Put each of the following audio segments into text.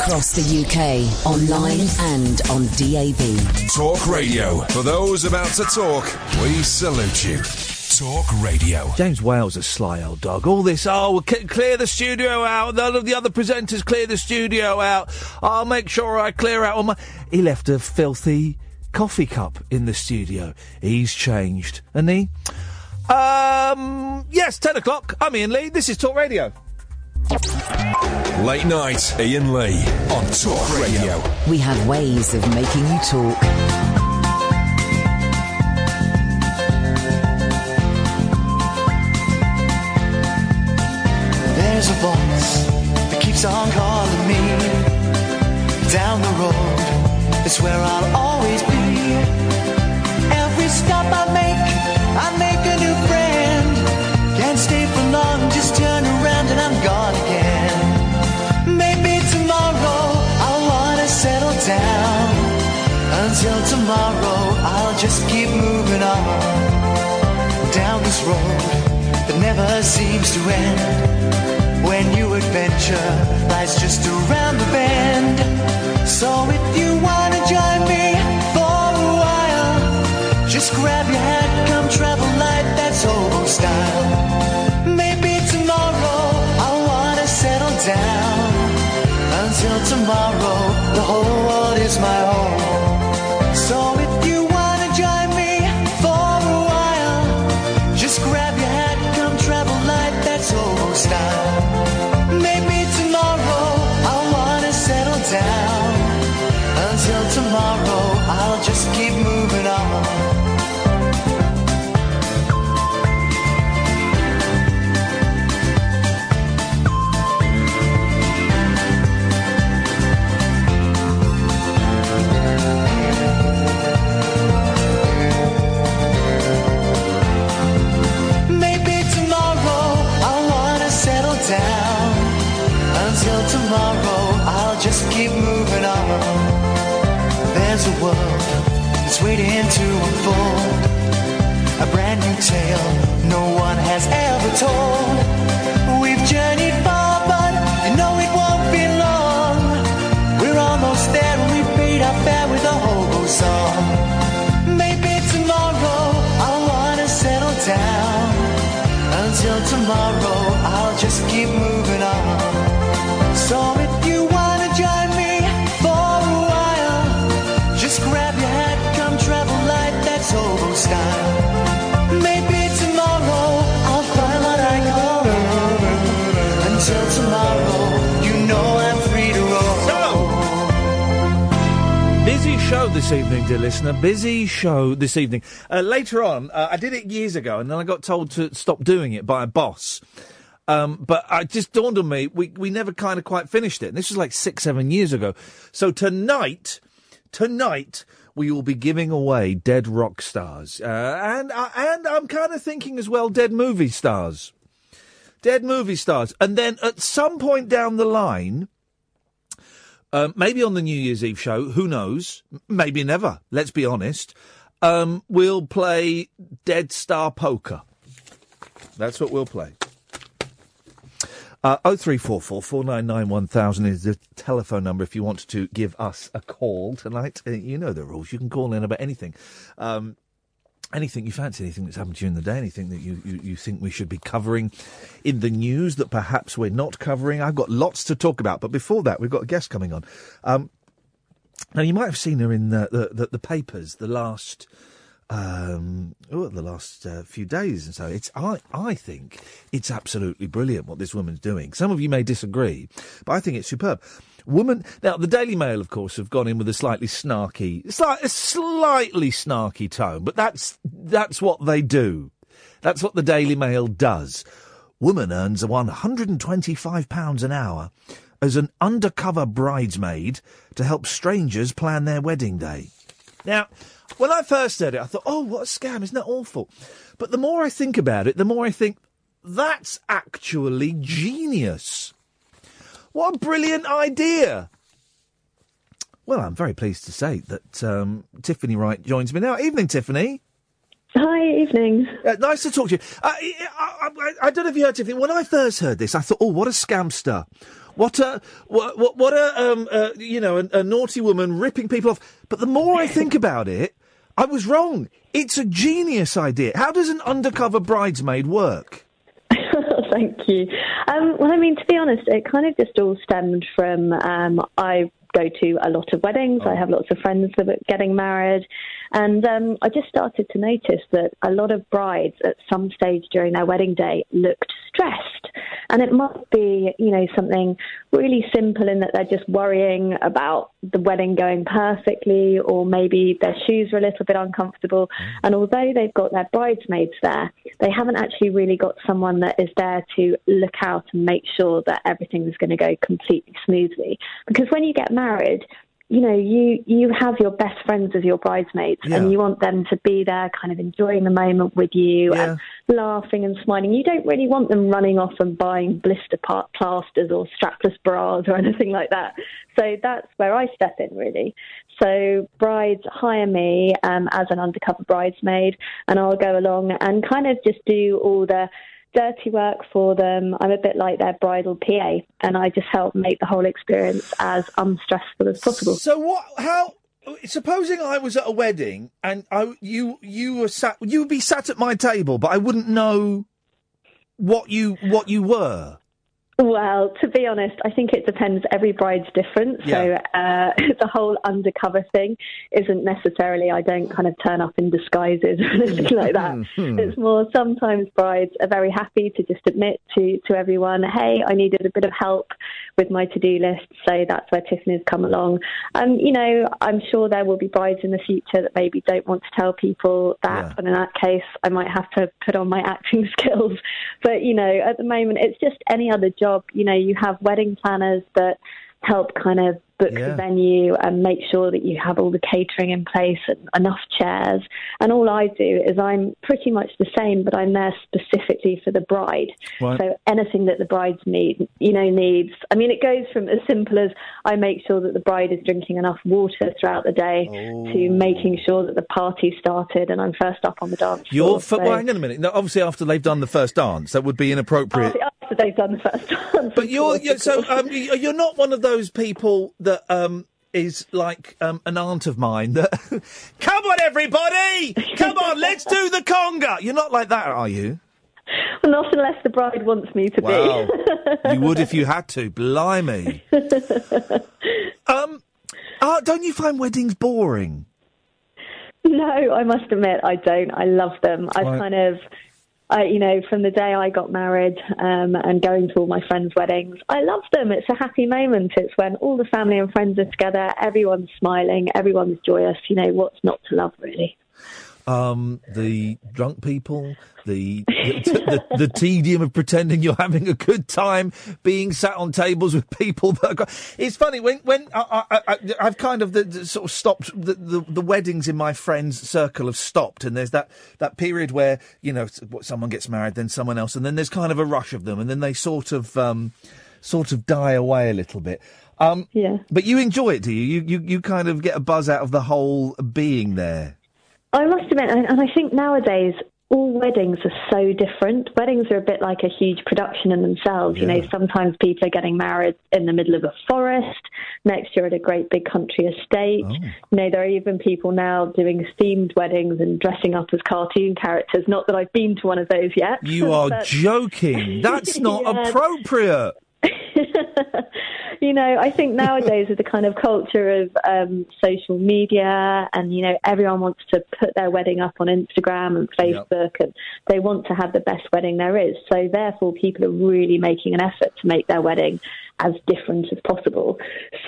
Across the UK, online and on DAB. Talk Radio. For those about to talk, we salute you. Talk Radio. James Whale's, a sly old dog. All this, oh, we'll c- clear the studio out. None of the other presenters clear the studio out. I'll make sure I clear out all my. He left a filthy coffee cup in the studio. He's changed, and he. Um, yes, 10 o'clock. I'm Iain Lee. This is Talk Radio. Late night, Iain Lee on Talk Radio. We have ways of making you talk. There's a voice that keeps on calling me down the road. It's where I'll tomorrow, I'll just keep moving on down this road that never seems to end when new adventure lies just around the bend. So if you wanna to unfold. A brand new tale no one has ever told. We've journeyed far, but you know it won't be long. We're almost there and we paid our fare with a hobo song. Maybe tomorrow I'll wanna settle down. Until tomorrow, I'll just keep moving on. So this evening, dear listener. Busy show this evening. Uh, later on, uh, I did it years ago, and then I got told to stop doing it by a boss. Um, but it just dawned on me, we, we never kind of quite finished it. And this was like six, seven years ago. So tonight, tonight, we will be giving away dead rock stars. Uh, and, and I'm kind of thinking as well, dead movie stars. Dead movie stars. And then at some point down the line, um, maybe on the New Year's Eve show, who knows? Maybe never, let's be honest. Um, we'll play Dead Star Poker. That's what we'll play. Uh, 0344 is the telephone number if you want to give us a call tonight. Uh, you know the rules. You can call in about anything. Um, anything you fancy, anything that's happened to you in the day, anything that you, you, you think we should be covering in the news that perhaps we're not covering. I've got lots to talk about, but before that, we've got a guest coming on. Um, now, you might have seen her in the, the, the, the papers the last um, oh, the last uh, few days and so. It's I I think it's absolutely brilliant what this woman's doing. Some of you may disagree, but I think it's superb. Woman now the Daily Mail, of course, have gone in with a slightly snarky, sli- a slightly snarky tone, but that's that's what they do. That's what the Daily Mail does. Woman earns £125 an hour as an undercover bridesmaid to help strangers plan their wedding day. Now, when I first heard it, I thought, oh, what a scam, isn't that awful? But the more I think about it, the more I think, that's actually genius. What a brilliant idea. Well, I'm very pleased to say that um, Tiffany Wright joins me now. Evening, Tiffany. Hi, evening. Uh, nice to talk to you. Uh, I, I, I, I don't know if you heard, Tiffany. When I first heard this, I thought, oh, what a scamster. What a what what, what a um uh, you know a, a naughty woman ripping people off. But the more I think about it, I was wrong. It's a genius idea. How does an undercover bridesmaid work? Thank you. Um, well, I mean, to be honest, it kind of just all stemmed from um, I go to a lot of weddings. I have lots of friends that are getting married. And um, I just started to notice that a lot of brides at some stage during their wedding day looked stressed. And it must be, you know, something really simple in that they're just worrying about the wedding going perfectly, or maybe their shoes are a little bit uncomfortable. And although they've got their bridesmaids there, they haven't actually really got someone that is there to look out and make sure that everything is going to go completely smoothly. Because when you get married, you know, you you have your best friends as your bridesmaids, Yeah. and you want them to be there, kind of enjoying the moment with you Yeah. and laughing and smiling. You don't really want them running off and buying blister part plasters or strapless bras or anything like that. So that's where I step in, really. So brides hire me um, as an undercover bridesmaid, and I'll go along and kind of just do all the dirty work for them. I'm a bit like their bridal PA, and I just help make the whole experience as unstressful as possible. So what? How? Supposing I was at a wedding and I you you were sat you would be sat at my table, but I wouldn't know what you what you were. Well, to be honest, I think it depends. Every bride's different. Yeah. So uh, the whole undercover thing isn't necessarily, I don't kind of turn up in disguises or anything like that. Hmm. It's more sometimes brides are very happy to just admit to, to everyone, hey, I needed a bit of help with my to do list. So that's where Tiffany's come along. Um, you know, I'm sure there will be brides in the future that maybe don't want to tell people that. Yeah. But in that case, I might have to put on my acting skills. But, you know, at the moment, it's just any other job. You know, you have wedding planners that help kind of book Yeah. the venue and make sure that you have all the catering in place and enough chairs. And all I do is I'm pretty much the same, but I'm there specifically for the bride. Right. So anything that the bride's need, you know, needs. I mean, it goes from as simple as I make sure that the bride is drinking enough water throughout the day Oh. to making sure that the party started and I'm first up on the dance Your floor. So- well, hang on a minute. No, obviously, after they've done the first dance, that would be inappropriate. after, after they've done the first dance. But you're, you're so um, you- you're not one of those people that um, is like um, an aunt of mine that. Come on, everybody! Come on, let's do the conga. You're not like that, are you? Well, Not unless the bride wants me to Wow, be. you would if you had to. Blimey. um, uh, don't you find weddings boring? No, I must admit I don't. I love them. I've Right. kind of, I, you know, from the day I got married um, and going to all my friends' weddings, I love them. It's a happy moment. It's when all the family and friends are together, everyone's smiling, everyone's joyous. You know, what's not to love, really? Um, the drunk people, the the, the the tedium of pretending you're having a good time, being sat on tables with people that. Are, it's funny when when I, I, I, I've kind of the, the sort of stopped the, the the weddings in my friends' circle have stopped, and there's that that period where you know someone gets married, then someone else, and then there's kind of a rush of them, and then they sort of um sort of die away a little bit. Um, Yeah. but you enjoy it, do you? You you you kind of get a buzz out of the whole being there. I must admit, and and I think nowadays all weddings are so different. Weddings are a bit like a huge production in themselves. You know, sometimes people are getting married in the middle of a forest. Next year at a great big country estate. Oh. You know, there are even people now doing themed weddings and dressing up as cartoon characters. Not that I've been to one of those yet. You are but- joking. That's not Yeah. appropriate. you know, I think nowadays with the kind of culture of um, social media and, you know, everyone wants to put their wedding up on Instagram and Facebook and they want to have the best wedding there is. So therefore people are really making an effort to make their wedding as different as possible.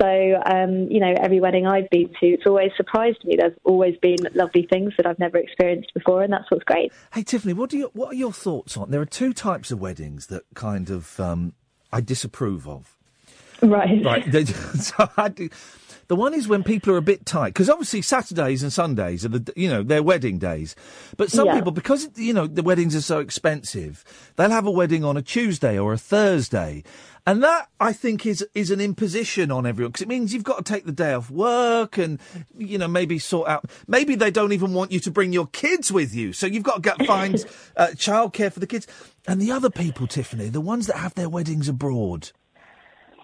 So, um, you know, every wedding I've been to, it's always surprised me. There's always been lovely things that I've never experienced before and that's what's great. Hey Tiffany, what do you what are your thoughts on? There are two types of weddings that kind of um, I disapprove of. Right. Right. so I do, the one is when people are a bit tight because obviously Saturdays and Sundays are the you know they're wedding days, but some Yeah. people because you know the weddings are so expensive, they'll have a wedding on a Tuesday or a Thursday, and that I think is is an imposition on everyone because it means you've got to take the day off work and you know maybe sort out maybe they don't even want you to bring your kids with you, so you've got to get, find uh, childcare for the kids. And the other people, Tiffany, the ones that have their weddings abroad.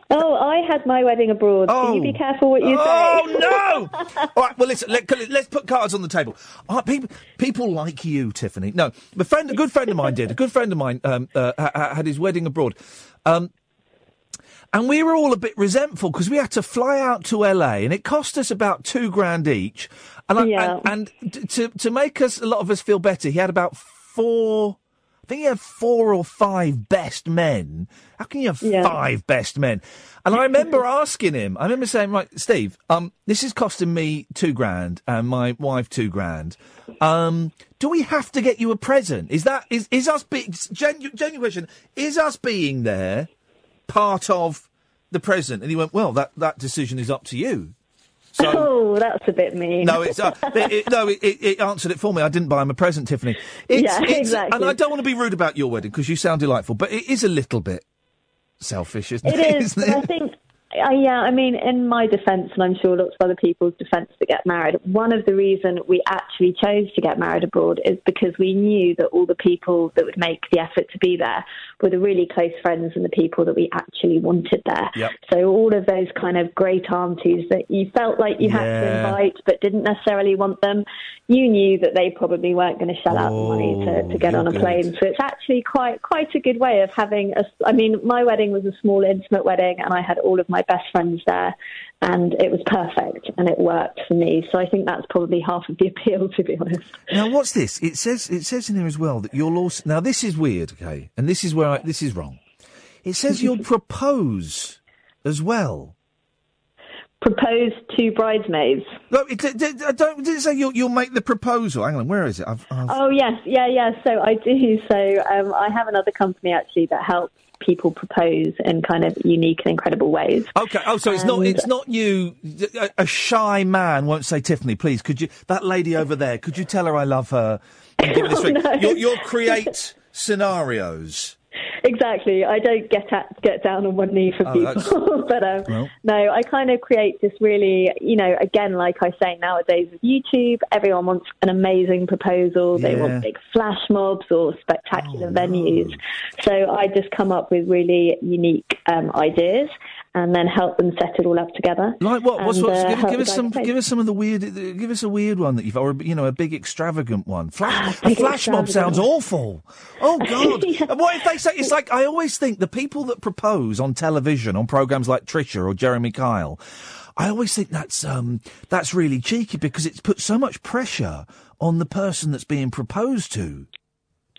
Oh, I had my wedding abroad, so you be careful what you say. Oh no! All right, well listen. Let, us put cards on the table. Uh, people, people like you, Tiffany. No, a friend, a good friend of mine did. A good friend of mine um, uh, ha- had his wedding abroad, um, and we were all a bit resentful because we had to fly out to LA, and it cost us about two grand each. And, I, Yeah. and, and to to make us a lot of us feel better, he had about four. I think he had four or five best men. How can you have Yeah. five best men? And I remember asking him. I remember saying, "Right, Steve, um, this is costing me two grand and my wife two grand. Um, do we have to get you a present? Is that is is us being genu- genuine question? Is us being there part of the present?" And he went, "Well, that that decision is up to you." So. oh, that's a bit mean. No, it's uh, it, it- no. It, it, answered it for me. I didn't buy him a present, Tiffany. It's, Yeah, it's- exactly. And I don't want to be rude about your wedding because you sound delightful, but it is a little bit selfish, isn't it? It is, I think, uh, yeah, I mean, in my defence, and I'm sure lots of other people's defence that get married, one of the reason we actually chose to get married abroad is because we knew that all the people that would make the effort to be there were the really close friends and the people that we actually wanted there. Yep. So all of those kind of great aunties that you felt like you had to invite but didn't necessarily want them, you knew that they probably weren't going to shell out the money to, oh, to get on a good. plane. So it's actually quite quite a good way of having a. I mean, my wedding was a small, intimate wedding, and I had all of my best friends there, and it was perfect, and it worked for me. So I think that's probably half of the appeal, to be honest. Now, what's this? It says it says in here as well that you'll now this is weird, okay, and this is where I, this is wrong. It says you'll propose as well. Propose to bridesmaids. No, it, it, it, I don't. Did it say you'll, you'll make the proposal? Hang on, where is it? I've, I've, Oh yes, yeah, yeah. So I do. So um, I have another company actually that helps people propose in kind of unique and incredible ways. Okay. Oh, so it's not it's not you. A, a shy man won't say, Tiffany, please. Could you? That lady over there. Could you tell her I love her? And give her this Oh, ring? no. You'll, you'll create scenarios. Exactly. I don't get at, get down on one knee for Oh, people, but um, Well. no, I kind of create this really, you know, again, like I say nowadays with YouTube, everyone wants an amazing proposal. They Yeah. want big flash mobs or spectacular venues. So I just come up with really unique um, ideas and then help them set it all up together. Like what? What's, and, what's, uh, give, give us some. Give us some of the weird. Give us a weird one that you've, or you know, a big extravagant one. Flash, a flash mob sounds awful. Oh God! And what if they say it's like? I always think the people that propose on television on programs like Trisha or Jeremy Kyle. I always think that's um that's really cheeky because it's put so much pressure on the person that's being proposed to.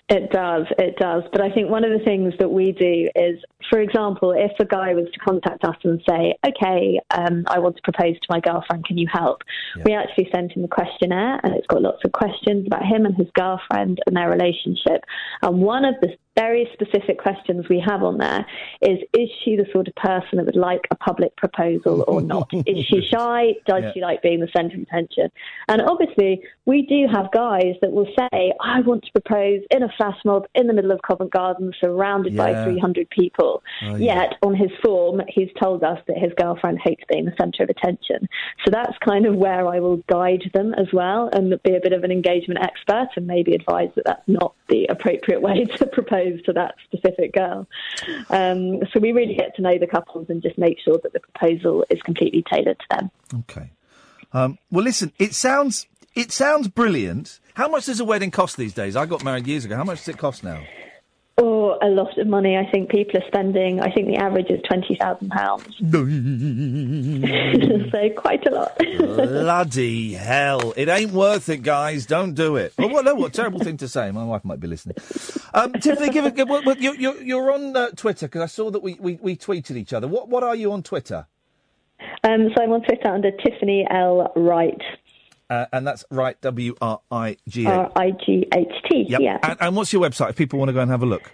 It does, it does. But I think one of the things that we do is, for example, if a guy was to contact us and say, okay, um, I want to propose to my girlfriend, can you help? We actually send him a questionnaire and it's got lots of questions about him and his girlfriend and their relationship. And one of the very specific questions we have on there is, is she the sort of person that would like a public proposal or not? is she shy? Does Yeah. she like being the centre of attention? And obviously, we do have guys that will say, I want to propose in a flash mob in the middle of Covent Garden, surrounded by 300 people. Oh, yeah. Yet, on his form, he's told us that his girlfriend hates being the centre of attention. So that's kind of where I will guide them as well and be a bit of an engagement expert and maybe advise that that's not the appropriate way to propose to that specific girl. Um, so we really get to know the couples and just make sure that the proposal is completely tailored to them. Okay. Um, well, listen. It sounds it sounds brilliant. How much does a wedding cost these days? I got married years ago. How much does it cost now? Or a lot of money. I think people are spending. I think the average is twenty thousand pounds. so quite a lot. Bloody hell! It ain't worth it, guys. Don't do it. Oh, well, no, what a terrible thing to say. My wife might be listening. Um, Tiffany, give it. Well, well, you're, you're, on uh, Twitter because I saw that we, we, we tweeted each other. What what are you on Twitter? Um, so I'm on Twitter under Tiffany L Wright. Uh, and that's right. W R I G A. R I G H T. Yeah. And, and what's your website if people want to go and have a look?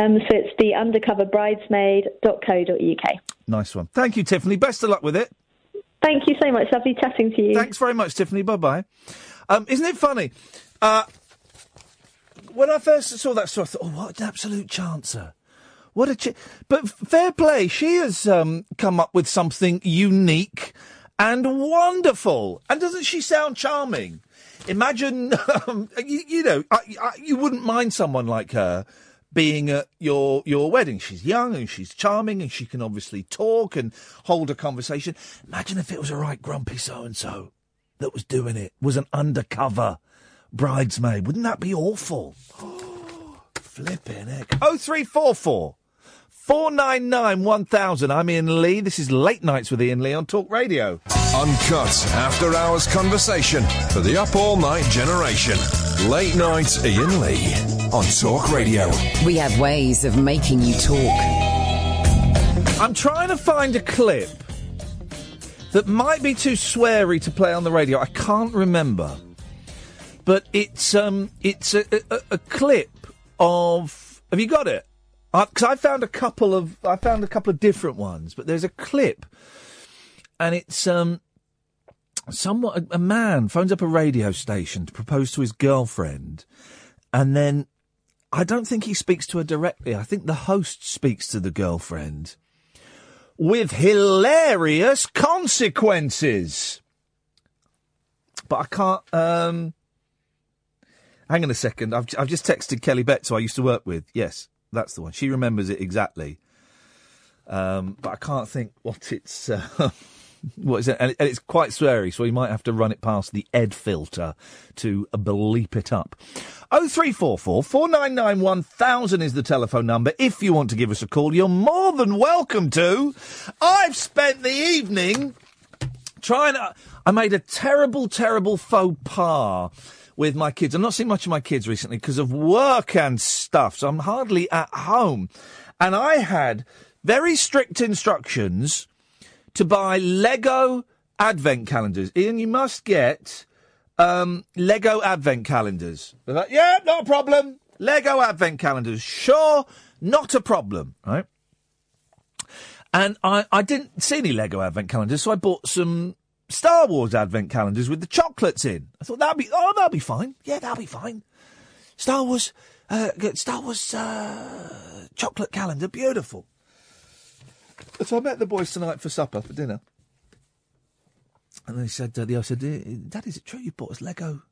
Um, so it's the undercoverbridesmaid.co.uk. Nice one. Thank you, Tiffany. Best of luck with it. Thank you so much. Lovely chatting to you. Thanks very much, Tiffany. Bye bye. Um, isn't it funny? Uh, when I first saw that story, I thought, oh, what an absolute chancer. What a ch- But fair play, she has um, come up with something unique and wonderful. And doesn't she sound charming? Imagine, um, you, you know, I, I, you wouldn't mind someone like her being at your your wedding. She's young and she's charming and she can obviously talk and hold a conversation. Imagine if it was a right grumpy so and so that was doing it, was an undercover bridesmaid. Wouldn't that be awful? Flipping heck. Oh three four four. 499 1000. I'm Iain Lee. This is Late Nights with Iain Lee on Talk Radio. Uncut after hours conversation for the up all night generation. Late night Iain Lee on Talk Radio. We have ways of making you talk. I'm trying to find a clip that might be too sweary to play on the radio. I can't remember. But it's um it's a, a, a clip of Have you got it? Because I found a couple of I found a couple of different ones, but there's a clip, and it's um, somewhat a, a man phones up a radio station to propose to his girlfriend, and then I don't think he speaks to her directly. I think the host speaks to the girlfriend with hilarious consequences. But I can't. Um, hang on a second. I've I've just texted Kelly Betts, who I used to work with. Yes. That's the one. She remembers it exactly. Um, but I can't think what it's. Uh, what is it? And, it's quite sweary, so we might have to run it past the Ed filter to bleep it up. Oh three four four four nine nine one thousand is the telephone number. If you want to give us a call, you're more than welcome to. I've spent the evening trying to. I made a terrible, terrible faux pas with my kids. I'm not seeing much of my kids recently because of work and stuff, so I'm hardly at home. And I had very strict instructions to buy Lego advent calendars. Iain, you must get um, Lego advent calendars. They're like, yeah, not a problem. Lego advent calendars. Sure, not a problem, right? And I, I didn't see any Lego advent calendars, so I bought some Star Wars advent calendars with the chocolates in. I thought that'd be oh that'll be fine. Yeah, that'll be fine. Star Wars, uh, Star Wars uh, chocolate calendar, beautiful. So I met the boys tonight for supper for dinner, and they said uh, the I said, "Dad, is it true you bought us Lego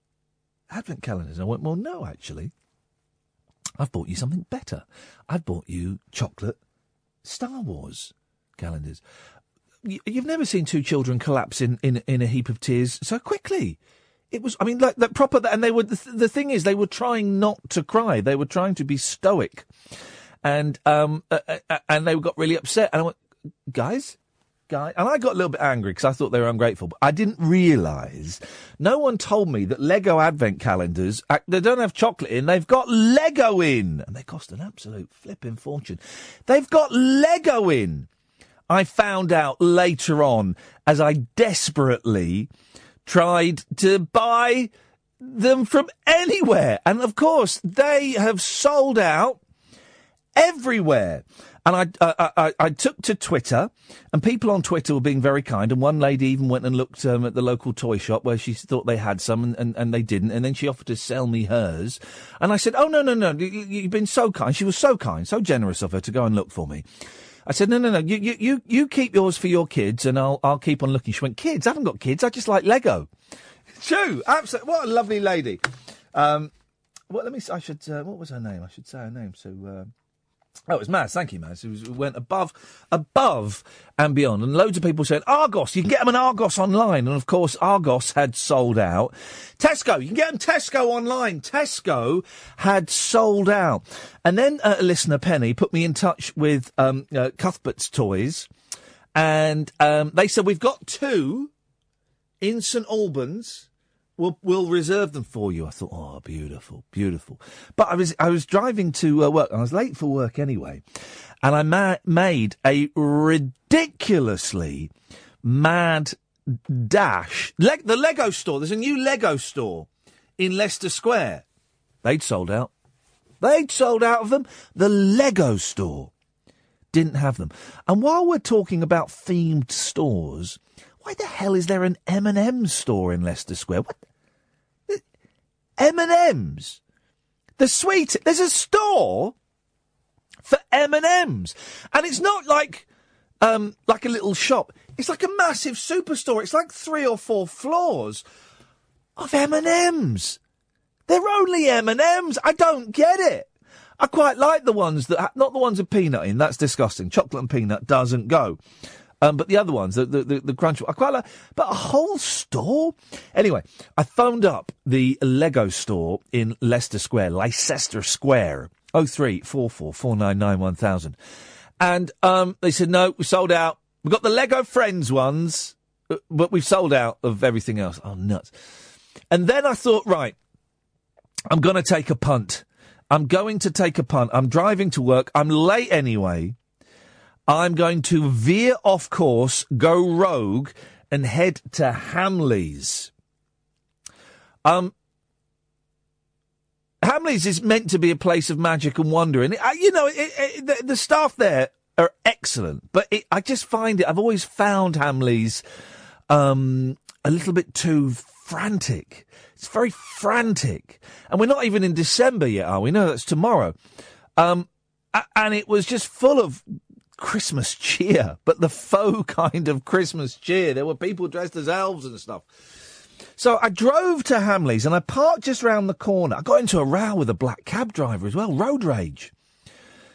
advent calendars?" And I went, "Well, no, actually, I've bought you something better. I've bought you chocolate Star Wars calendars." you've never seen two children collapse in, in, in a heap of tears so quickly. It was, I mean, like that proper, and they were, the, the thing is, they were trying not to cry. They were trying to be stoic. And, um, uh, uh, and they got really upset. And I went, guys, guys, and I got a little bit angry because I thought they were ungrateful, but I didn't realise, no one told me that Lego advent calendars, they don't have chocolate in, they've got Lego in. And they cost an absolute flipping fortune. They've got Lego in. I found out later on as I desperately tried to buy them from anywhere. And of course, they have sold out everywhere. And I, I, I, I, took to Twitter, and people on Twitter were being very kind. And one lady even went and looked um, at the local toy shop where she thought they had some, and, and, and, they didn't. And then she offered to sell me hers. And I said, "Oh no, no, no! You, have been so kind. She was so kind, so generous of her to go and look for me." I said, no, no, no, you, you, you, you keep yours for your kids and I'll, I'll keep on looking. She went, kids? I haven't got kids. I just like Lego. True. Absolutely. What a lovely lady. Um, well, let me, I should, uh, what was her name? I should say her name. So, uh, Oh, it was Maz. Thank you, Maz. It, was, it went above, above and beyond. And loads of people said, Argos, you can get them on Argos online. And of course, Argos had sold out. Tesco, you can get them Tesco online. Tesco had sold out. And then uh, a listener, Penny, put me in touch with um, uh, Cuthbert's Toys. And um, they said, we've got two in St Albans We'll, we'll reserve them for you. I thought, oh, beautiful, beautiful. But I was, I was driving to uh, work. I was late for work anyway. And I ma- made a ridiculously mad dash. Le- the Lego store. There's a new Lego store in Leicester Square. They'd sold out. They'd sold out of them. The Lego store didn't have them. And while we're talking about themed stores, why the hell is there an M&M store in Leicester Square? What? M&M's. The sweet. There's a store for M&M's. And it's not like, um, like a little shop. It's like a massive superstore. It's like three or four floors of M&M's. They're only M&M's. I don't get it. I quite like the ones that, ha- not the ones with peanut in, that's disgusting. Chocolate and peanut doesn't go. Um, but the other ones, the, the, the, the crunch, I quite like, but a whole store? Anyway, I phoned up the Lego store in Leicester Square, Leicester Square, 0344 499 1000. And, um, they said, no, we sold out. We've got the Lego Friends ones, uh, but we've sold out of everything else. Oh, nuts. And then I thought, right, I'm going to take a punt. I'm going to take a punt. I'm driving to work. I'm late anyway. I'm going to veer off course, go rogue, and head to Hamleys. Um, Hamleys is meant to be a place of magic and wonder, and uh, you know, it, it, the, the staff there are excellent. But I just find it. I've always found Hamleys um, a little bit too frantic. It's very frantic, and we're not even in December yet, are we? No, that's tomorrow. Um, and it was just full of Christmas cheer, but the faux kind of Christmas cheer. There were people dressed as elves and stuff. So I drove to Hamleys and I parked just round the corner. I got into a row with a black cab driver as well, road rage.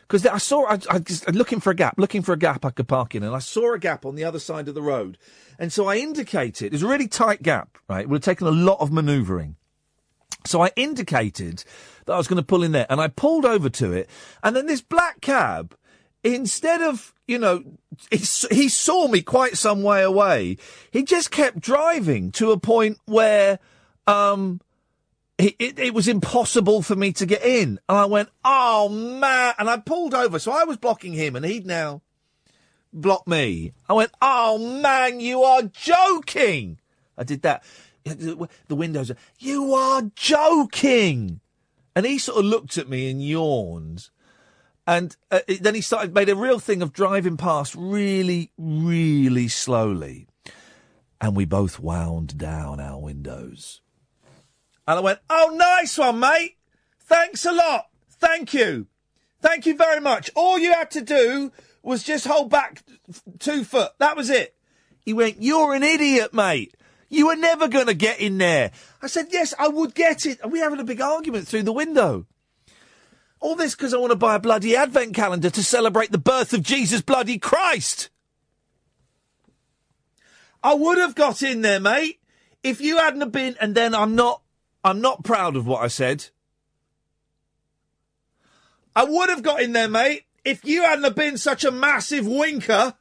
Because I saw, I, I just looking for a gap, looking for a gap I could park in, and I saw a gap on the other side of the road. And so I indicated, it was a really tight gap, right? It would have taken a lot of manoeuvring. So I indicated that I was going to pull in there, and I pulled over to it, and then this black cab, instead of, you know, he, he saw me quite some way away, he just kept driving to a point where, um, it, it, was impossible for me to get in. And I went, oh man, and I pulled over, so I was blocking him, and he'd now blocked me. I went, oh man, you are joking. I did that. The windows, you are joking. And he sort of looked at me and yawned. And uh, then he started, made a real thing of driving past really, really slowly. And we both wound down our windows. And I went, oh, nice one, mate. Thanks a lot. Thank you. Thank you very much. All you had to do was just hold back two foot. That was it. He went, you're an idiot, mate. You were never going to get in there. I said, yes, I would get it. And we having a big argument through the window. All this because I want to buy a bloody advent calendar to celebrate the birth of Jesus bloody Christ. I would have got in there, mate, if you hadn't have been. And then I'm not. I'm not proud of what I said. I would have got in there, mate, if you hadn't have been such a massive winker.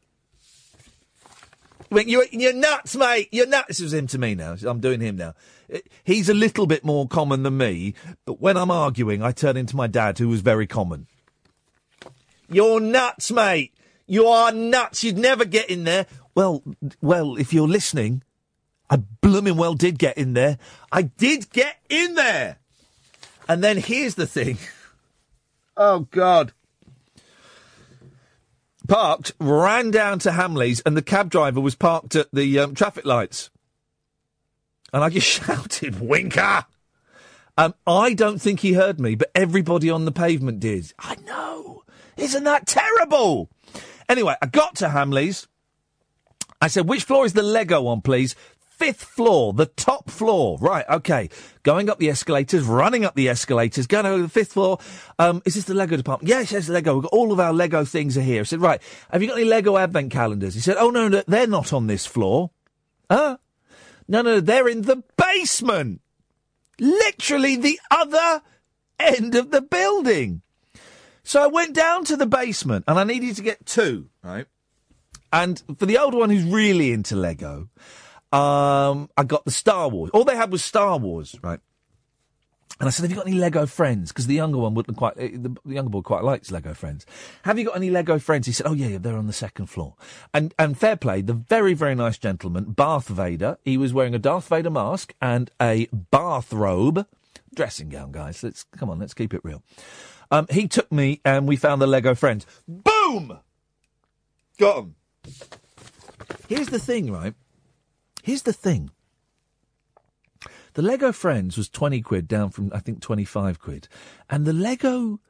I mean, you're, you're nuts, mate. You're nuts. This is him to me now. I'm doing him now. He's a little bit more common than me, but when I'm arguing, I turn into my dad, who was very common. You're nuts, mate. You are nuts. You'd never get in there. Well, well, if you're listening, I blooming well did get in there. I did get in there. And then here's the thing. Oh, God. Parked, ran down to Hamleys, and the cab driver was parked at the um, traffic lights. And I just shouted, Winker! Um, I don't think he heard me, but everybody on the pavement did. I know. Isn't that terrible? Anyway, I got to Hamleys. I said, which floor is the Lego on, please? Fifth floor, the top floor. Right, okay. Going up the escalators, running up the escalators, going over the fifth floor. Um, is this the Lego department? Yes, yes, Lego. We've got all of our Lego things are here. I said, right, have you got any Lego advent calendars? He said, oh, no, no, they're not on this floor. Huh? No, no, they're in the basement. Literally the other end of the building. So I went down to the basement and I needed to get two, right? And for the older one who's really into Lego, um, I got the Star Wars. All they had was Star Wars, right? And I said, "Have you got any Lego friends?" Because the younger one wouldn't quite. eh, The, younger boy quite likes Lego friends. Have you got any Lego friends? He said, "Oh yeah, yeah, they're on the second floor." And and fair play, the very very nice gentleman, Darth Vader. He was wearing a Darth Vader mask and a bathrobe, dressing gown, guys. Let's come on, let's keep it real. Um, he took me and we found the Lego friends. Boom, got 'em. Here's the thing, right? Here's the thing. The Lego Friends was 20 quid down from, I think, 25 quid. And the Lego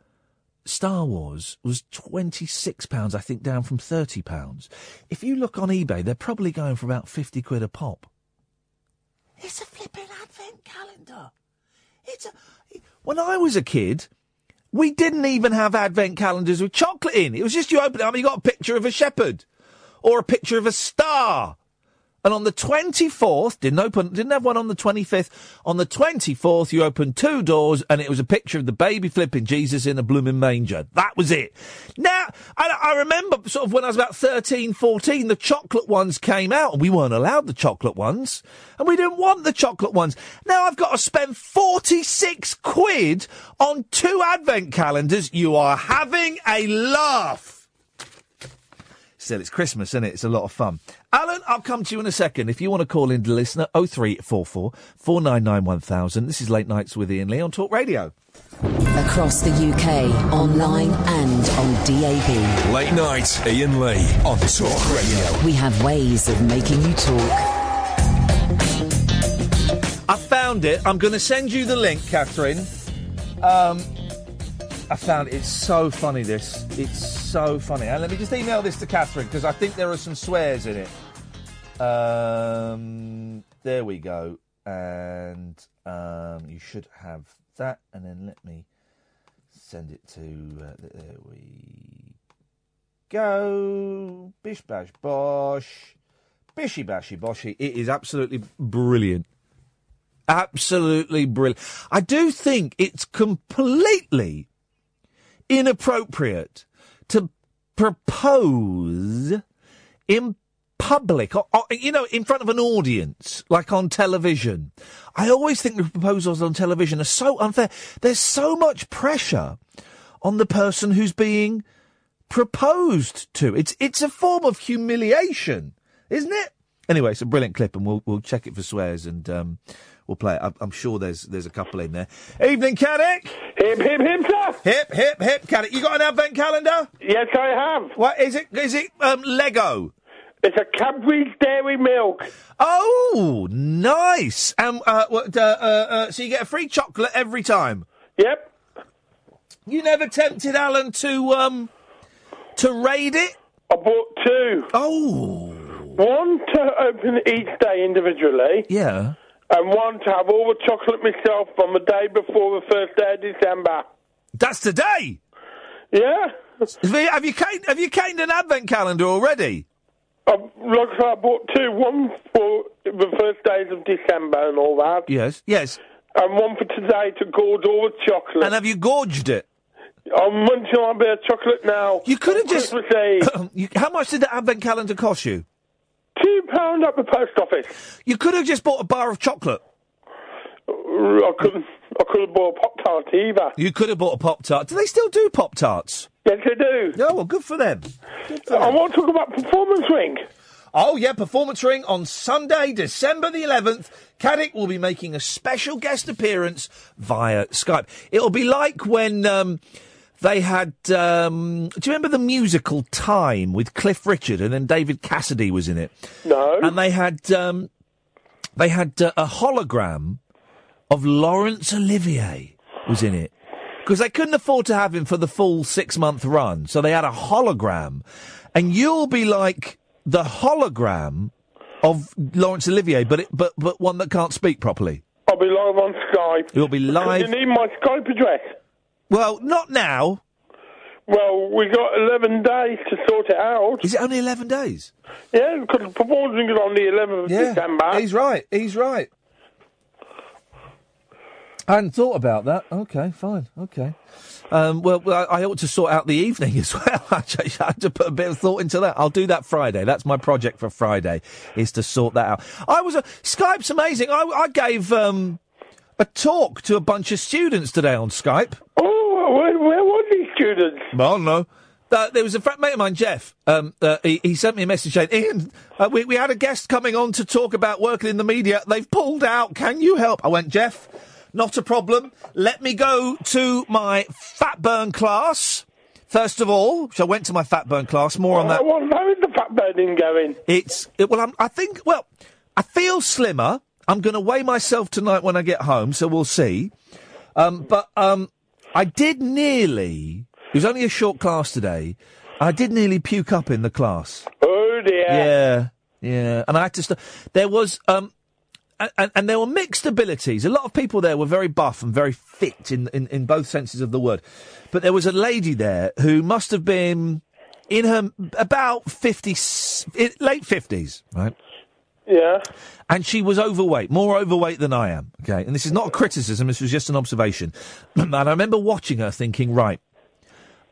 Star Wars was 26 pounds, I think, down from 30 pounds. If you look on eBay, they're probably going for about 50 quid a pop. It's a flipping advent calendar. It's a. When I was a kid, We didn't even have advent calendars with chocolate in. It was just you open it up and you got a picture of a shepherd or a picture of a star. And on the 24th, didn't open, didn't have one on the 25th. On the 24th, you opened two doors and it was a picture of the baby flipping Jesus in a blooming manger. That was it. Now, I, I remember sort of when I was about 13, 14, the chocolate ones came out and we weren't allowed the chocolate ones. And we didn't want the chocolate ones. Now I've got to spend 46 quid on two advent calendars. You are having a laugh. Still, it's Christmas, isn't it? It's a lot of fun. Alan, I'll come to you in a second. If you want to call in to listener, 0344 499 1000. This is Late Nights with Iain Lee on Talk Radio. Across the UK, online and on DAB. Late night, Iain Lee on Talk Radio. We have ways of making you talk. I found it. I'm going to send you the link, Catherine. Um, I found it. It's so funny, this. It's so funny. And let me just email this to Catherine because I think there are some swears in it. Um, there we go. And um, you should have that. And then let me send it to. Uh, there we go. Bish bash bosh. Bishy bashy boshy. It is absolutely brilliant. Absolutely brilliant. I do think it's completely inappropriate to propose in public, or, or, you know, in front of an audience, like on television. I always think the proposals on television are so unfair. There's so much pressure on the person who's being proposed to. It's it's a form of humiliation, isn't it? Anyway, it's a brilliant clip, and we'll we'll check it for swears and um, we'll play it. I'm, sure there's there's a couple in there. Evening, Caddick. Hip, hip, hip, sir. Hip, hip, hip, Caddick. You got an advent calendar? Yes, I have. What is it? Is it um, Lego? It's a Cadbury's Dairy Milk. Oh, nice. And uh, what, uh, uh, uh, so you get a free chocolate every time. Yep. You never tempted Alan to um to raid it? I bought two. Oh, One to open each day individually, yeah. And one to have all the chocolate myself on the day before the first day of December. That's today. Yeah. Have you caned, have you caned an advent calendar already? I, like I said, I bought two. One for the first days of December and all that, Yes, yes. and one for today to gorge all the chocolate. And have you gorged it? I'm munching on a bit of chocolate now. You could have just. Christmas Eve. you, how much did the advent calendar cost you? Two pound at the post office. You could have just bought a bar of chocolate. I couldn't. I could have bought a pop tart either. You could have bought a pop tart. Do they still do pop tarts? Yes, they do. No, well, good for them. I want to talk about performance ring. Oh, yeah, Performance Ring on Sunday, December the 11th. Caddick will be making a special guest appearance via Skype. It'll be like when um, they had. Um, do you remember the musical Time with Cliff Richard and then David Cassidy was in it? No. And they had. Um, they had uh, a hologram of Laurence Olivier was in it because they couldn't afford to have him for the full six month run, so they had a hologram, and you'll be like the hologram of Laurence Olivier, but it, but but one that can't speak properly. I'll be live on Skype. You'll be live. You need my Skype address. Well, not now. Well, we got 11 days to sort it out. Is it only eleven days? Yeah, because the performance is on the 11th of December. he's right. He's right. I hadn't thought about that. Okay, fine. Okay. Um, well, well, I I ought to sort out the evening as well. I had to put a bit of thought into that. I'll do that Friday. That's my project for Friday, is to sort that out. I was, a, Skype's amazing. I, I gave, um, a talk to a bunch of students today on Skype. Oh, where, where were these students? Well, no. Uh, there was a friend, mate of mine, Jeff. Um, uh, he, he sent me a message saying, "Iain, uh, we, we had a guest coming on to talk about working in the media. They've pulled out. Can you help?" I went, "Jeff, not a problem. Let me go to my fat burn class first of all." So I went to my fat burn class. More on that. Well, how is the fat burning going? It's it, well, I'm, I think. Well, I feel slimmer. I'm going to weigh myself tonight when I get home, so we'll see. Um, but um, I did nearly. It was only a short class today. I did nearly puke up in the class. Oh, dear. Yeah, yeah. And I had to. St- there was um, and, and there were mixed abilities. A lot of people there were very buff and very fit in, in, in both senses of the word. But there was a lady there who must have been in her about fifty, late 50s, right? Yeah. And she was overweight, more overweight than I am. Okay. And this is not a criticism, this was just an observation. and I remember watching her thinking, right,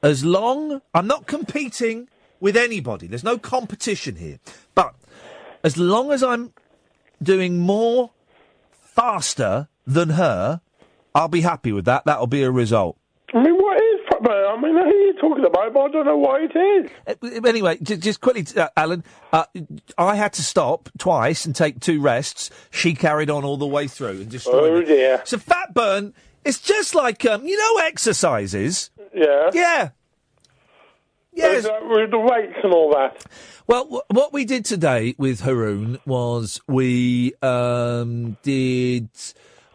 as long, I'm not competing with anybody, there's no competition here. But as long as I'm doing more faster than her, I'll be happy with that. That'll be a result. I mean, what? I mean, who are you talking about? But I don't know what it is. Uh, Anyway, j- just quickly, uh, Alan, uh, I had to stop twice and take two rests. She carried on all the way through and destroyed Oh it. dear. So fat burn, it's just like, um, you know, exercises. Yeah. Yeah. Yes. With the weights and all that. Well, w- what we did today with Haroon was we um, did.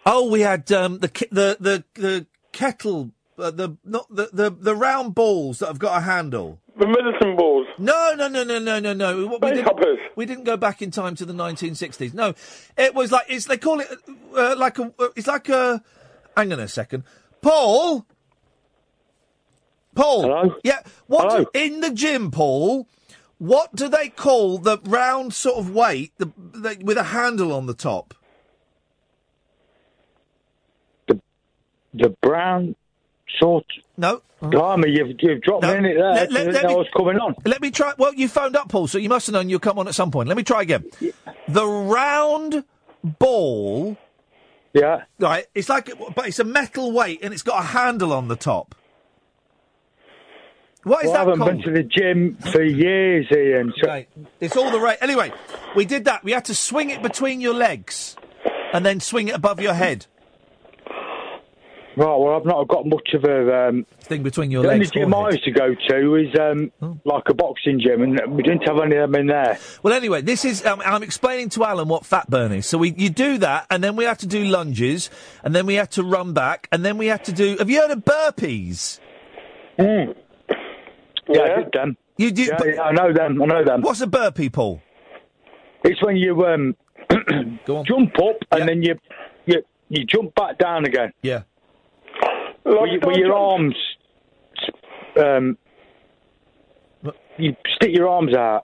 Oh, we had um, the ke- the the the kettle, uh, the not the, the the round balls that have got a handle. The medicine balls. No, no, no, no, no, no, no. What we didn't, we didn't go back in time to the 1960s. No, it was like it's they call it uh, like a uh, it's like a. Hang on a second, Paul. Paul. Hello? Yeah. What Hello? in the gym, Paul? What do they call the round sort of weight the, the, with a handle on the top? The The brown sort. No. Blimey, you've, you've dropped me in it there. Let- let- didn't let know me- what's coming on. Let me try. Well, you phoned up, Paul, so you must have known you'll come on at some point. Let me try again. The round ball. Yeah. Right. It's like, but it's a metal weight and it's got a handle on the top. What is Well, I haven't called? been to the gym for years, Iain. So Right. It's all the right. Anyway, we did that. We had to swing it between your legs and then swing it above your head. Right, well, I've not got much of a um, thing between your the only legs. gym I forehead. used to go to is um, Oh. like a boxing gym, and we didn't have any of them in there. Well, anyway, this is. Um, I'm explaining to Alan what fat burn is. So we, you do that, and then we have to do lunges, and then we have to run back, and then we have to do. Have you heard of burpees? Mm. Yeah, I did them. You do. Yeah, yeah, I know them. I know them. What's a burpee, Paul? It's when you um, jump up and then you you you jump back down again. Yeah. With, your- with your arms, um, you stick your arms out.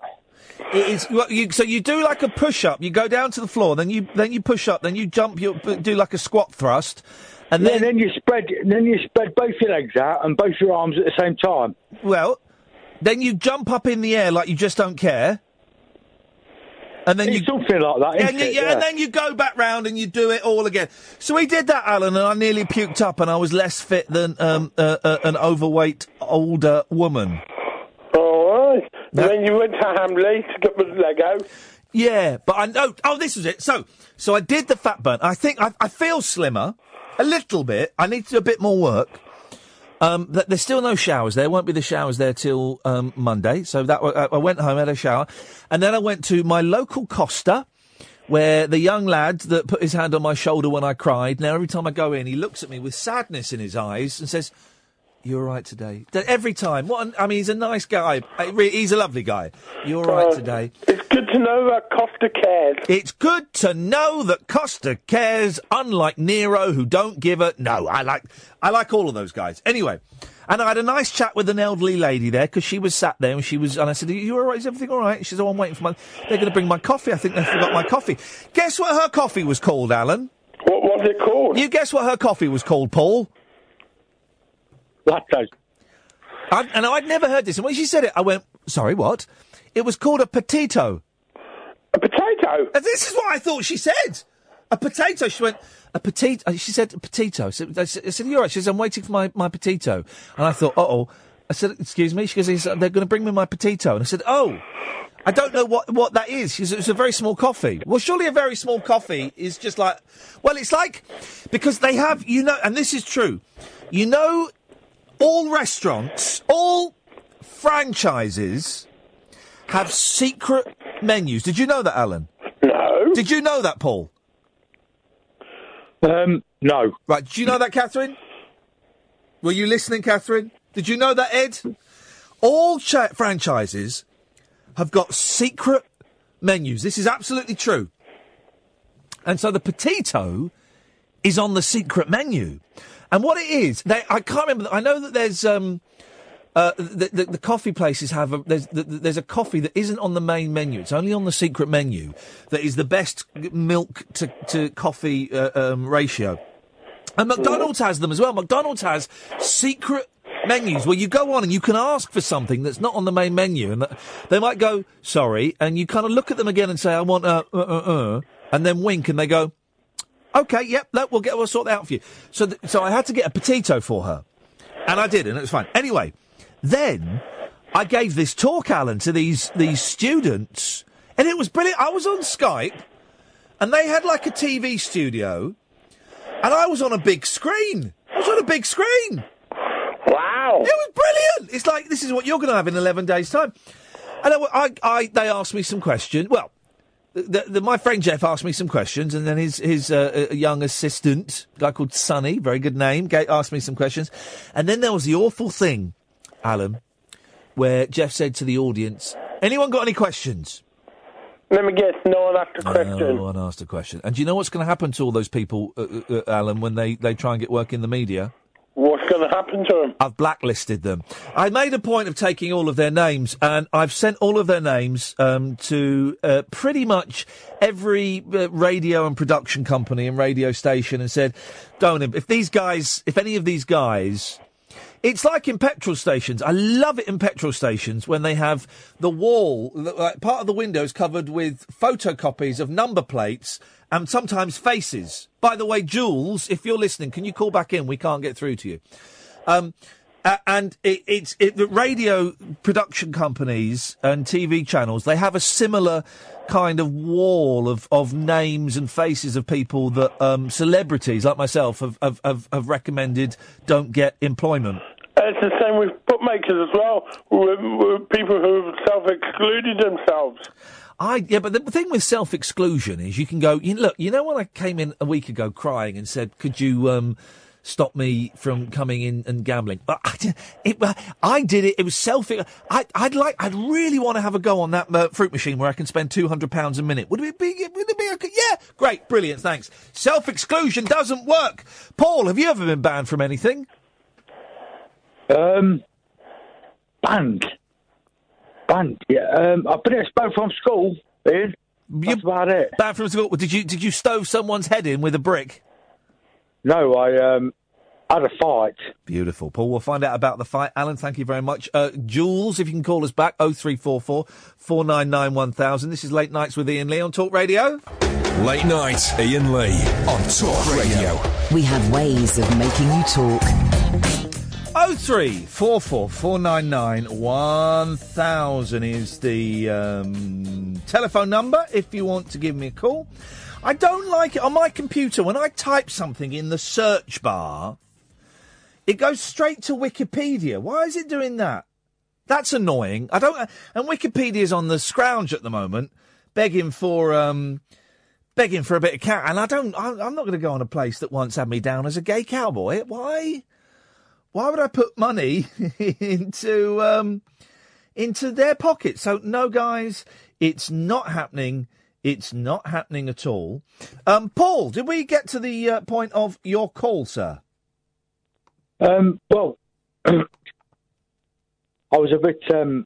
It is. well, You, so you do like a push up. You go down to the floor, then you then you push up, then you jump. You do like a squat thrust, and Yeah, then then you spread then you spread both your legs out and both your arms at the same time. well, then you jump up in the air like you just don't care. And then you something like that, Yeah, isn't and, you, it? yeah, Yeah. and then you go back round and you do it all again. So we did that, Alan, and I nearly puked up, and I was less fit than um, uh, uh, an overweight older woman. All right. And then you went to Hamley to get the Lego. Yeah, but I know. Oh, this was it. So, so I did the fat burn. I think I, I feel slimmer a little bit. I need to do a bit more work. Um, th- there's still no showers there. Won't be the showers there till um, Monday. So that I, I went home, had a shower, and then I went to my local Costa, where the young lad that put his hand on my shoulder when I cried. Now every time I go in, he looks at me with sadness in his eyes and says, "You're all right today." Every time. What? An, I mean, he's a nice guy. He's a lovely guy. You're all right Uh, today. It's good to know that Costa cares. It's good to know that Costa cares, unlike Nero, who don't give a no. I like, I like all of those guys. Anyway, and I had a nice chat with an elderly lady there because she was sat there and she was, and I said, "Are you all right? Is everything all right?" She said, "Oh, I'm waiting for my. They're going to bring my coffee. I think they forgot my coffee." Guess what her coffee was called, Alan? What was it called? You guess what her coffee was called, Paul? I, and I'd never heard this. And when she said it, I went, "Sorry, what?" It was called a petito. A potato. And this is what I thought she said. A potato. She went, a potato. She said, a potato. I said, I said, you're right. She says, I'm waiting for my, my potato. And I thought, uh oh. I said, excuse me. She goes, they're going to bring me my potato. And I said, oh. I don't know what, what that is. She said, it's a very small coffee. Well, surely a very small coffee is just like, well, it's like, because they have, you know, and this is true. You know, all restaurants, all franchises have secret menus. Did you know that, Alan? No. Did you know that, Paul? Um, no. Right. Did you know that, Catherine? Were you listening, Catherine? Did you know that, Ed? All cha- franchises have got secret menus. This is absolutely true. and so the potato is on the secret menu. And what it is, they, I can't remember. I know that there's um, uh, the, the, the coffee places have a, there's the, there's a coffee that isn't on the main menu. It's only on the secret menu that is the best milk to to coffee uh, um, ratio. And McDonald's has them as well. McDonald's has secret menus where you go on and you can ask for something that's not on the main menu, and they might go sorry, and you kind of look at them again and say, "I want a uh, uh, uh," and then wink, and they go, "Okay, yep, that we'll get we'll sort that out for you." So, th- so I had to get a potato for her, and I did, and it was fine. Anyway, then I gave this talk, Alan, to these these students, and it was brilliant. I was on Skype, and they had like a TV studio, and I was on a big screen. I was on a big screen. Wow! It was brilliant. It's like this is what you're going to have in eleven days' time. And I, I, I they asked me some questions. Well, the, the, my friend Jeff asked me some questions, and then his his uh, uh, young assistant, a guy called Sonny, very good name, asked me some questions, and then there was the awful thing, Alan, where Jeff said to the audience, "Anyone got any questions?" Let me guess, no one asked a question. No one asked a question. And do you know what's going to happen to all those people, uh, uh, uh, Alan, when they, they try and get work in the media? What's going to happen to them? I've blacklisted them. I made a point of taking all of their names, and I've sent all of their names um, to uh, pretty much every uh, radio and production company and radio station, and said, "Don't if these guys, if any of these guys." It's like in petrol stations. I love it in petrol stations when they have the wall, like part of the windows covered with photocopies of number plates and sometimes faces. By the way, Jules, if you're listening, can you call back in? We can't get through to you. Um, a- and it, it's it, the radio production companies and TV channels. They have a similar kind of wall of, of names and faces of people that um, celebrities like myself have, have, have, have recommended don't get employment. It's the same with bookmakers as well, with, with people who've self-excluded themselves. I yeah, but the thing with self exclusion is you can go. You look, you know when I came in a week ago crying and said, "Could you um, stop me from coming in and gambling?" But I, did- it, I did it. It was self. I, I'd like. I'd really want to have a go on that uh, fruit machine where I can spend two hundred pounds a minute. Would it be? Would it be? Okay? Yeah, great, brilliant, thanks. Self exclusion doesn't work. Paul, have you ever been banned from anything? Um, banned. Banned. Yeah. Um, I've been expelled from school. Iain. That's about it. Banned from school? Did you? Did you stove someone's head in with a brick? No, I um had a fight. Beautiful. Paul, we'll find out about the fight. Alan, thank you very much. Uh, Jules, if you can call us back, 0344 499 1000. This is Late Nights with Iain Lee on Talk Radio. Late night, Iain Lee on Talk Radio. We have ways of making you talk. 0344 499 1000 is the um, telephone number if you want to give me a call. I don't like it on my computer when I type something in the search bar. It goes straight to Wikipedia. Why is it doing that? That's annoying. I don't. And Wikipedia's on the scrounge at the moment, begging for um, begging for a bit of cat. And I don't. I'm not going to go on a place that once had me down as a gay cowboy. Why? Why would I put money into um, into their pocket? So no, guys, it's not happening. It's not happening at all. Um, Paul, did we get to the uh, point of your call, sir? Um, well, I was a bit. Um,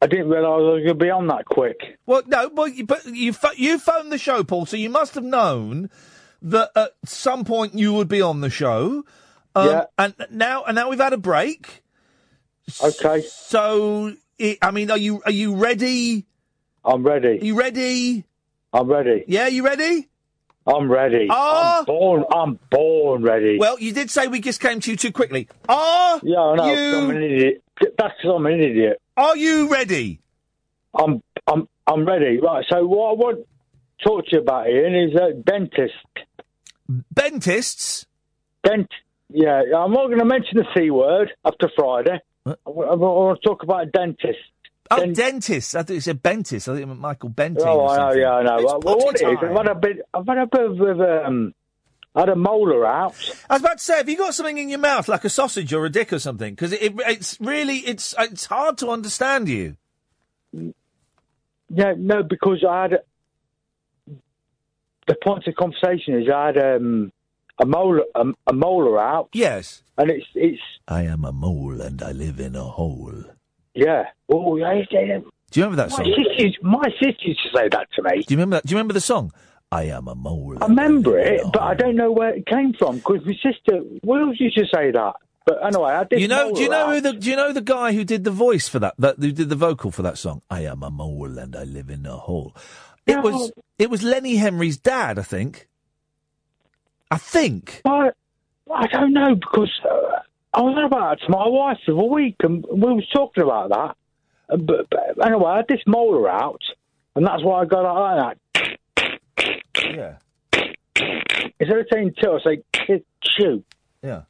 I didn't realise I was going to be on that quick. Well, no, but you, but you you phoned the show, Paul, so you must have known that at some point you would be on the show. Um, Yeah. And now, and now we've had a break. Okay. So, i I mean, are you are you ready? I'm ready. Are you ready? I'm ready. Yeah, you ready? I'm ready. Ah. I'm born. I'm born ready. Well, you did say we just came to you too quickly. Are yeah, I know. you- I'm an idiot. That's I'm an idiot. are you ready? I'm. I'm. I'm ready. Right. So what I want to talk to you about, Iain, is uh, dentist. Dentists. Dent. Yeah, I'm not going to mention the c word after Friday. I, want to talk about a dentist. Oh, dentist. I thought you said Bentis. I think it meant Michael Bentine. Oh, or I know, yeah, I know. It's Well, what it is, I've had a bit, I've had a bit of, um, I had a molar out. I was about to say, have you got something in your mouth like a sausage or a dick or something? Because it, it, it's really it's it's hard to understand you. Yeah, no, because I had, the point of conversation is I had um, a molar a, a molar out. Yes. And it's it's I am a mole and I live in a hole. yeah. Oh, yeah. yeah. Um, do you remember that song? sister, used- my sister used to say that to me. Do you remember that? Do you remember the song? I am a mole. I remember it, but I don't know where it came from because my sister Wills used to say that. But anyway, I did. You know? Do you know molar who the? Do you know the guy who did the voice for that? That who did the vocal for that song? I am a mole and I live in a hole. It was. It was Lenny Henry's dad, I think. I think. I, I don't know because uh, I was on about it to my wife the other week, and we was talking about that. Uh, But, but anyway, I had this molar out, and that's why I got out like that. Yeah. Instead of saying two, I say "K- chew. Yeah.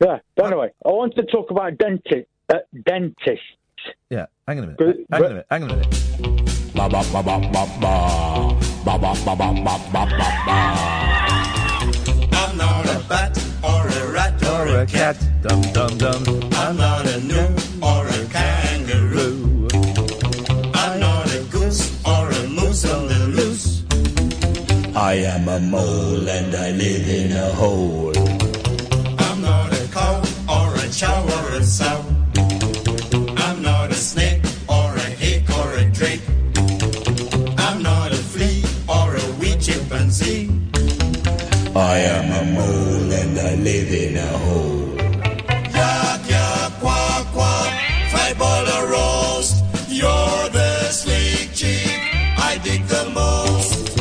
Yeah. But anyway, I wanted to talk about dentist. Uh, dentists. Yeah. Hang on a minute. But- hang on a minute. Hang on a minute. Ba ba ba ba ba ba ba ba ba ba ba ba ba ba. I'm not a bat or a rat or a cat. Dum dum dum. I'm not a gnu or a kangaroo. I'm not a goose or a moose on the loose. I am a mole and I live in a hole. I'm not a cow or a chow or a sow. I'm not a snake or a hick or a drake. I'm not a flea or a wee chimpanzee. I am a mole and I live in a hole. Yak, yak, quack, quack, five ball a roast. You're the sleek cheek, I dig the most.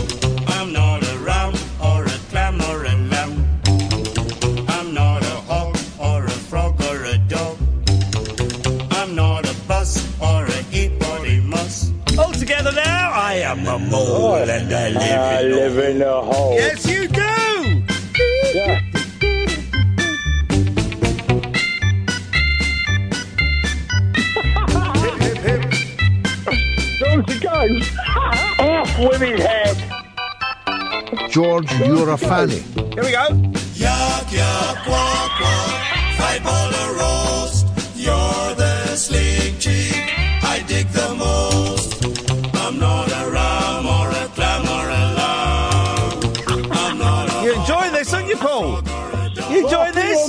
I'm not a ram or a clam or a lamb. I'm not a hawk or a frog or a dog. I'm not a bus or a hippopotamus. All together now. I am a mole oh, and I live I in a live in a hole. Yes, you do. Yeah. hip, hip, hip. George, you're a fanny. Here we go. Yuck, yuck. Five roast. You're the cheek. I dig the most.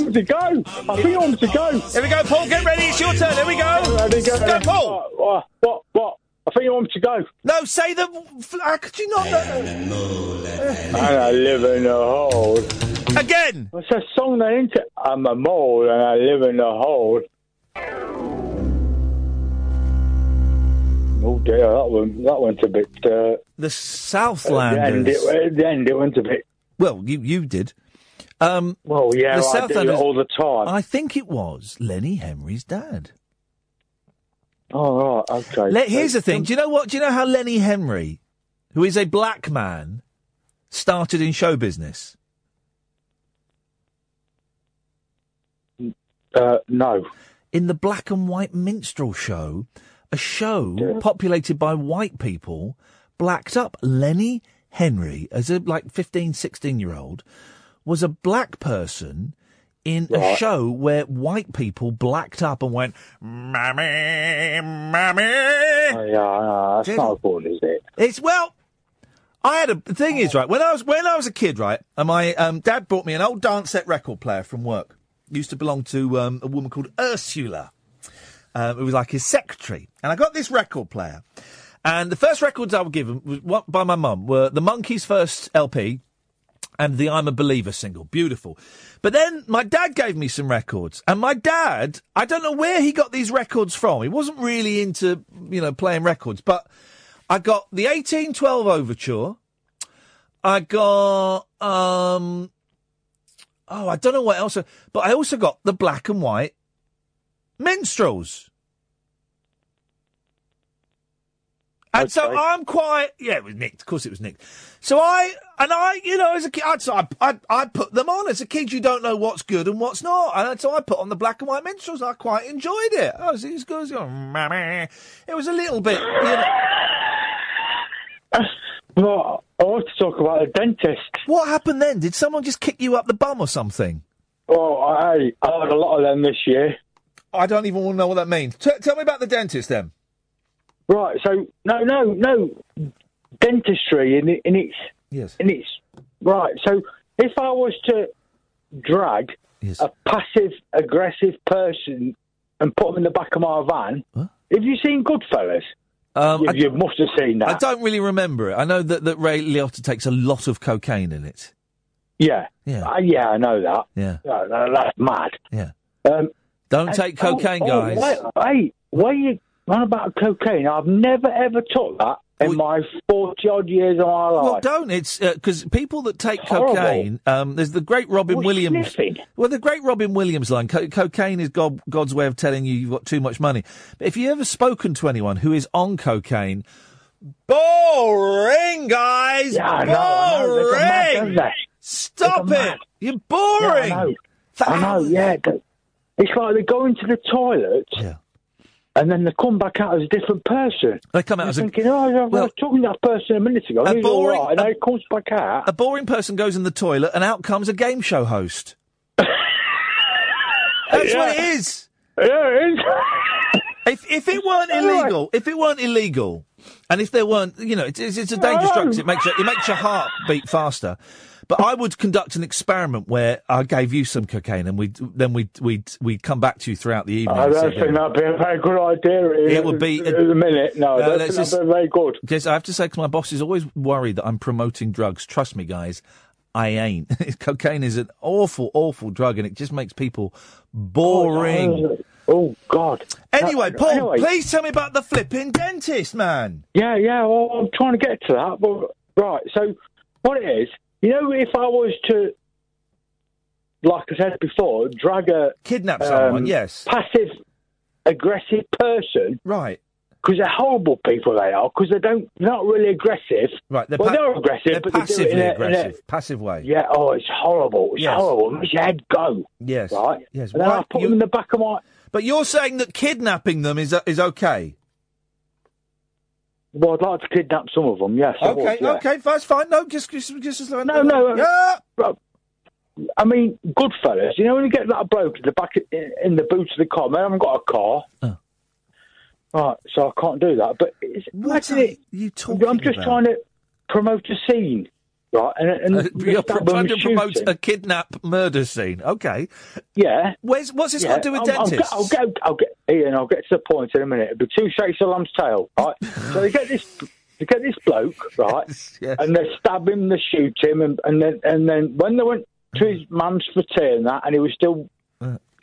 Enjoying this? I'm to go. I think I'm to go. Here we go, Paul. Get ready. It's your turn. Here we go. Ready, go. Go, Paul. What? What? What? I think I'm to go. No, say the. How could you not? And I live in a hole. Again. What's that song that into? I'm a mole and I live in a hole. Oh dear, that one that went a bit. Uh, The at the end, Southlanders. it, at the end, it went a bit. Well, you you did. Um, Well, yeah, the I do it all the time. I think it was Lenny Henry's dad. Oh right, okay. Le- here's the thing. Do you know what? Do you know how Lenny Henry, who is a black man, started in show business? Uh, no. In the black and white minstrel show, a show populated by white people, blacked up. Lenny Henry, as a like 15, 16 year old, was a black person in a show where white people blacked up and went, Mammy, Mammy. Oh, yeah, no, that's Did- not good, is it? It's well. I had a the thing is right when I was when I was a kid right, and my um, dad bought me an old Dansette record player from work. Used to belong to um, a woman called Ursula. Um, it was like his secretary, and I got this record player. And the first records I were given was what, by my mum were the Monkees' first LP and the I'm a Believer single. Beautiful. But then my dad gave me some records, and my dad, I don't know where he got these records from. He wasn't really into, you know, playing records, but I got the 1812 Overture. I got, um, oh, I don't know what else, but I also got the black and white minstrels. And so I'm quite, yeah, it was nicked. Of course it was nicked. So I, and I, you know, as a kid, I'd, so I, I, I put them on. As a kid, you don't know what's good and what's not. And so I put on the black and white minstrels. I quite enjoyed it. I was, it was good. It was, "Mammy." It was a little bit, you know. Well, I want to talk about the dentist. What happened then? Did someone just kick you up the bum or something? Oh, I, I had a lot of them this year. I don't even want to know what that means. T- tell me about the dentist then. Right, so no, no, no, dentistry in, in its Yes. in it's right. So if I was to drag a passive aggressive person and put them in the back of my van, have you seen Goodfellas? Um, you, I- you must have seen that. I don't really remember it. I know that, that Ray Liotta takes a lot of cocaine in it. Yeah. Yeah. Uh, yeah, I know that. Yeah. Uh, that's mad. Yeah. Um, Don't take cocaine, oh, guys. Oh, wait, hey, why you on about cocaine? I've never ever took that in my forty odd years of my life. Well, don't. It's because people that take Horrible. cocaine. Um, there's the great Robin Well, Williams. sniffing. Well, the great Robin Williams line: co- cocaine is God, God's way of telling you you've got too much money. But if you ever spoken to anyone who is on cocaine, boring, guys. Yeah, I know, know. They go mad, boring. don't they? Stop it. You're boring. Yeah, I know. I know. Yeah, it's like they're going to the toilet. Yeah. And then they come back out as a different person. They come out You're as a- thinking, oh, I was talking to that person a minute ago. A boring- right, and then he comes back out. A boring person goes in the toilet, and out comes a game show host. That's what it is. Yeah, it is. If if it weren't illegal, if it weren't illegal, and if there weren't, you know, it's, it's, it's a dangerous drug. It makes your, it makes your heart beat faster. But I would conduct an experiment where I gave you some cocaine, and we then we would we'd we'd come back to you throughout the evening. Don't think that'd be a very good idea. It would be- at the minute. No, I No, don't just- very good. Because I have to say, because my boss is always worried that I'm promoting drugs. Trust me, guys, I ain't. Cocaine is an awful, awful drug, and it just makes people boring. Oh, oh God. Anyway, Paul, anyway. please tell me about the flipping dentist, man. Yeah, yeah. Well, I'm trying to get to that, but right. So, what it is, you know, if I was to, like I said before, drag a kidnap someone, um, yes, passive aggressive person, right? Because they're horrible people. They are because they don't, they're not really aggressive. Right, they're, well, pa- they're aggressive, they're but they do passively it in a, in a- aggressive, passive way. yeah. Oh, it's horrible. It's Yes. horrible. It makes your head go. Yes, Right. yes. And then Why- I put you- them in the back of my. But you're saying that kidnapping them is is okay. Well, I'd like to kidnap some of them. Yes. I would, Okay, yeah. okay, that's fine. No, just just just No, no. Uh, yeah. Well, I mean, Goodfellas. You know when you get that bloke in the back in, in the boot of the car. Man, I haven't got a car. Oh. Right, so I can't do that. But it's, imagine it. You talking I'm just about? trying to promote a scene, right? And, and Uh, you're trying to promote him. a kidnap murder scene. Okay. Yeah. Where's what's this Yeah, got to do with I'll, I'll dentists? I'll get, I'll get, Iain. I'll get to the point in a minute. It'll be two shakes of lamb's tail, right? so they get this, they get this bloke, right? yes. And they stab him, they shoot him, and, and then and then when they went to his mum's for tea and that, and he was still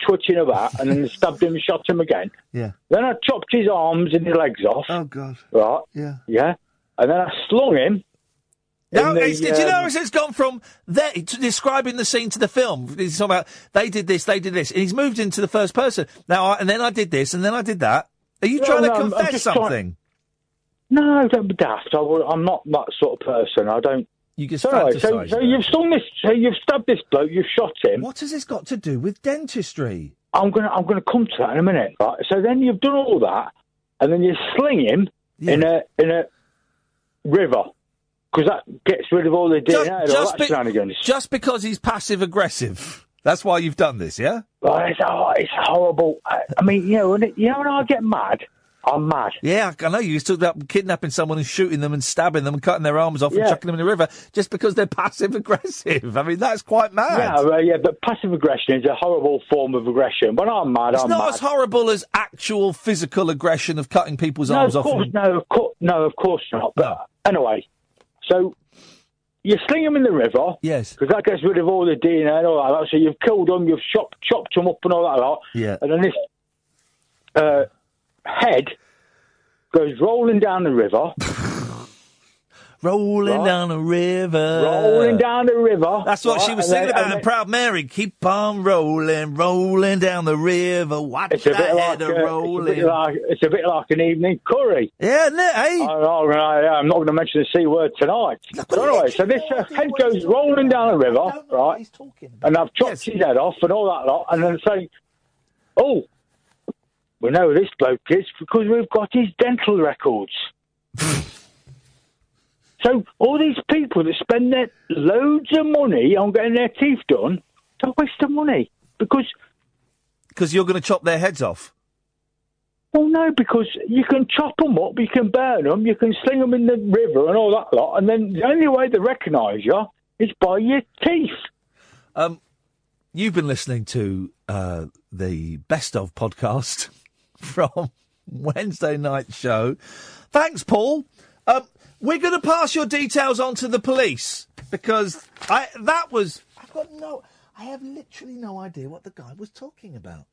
twitching about, and then they stabbed him and shot him again. Yeah. Then I chopped his arms and his legs off. Oh God. Right. Yeah. Yeah. And then I slung him. No, the, it's, did you notice it's gone from there, describing the scene to the film? He's talking about they did this, they did this, and he's moved into the first person now. I, and then I did this, and then I did that. Are you No, trying no, to confess just trying- something? No, don't be daft. I, I'm not that sort of person. I don't. You just so, so, so you've stung this. So you've stabbed this bloke. You've shot him. What has this got to do with dentistry? I'm gonna I'm gonna come to that in a minute. Right. So then you've done all that, and then you sling him in a in a river because that gets rid of all the Just, DNA all just, be- shenanigans. just because he's passive aggressive. That's why you've done this, yeah? Right, it's, oh, it's horrible. I, I mean, you know, when it, you know when I get mad, I'm mad. Yeah, I know. You used to talk about kidnapping someone and shooting them and stabbing them and cutting their arms off and chucking them in the river just because they're passive aggressive. I mean, that's quite mad. Yeah, well, yeah, but passive aggression is a horrible form of aggression. When I'm mad, It's I'm It's not mad. as horrible as actual physical aggression of cutting people's no, arms of off. course, and- no, of course, no, of course not. But anyway, so you sling them in the river. Yes. Because that gets rid of all the DNA and all that. So you've killed them, you've chopped, chopped them up and all that lot. Yeah. And then this uh, head goes rolling down the river. Rolling Right. down the river. rolling down the river. That's what right? she was And then- singing about and in Proud Mary. Keep on rolling, rolling down the river. Watch It's a that bit like head uh, a it's a bit like it's a bit like an evening curry. Yeah, isn't it, eh? I, I'm not going to mention the c word tonight. But anyway, so this uh, head goes rolling down the river, right? And I've chopped his head off and all that lot, and then say, "Oh, we know who this bloke is because we've got his dental records." so all these people that spend their loads of money on getting their teeth done, don't waste their money because Because you're going to chop their heads off. Well, no, because you can chop them up, you can burn them, you can sling them in the river and all that lot, and then the only way they recognise you is by your teeth. Um, you've been listening to uh, the best of podcast from Wednesday night show. Thanks, Paul. Um, we're going to pass your details on to the police because I that was I've got no I have literally no idea what the guy was talking about,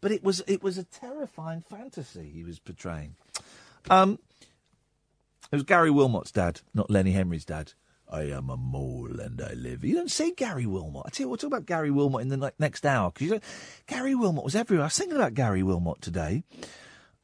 but it was it was a terrifying fantasy he was portraying. Um, it was Gary Wilmot's dad, not Lenny Henry's dad. I am a mole and I live. You don't see Gary Wilmot. I tell you, we'll talk about Gary Wilmot in the ne- next hour because Gary Wilmot was everywhere. I was thinking about Gary Wilmot today.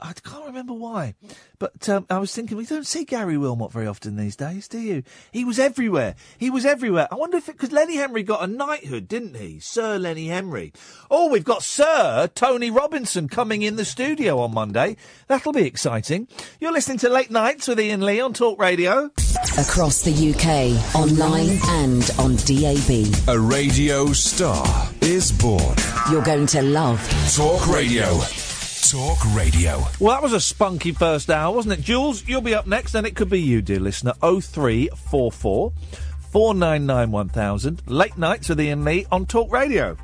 I can't remember why, but um, I was thinking we don't see Gary Wilmot very often these days, do you? He was everywhere. He was everywhere. I wonder if because Lenny Henry got a knighthood, didn't he, Sir Lenny Henry? Oh, we've got Sir Tony Robinson coming in the studio on Monday. That'll be exciting. You're listening to Late Nights with Iain Lee on Talk Radio. Across the UK, online and on DAB. A radio star is born. You're going to love Talk Radio. Talk Radio. Well, that was a spunky first hour, wasn't it? Jules, you'll be up next, and it could be you, dear listener. 0344 499 1000. Late nights with Iain Lee on Talk Radio.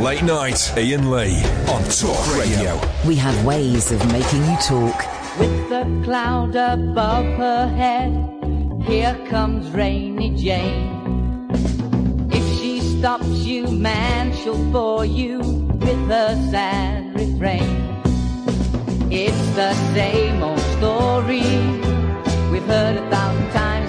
Late night, Iain Lee on Talk Radio. We have ways of making you talk. With the cloud above her head, here comes Rainy Jane. If she stops you, man, she'll bore you with her sad refrain. It's the same old story, we've heard a thousand times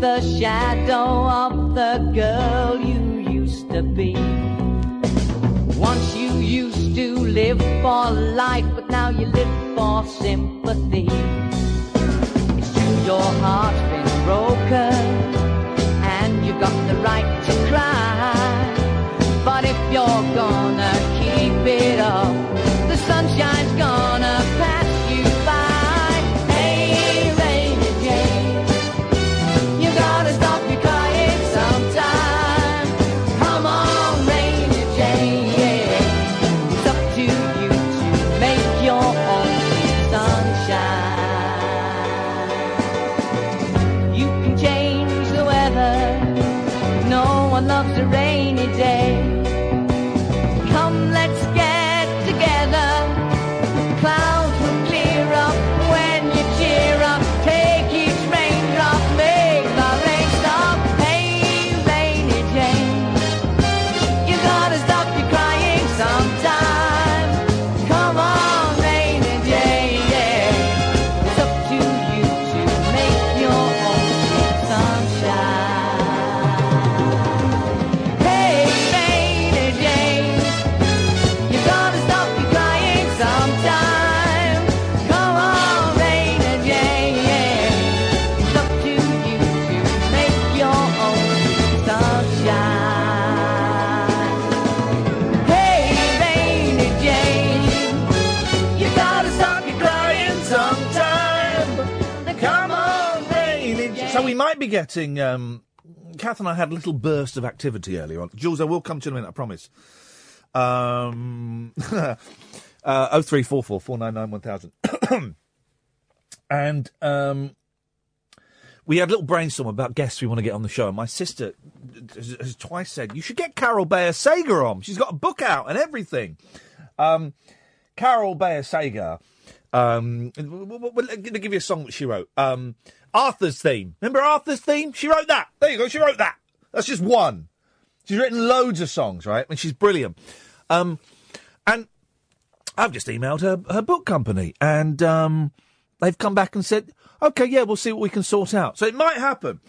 the shadow of the girl you used to be. Once you used to live for life, but now you live for sympathy. It's true, your heart's been broken, and you've got the right to cry. But if you're gonna keep it up, getting. Um, Kath and I had a little burst of activity earlier on. Jules, I will come to you in a minute, I promise. Um, uh, 0344 and um, we had a little brainstorm about guests we want to get on the show. And my sister has, twice said, You should get Carol Bayer Sager on. She's got a book out and everything. Um, Carol Bayer Sager. Um, w- w- w- let me give you a song that she wrote. Um, Arthur's theme. Remember Arthur's theme? She wrote that. There you go. She wrote that. That's just one. She's written loads of songs, right? And she's brilliant. Um, and I've just emailed her her book company, and um, they've come back and said, "Okay, yeah, we'll see what we can sort out." So it might happen.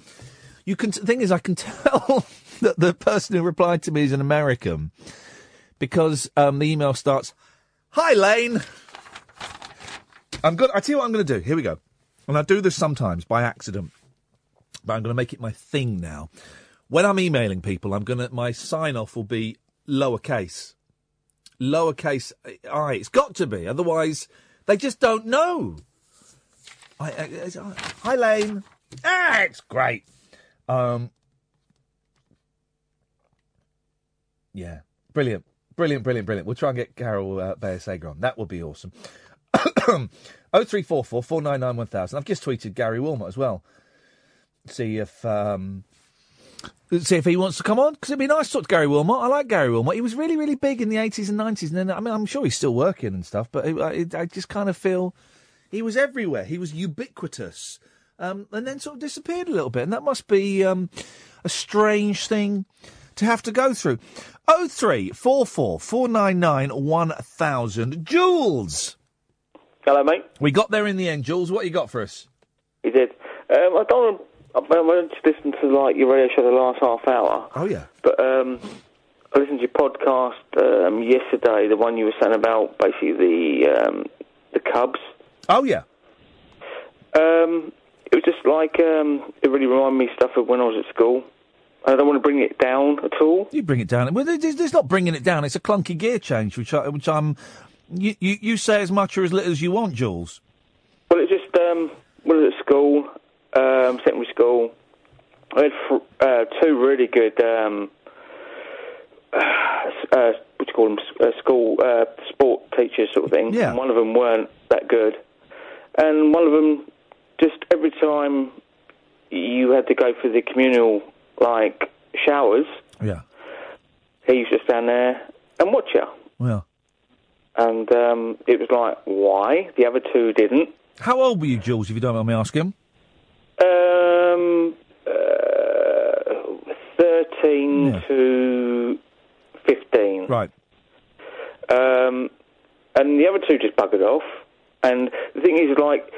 You can. The thing is, I can tell that the person who replied to me is an American because um, the email starts, "Hi, Lane." I'm good. I tell you what I'm going to do. Here we go. And I do this sometimes by accident, but I'm going to make it my thing now. When I'm emailing people, I'm going to my sign off will be lowercase, lowercase i. It's got to be, otherwise they just don't know. I, I, I- hi Lane. Ah, it's great. Um, yeah, brilliant, brilliant, brilliant, brilliant. We'll try and get Carol uh, Bayer. That would be awesome. Oh three four four four nine nine one thousand. I've just tweeted Gary Wilmot as well. See if um, see if he wants to come on because it'd be nice to talk to Gary Wilmot. I like Gary Wilmot. He was really really big in the eighties and nineties, and then I mean I'm sure he's still working and stuff. But I, I just kind of feel he was everywhere. He was ubiquitous, um, and then sort of disappeared a little bit, and that must be um, a strange thing to have to go through. Oh three four four four nine nine one thousand. Jules. Hello, mate. We got there in the end, Jules. What you got for us? You did. Um, I don't. I went to listen to like your radio show the last half hour, Oh yeah. but um, I listened to your podcast um, yesterday. The one you were saying about basically the um, the Cubs. Oh yeah. Um, it was just like um, it really reminded me of stuff of when I was at school. I don't want to bring it down at all. You bring it down. Well, it's, it's not bringing it down. It's a clunky gear change, which I, which I'm. You, you, you say as much or as little as you want, Jules. Well, it's just um, when I was at school, um, secondary school. I had fr- uh, two really good, um, uh, what do you call them, uh, school uh, sport teachers, sort of thing. Yeah. And one of them weren't that good, and one of them just every time you had to go for the communal like showers, Yeah. he used to stand there and watch you. Well, And um, it was like, why? The other two didn't. how old were you, Jules? If you don't mind me asking. Um, uh, 13 to 15. Right. Um, and the other two just buggered off. And the thing is, like,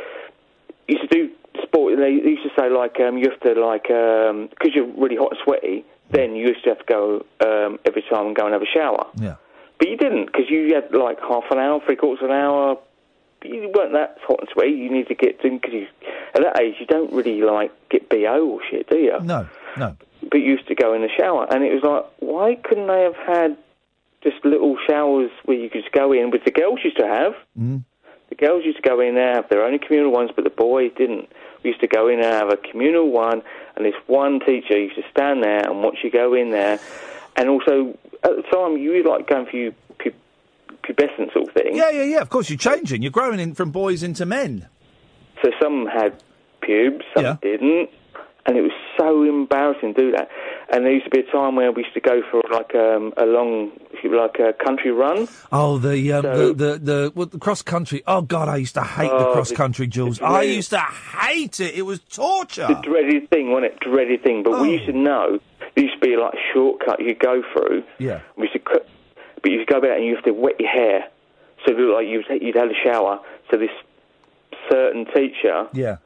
you used to do sport, they used to say, like, um, you have to, like, because you're really hot and sweaty, then you used to have to go um, every time and go and have a shower. Yeah. But you didn't, because you had, like, half an hour, three quarters of an hour. You weren't that hot and sweaty. You need to get to, because you, at that age, you don't really, like, get BO or shit, do you? No. No. but you used to go in the shower, and it was like, why couldn't they have had just little showers where you could just go in, which the girls used to have. Mm. The girls used to go in there, have their own communal ones, but the boys didn't. We used to go in and have a communal one, and this one teacher used to stand there and watch you go in there. And also, at the time, you were like going for your pu- pubescent sort of thing. Yeah, yeah, yeah. Of course, you're changing. You're growing in from boys into men. So some had pubes, some didn't, and it was so embarrassing to do that. And there used to be a time where we used to go for like um, a long, like a country run. Oh, the um, the the the, what, the cross country. Oh God, I used to hate the Oh, cross the- country, Jules. the I dread- used to hate it. It was torture. The dreaded thing, wasn't it? Dreaded thing. But we used to know there used to be like a shortcut you go through. Yeah. We used to, cut- but you used to go back and you have to wet your hair, so it looked like you'd, you'd had a shower. So this certain teacher Yeah.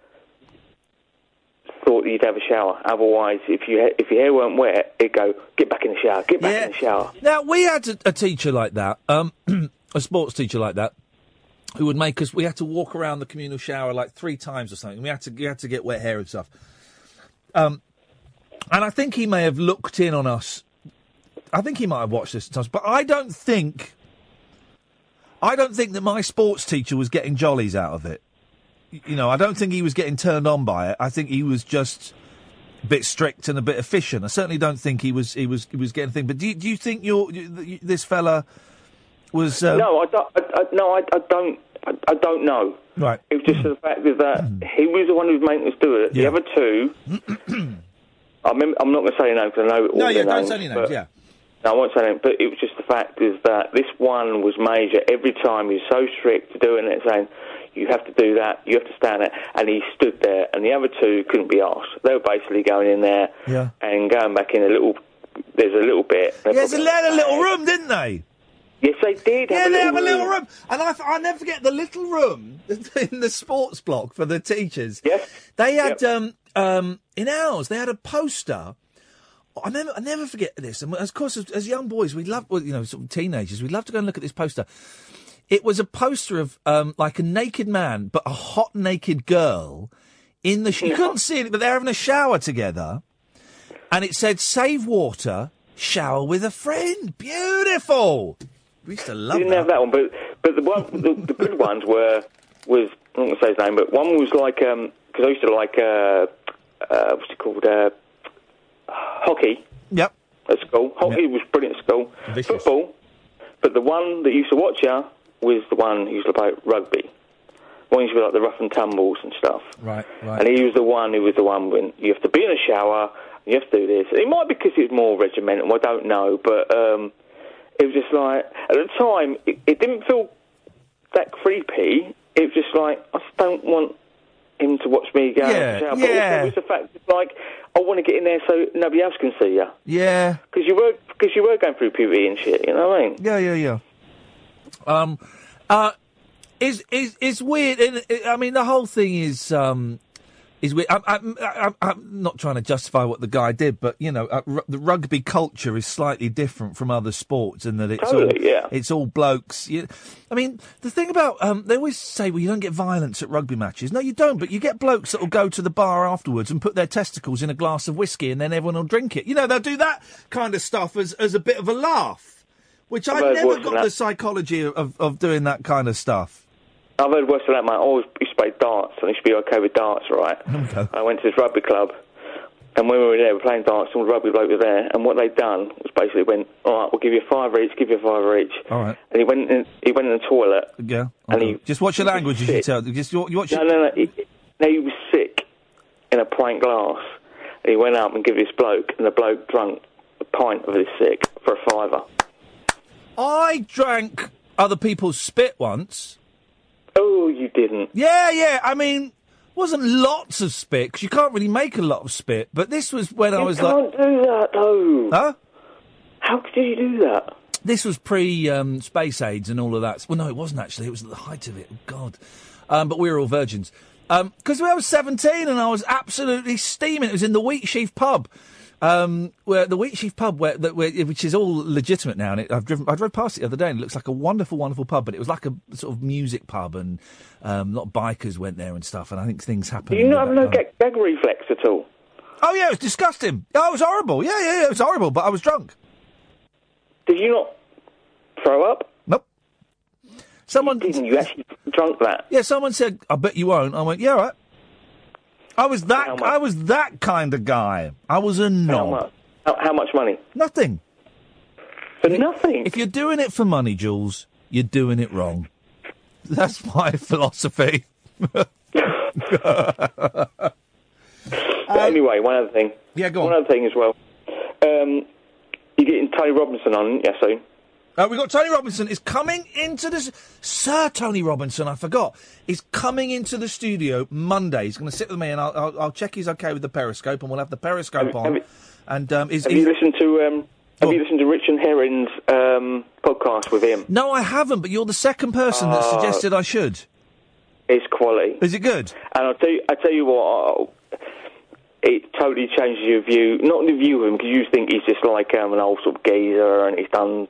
thought that you'd have a shower. Otherwise, if you if your hair weren't wet, it'd go get back in the shower, get back in the shower. Now we had a, a teacher like that, um, a sports teacher like that, who would make us. We had to walk around the communal shower like three times or something. We had to we had to get wet hair and stuff. Um, and I think he may have looked in on us. I think he might have watched this times, but I don't think. I don't think that my sports teacher was getting jollies out of it. You know, I don't think he was getting turned on by it. I think he was just a bit strict and a bit efficient. I certainly don't think he was he was he was getting things. But do you, do you think you're, this fella was um, no, I don't. I, I, no, I, I don't. I, I don't know. right? It was just the fact is that he was the one who was making us do it. The other two, I I'm not going to say names because I know all No, yeah, don't names, say any names. Yeah, No, I won't say names, but it was just the fact is that this one was major. Every time he was so strict to doing it, saying you have to do that, you have to stand it, and he stood there, and the other two couldn't be asked. They were basically going in there yeah. and going back in a little. There's a little bit. Yes, they had a little room, didn't they? Yes, they did. Yeah, have a they have a little room. and I I never forget the little room in the sports block for the teachers. Yes, they had um um in ours they had a poster. I never I never forget this, and of course as, as young boys we love well, you know sort of teenagers we love to go and look at this poster. It was a poster of um, like a naked man, but a hot naked girl in the. Sh- you couldn't see it, but they're having a shower together, and it said "Save water, shower with a friend." Beautiful. We used to love You didn't that. have that one, but but the one the, the good ones were was I'm not gonna say his name, but one was like because I used to like uh, uh, what's it called uh, hockey. Yep. At school, hockey was brilliant at school. Football, but the one that used to watch you was the one who used to play rugby. One used to be like the rough and tumbles and stuff. Right, right. And he was the one who was the one when you have to be in a shower, you have to do this. It might be because it was more regimental, I don't know, but um, it was just like, at the time, it, it didn't feel that creepy. It was just like, I just don't want him to watch me go Yeah, the shower. But yeah. also, it was the fact, it's like, I want to get in there so nobody else can see you. Yeah. Because you were, cause you were going through puberty and shit, you know what I mean? Yeah, yeah, yeah. Um, uh, is is is weird. And uh, I mean, the whole thing is um, is weird. I'm, I'm, I'm, I'm not trying to justify what the guy did, but you know, uh, r- the rugby culture is slightly different from other sports in that it's all yeah. it's all blokes. You, I mean, the thing about um, they always say, well, you don't get violence at rugby matches. No, you don't. But you get blokes that will go to the bar afterwards and put their testicles in a glass of whiskey, and then everyone will drink it. You know, they'll do that kind of stuff as as a bit of a laugh, which I've I've never got that. the psychology of, of doing that kind of stuff. I've heard worse than that, mate. I always used to play darts, and I used to be okay with darts, right? Okay. I went to this rugby club, and when we were there, we were playing darts, and all the rugby bloke was there, and what they'd done was basically went, all right, we'll give you a fiver each, give you a fiver each. All right. And he went in, he went in the toilet. Yeah. And he, Just watch your language as you tell. Just you, watch. no, no, no, he, no, he was sick in a pint glass, and he went up and gave this bloke, and the bloke drunk a pint of his sick for a fiver. I drank other people's spit once. Oh, you didn't? Yeah, yeah. I mean, wasn't lots of spit because you can't really make a lot of spit. But this was when I You was like, can't do that, though. huh? How could you do that? This was pre um, space AIDS and all of that. Well, no, it wasn't actually. It was at the height of it. Oh, God. Um, but we were all virgins. Because I was 17 and I was absolutely steaming. It was in the Wheat Sheaf pub. Um, where the Wheat Sheaf pub, where, that, where which is all legitimate now, and it, I've driven, I drove past it the other day, and it looks like a wonderful, wonderful pub. But it was like a sort of music pub, and um, a lot of bikers went there and stuff. And I think things happened. Do you not have no gag, gag reflex at all? Oh yeah, it was disgusting. Oh, it was horrible. Yeah, yeah, yeah, it was horrible. But I was drunk. Did you not throw up? Nope. Someone you didn't. You actually drunk that. Yeah, someone said, "I bet you won't." I went, "Yeah, all right." I was that. I was that kind of guy. I was a knob. much? How, how much money? Nothing. For nothing. If you're doing it for money, Jules, you're doing it wrong. That's my philosophy. But anyway, one other thing. Yeah, go on. One other thing as well. Um, you're getting Tony Robinson on, yeah, soon. Uh, we got Tony Robinson is coming into this. Sir Tony Robinson, I forgot, is coming into the studio Monday. He's going to sit with me, and I'll, I'll, I'll check he's okay with the Periscope, and we'll have the Periscope Have- on. have and um, is, Have is- you listened to um, Have you listened to Richard Herring's um, podcast with him? no, I haven't. But you're the second person that Uh, suggested I should. It's quality. Is it good? And I'll tell you, I tell you what, it totally changes your view. Not the view of him because you think he's just like um, an old sort of geezer and he's done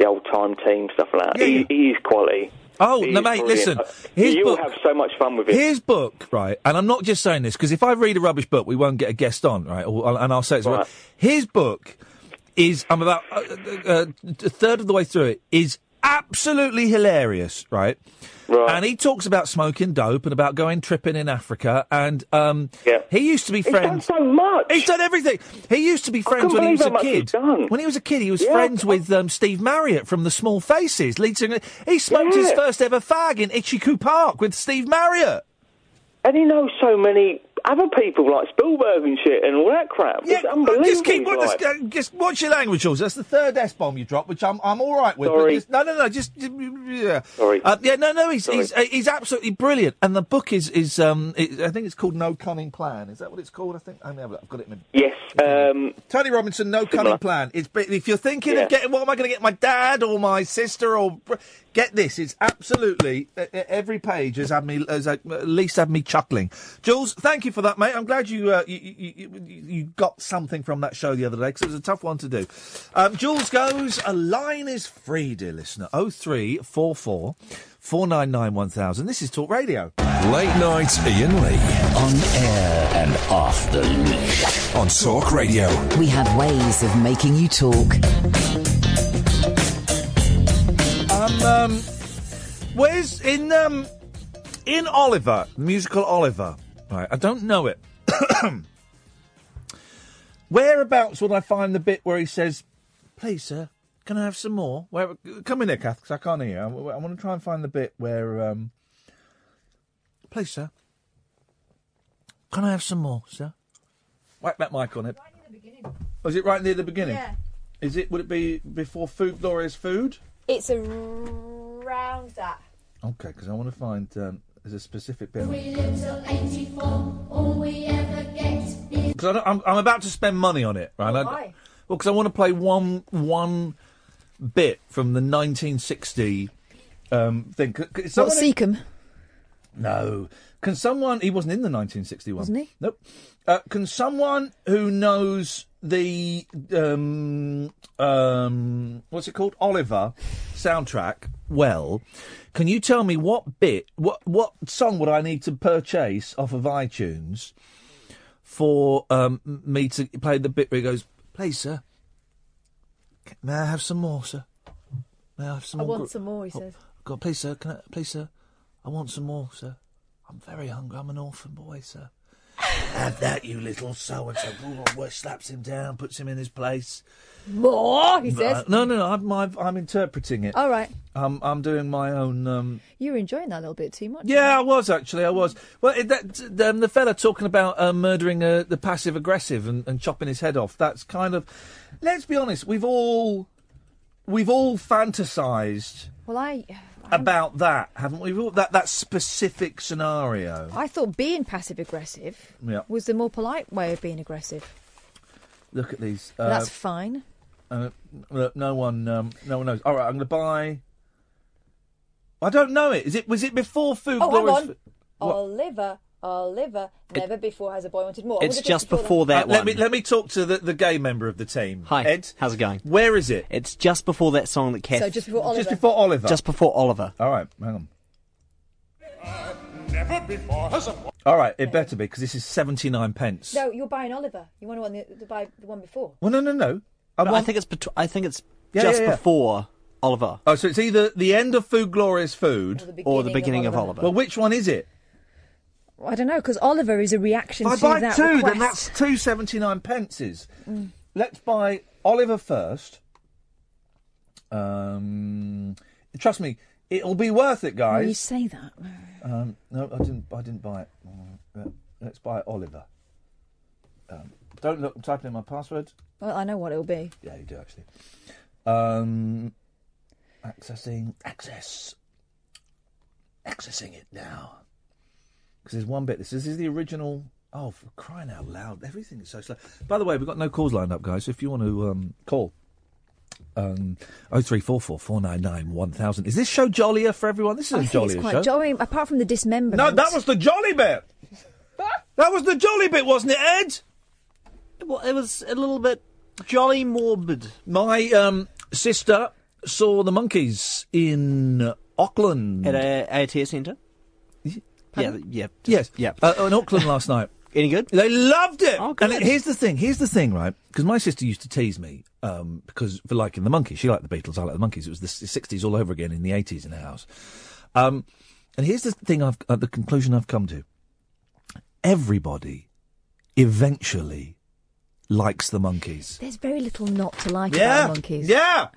the old time team stuff like that. he, he is quality. Oh, no, mate, brilliant. listen. Uh, His You'll book- have so much fun with it. His book, right, and I'm not just saying this because if I read a rubbish book, we won't get a guest on, right? Or, and I'll say it's Right. His book is I'm about uh, uh, a third of the way through it is absolutely hilarious, right? Right. And he talks about smoking dope and about going tripping in Africa, and um, he used to be friends. He's done so much. He's done everything. He used to be friends when he was a kid. When he was a kid, he was Yeah. friends with um, Steve Marriott from the Small Faces. Lead singer. He smoked his first ever fag in Ichiku Park with Steve Marriott. And he knows so many other people like Spielberg and shit and all that crap. it's unbelievable. Just keep he's what, like. just, uh, just watch your language, Jules. That's the third S bomb you dropped, which I'm I'm all right with. Sorry. just- no, no, no. Just yeah. Sorry. Uh, yeah, no, no. He's Sorry. he's uh, he's absolutely brilliant. And the book is is um it, I think it's called No Cunning Plan. Is that what it's called? I think I never. I've got it in. My... Yes. Um, Tony Robinson, No Cunning Plan. It's if you're thinking Yeah. of getting what am I going to get my dad or my sister or get this. It's absolutely every page has had me has at least had me chuckling. Jules, thank you. You for that, mate. I'm glad you uh, you, you, you, you got something from that show the other day because it was a tough one to do. Um, Jules goes. A line is free, dear listener. Oh three four four four nine nine one thousand. This is Talk Radio. Late night Iain Lee. On air and off the leash. On Talk Radio. We have ways of making you talk. Um, um, where's in um in Oliver, musical Oliver? Right, I don't know it. Whereabouts would I find the bit where he says, "Please, sir, can I have some more?" Where? Come in here, Kath, 'cause I can't hear. you. I, I want to try and find the bit where, um, "Please, sir, can I have some more, sir?" Whack that mic on it. Was it right near the beginning? Yeah. Is it? Would it be before food? Glorious food? It's around that. Okay, because I want to find um, there's a specific bit. We live till 84, all we ever get is Because I'm, I'm about to spend money on it, right? Oh, I- why? well, because I want to play one one bit from the 1960 um, thing. C- c- What, someone- No. Can someone? He wasn't in the 1961. Wasn't he? Nope. Uh, can someone who knows the um, um, what's it called, Oliver soundtrack well? Can you tell me what bit, what what song would I need to purchase off of iTunes for um, me to play the bit where he goes, "Please, sir, may I have some more, sir? May I have some I more?" I want gr- some more, he Oh, says. God, please, sir, can I, please, sir, I want some more, sir. I'm very hungry. I'm an orphan boy, sir. Have that, you little so and so. Slaps him down, puts him in his place. More, he says. No, no, no. I'm, I'm, I'm interpreting it. All right. I'm, I'm doing my own. Um... You were enjoying that a little bit too much. Yeah, I was actually. I was. Well, it, that um, the fella talking about uh, murdering uh, the passive aggressive and, and chopping his head off. That's kind of. Let's be honest. We've all, we've all fantasized Well, I, about that, haven't we? That that specific scenario. I thought being passive aggressive Yeah. was the more polite way of being aggressive. Look at these. Uh, that's fine. Uh, look, no one, um, no one knows. All right, I'm going to buy. I don't know it. Is it? Was it before Food Oh, hang on. Oliver, Oliver, never before has a boy wanted more. It's wonder just before Uh, that let one. me let me talk to the, the gay member of the team. Hi, Ed. how's it going? Where is it? It's just before that song that Kath. So just before Oliver. Just before Oliver. Just before Oliver. All right, hang on. Never before has a boy. All right, it better be because this is seventy nine pence. No, you're buying Oliver. You want to, want the, to buy the one before. Well, no, no, no. I, But I think it's bet- I think it's Yeah, just yeah, yeah. before Oliver Oh, so it's either the end of Food Glorious Food or the beginning of Oliver. Well, which one is it? I don't know because Oliver is a reaction If I buy that two, request. then that's two seventy nine pences. Mm. Let's buy Oliver first. Um, trust me, it'll be worth it, Well, you say that. Um, no, I didn't. I didn't buy it. Uh, Let's buy Oliver. Um, don't look. I'm typing in my password. Well, I know what it'll be. Yeah, you do actually. Um, accessing access. Accessing it now. Because there's one bit. This is, this is the original. Oh, for crying out loud! Everything is so slow. By the way, we've got no calls lined up, guys. So if you want to um, call, um, oh three four four four nine nine one thousand. Is this show jollier for everyone? This is I a think jollier it's quite show. jolly. Apart from the dismemberment. no, that was the jolly bit. that was the jolly bit, wasn't it, Ed? Well, it was a little bit jolly morbid. My um, sister saw the Monkees in Auckland. At a ATS centre? Yeah, Pardon? yeah. Yes, yeah. uh, in Auckland last night. Any good? They loved it. Oh, And good. it- here's the thing. Here's the thing, right? Because my sister used to tease me um, because for liking the Monkees. She liked the Beatles. I like the Monkees. It was the '60s all over again in the '80s in the house. Um, and here's the thing. I've uh, the conclusion I've come to. Everybody, eventually, likes the Monkees. There's very little not to like Yeah, about Monkees. yeah.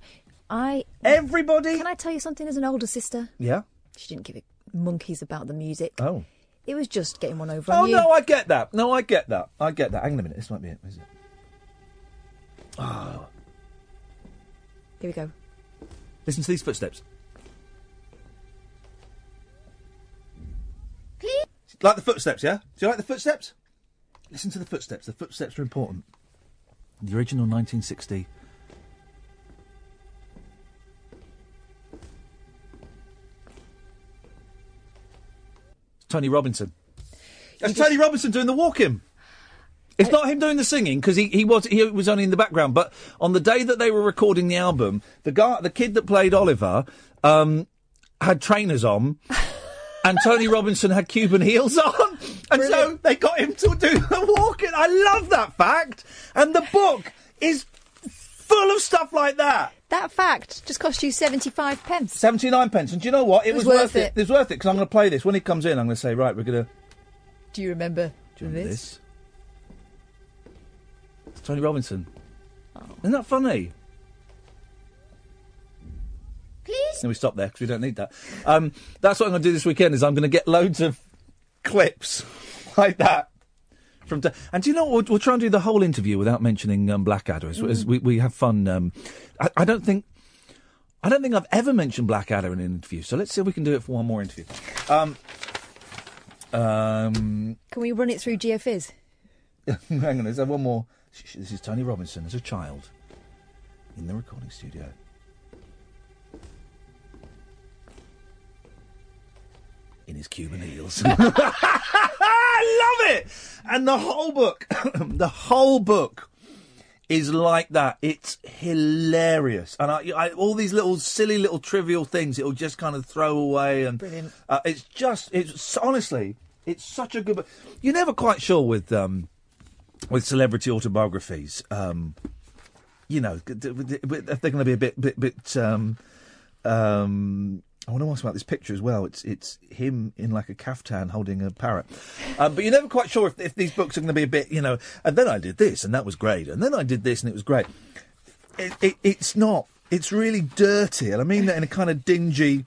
I. Everybody. Can I tell you something? As an older sister, Yeah. she didn't give a monkeys about the music. Oh. It was just getting one over Oh on you. no, I get that. No, I get that. I get that. Hang on a minute. This might be it. Is it? Oh, Here we go. listen to these footsteps. Like the footsteps, yeah? Do you like the footsteps? Listen to the footsteps. The footsteps are important. The original 1960. Tony Robinson. That's Tony Robinson doing the walking. It's not him doing the singing because he, he was he was only in the background. But on the day that they were recording the album, the guy, the kid that played Oliver, um, had trainers on, and Tony Robinson had Cuban heels on, and so they got him to do the walking. I love that fact, and the book is full of stuff like that. That fact just cost you 75 pence. 79 pence. And do you know what? It, It was was, worth worth it. It was worth it because I'm going to play this. When he comes in, I'm going to say, right, we're going to Do you remember do you remember this? this. It's Tony Robinson. Isn't that funny? Please. Can we stop there because we don't need that. Um, that's what I'm going to do this weekend. Is I'm going to get loads of clips like that from. and do you know what? We'll, we'll try and do the whole interview without mentioning um, Blackadder. As, as we, we have fun. Um, I, I don't think. I don't think I've ever mentioned Blackadder in an interview. So let's see if we can do it for one more interview. Um, um, Can we run it through GFIS? hang on, there's uh, one more. This is Tony Robinson as a child in the recording studio. In his Cuban heels. I love it! And the whole book, the whole book is like that. It's hilarious. And I, I, all these little silly little trivial things it'll just kind of throw away. And Brilliant. Uh, it's just, it's honestly, it's such a good book. You're never quite sure with, um, with celebrity autobiographies, um, you know, if they're going to be a bit, bit, bit. Um, um, I want to ask about this picture as well. It's it's him in like a caftan holding a parrot, um, but you're never quite sure if, if these books are going to be a bit, you know. And then I did this, and that was great, and then I did this, and it was great. It, it, it's not. It's really dirty, and I mean that in a kind of dingy,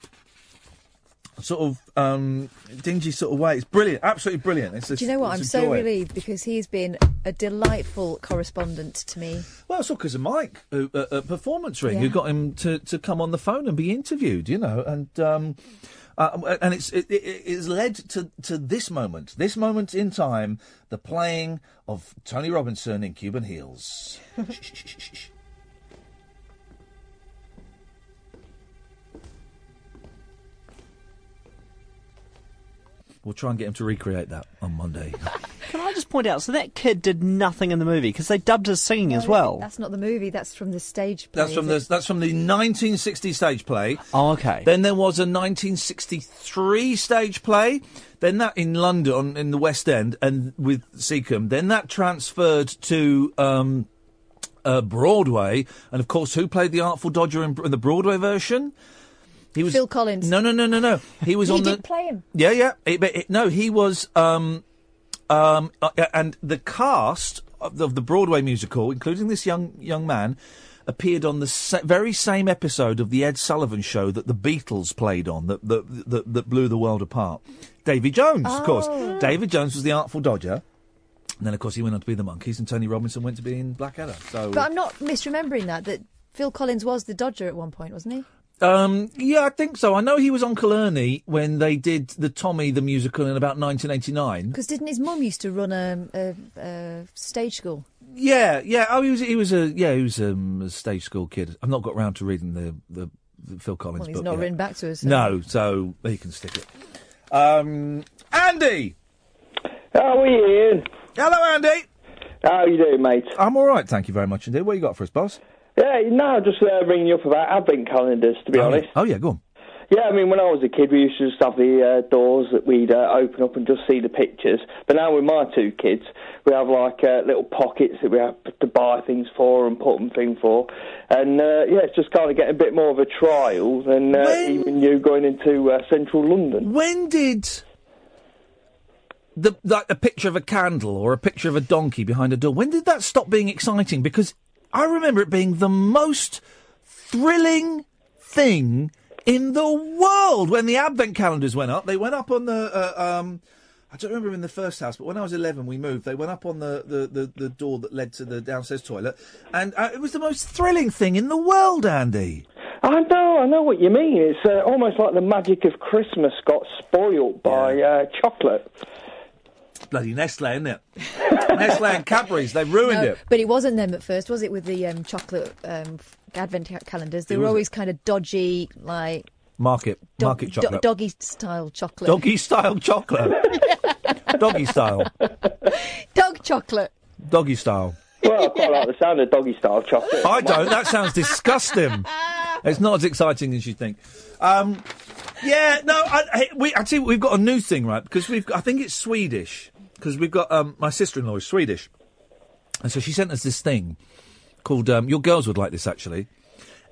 sort of um, dingy sort of way. It's brilliant, absolutely brilliant. It's a, Do you know what? I'm so relieved because he's been a delightful correspondent to me. Well, it's all because of Mike who, uh, at Performance Ring, who got him to, to come on the phone and be interviewed, you know, and um, uh, and it's it, it, it's led to to this moment, this moment in time, the playing of Tony Robinson in Cuban Heels. We'll try and get him to recreate that on Monday. Can I just point out? So that kid did nothing in the movie because they dubbed his singing as well. That's not the movie. That's from the stage play. That's from the it? that's from the 1960 stage play. Oh, okay. Then there was a 1963 stage play. Then that in London in the West End and with Secombe. Then that transferred to um, uh, Broadway, and of course, who played the Artful Dodger in, in the Broadway version? He was Phil Collins. No, no, no, no, no. He was He on did the. play him. Yeah, yeah. It- but it- no, he was. Um, um, uh, and the cast of the, of the Broadway musical, including this young young man, appeared on the sa- very same episode of the Ed Sullivan Show that the Beatles played on, that that that, that blew the world apart. Davy Jones, of course. Oh. David Jones was the Artful Dodger. And then, of course, he went on to be the Monkees, and Tony Robinson went to be in Blackadder. So, But I'm not misremembering that. That Phil Collins was the Dodger at one point, wasn't he? Um, yeah, I think so. I know he was on Killarney when they did the Tommy the musical in about 1989. Because didn't his mum used to run a, a, a stage school? Yeah, yeah. Oh, he was he was a yeah he was um, a stage school kid. I've not got round to reading the the, the Phil Collins Well, he's book not yet. written back to us. so- No, so he can stick it. Um, Andy. How are you, Iain? Hello, Andy. How are you doing, mate? I'm all right, thank you very much indeed. What you got for us, boss? Yeah, no, just uh, ringing you up about advent calendars, to be oh, honest. Yeah. Oh yeah, go on. Yeah, I mean, when I was a kid, we used to just have the uh, doors that we'd uh, open up and just see the pictures. But now with my two kids, we have like uh, little pockets that we have to buy things for and put them thing for. And uh, yeah, it's just kind of getting a bit more of a trial than uh, When- even you going into uh, central London. When did the like a picture of a candle or a picture of a donkey behind a door? When did that stop being exciting? Because I remember it being the most thrilling thing in the world when the advent calendars went up. They went up on the. Uh, um, I don't remember in the first house, but when I was 11, we moved. They went up on the, the, the, the door that led to the downstairs toilet, and uh, it was the most thrilling thing in the world, Andy. I know, I know what you mean. It's uh, almost like the magic of Christmas got spoilt by uh, chocolate. Bloody Nestle, isn't it? Nestle and Cadbury's, they ruined No, it. But it wasn't them at first, was it? With the um, chocolate um, advent calendars, they It were wasn't. always kind of dodgy, like Market, dog- market do- chocolate. doggy style chocolate. Doggy style chocolate. Doggy style. Dog chocolate. Doggy style. Well, I quite like the sound of doggy style chocolate. I don't. That sounds disgusting. It's not as exciting as you think. Um, yeah, no. I, hey, we actually we've got a new thing, right? Because we've I think it's Swedish because we've got um, my sister-in-law is Swedish, and so she sent us this thing called um, your girls would like this actually.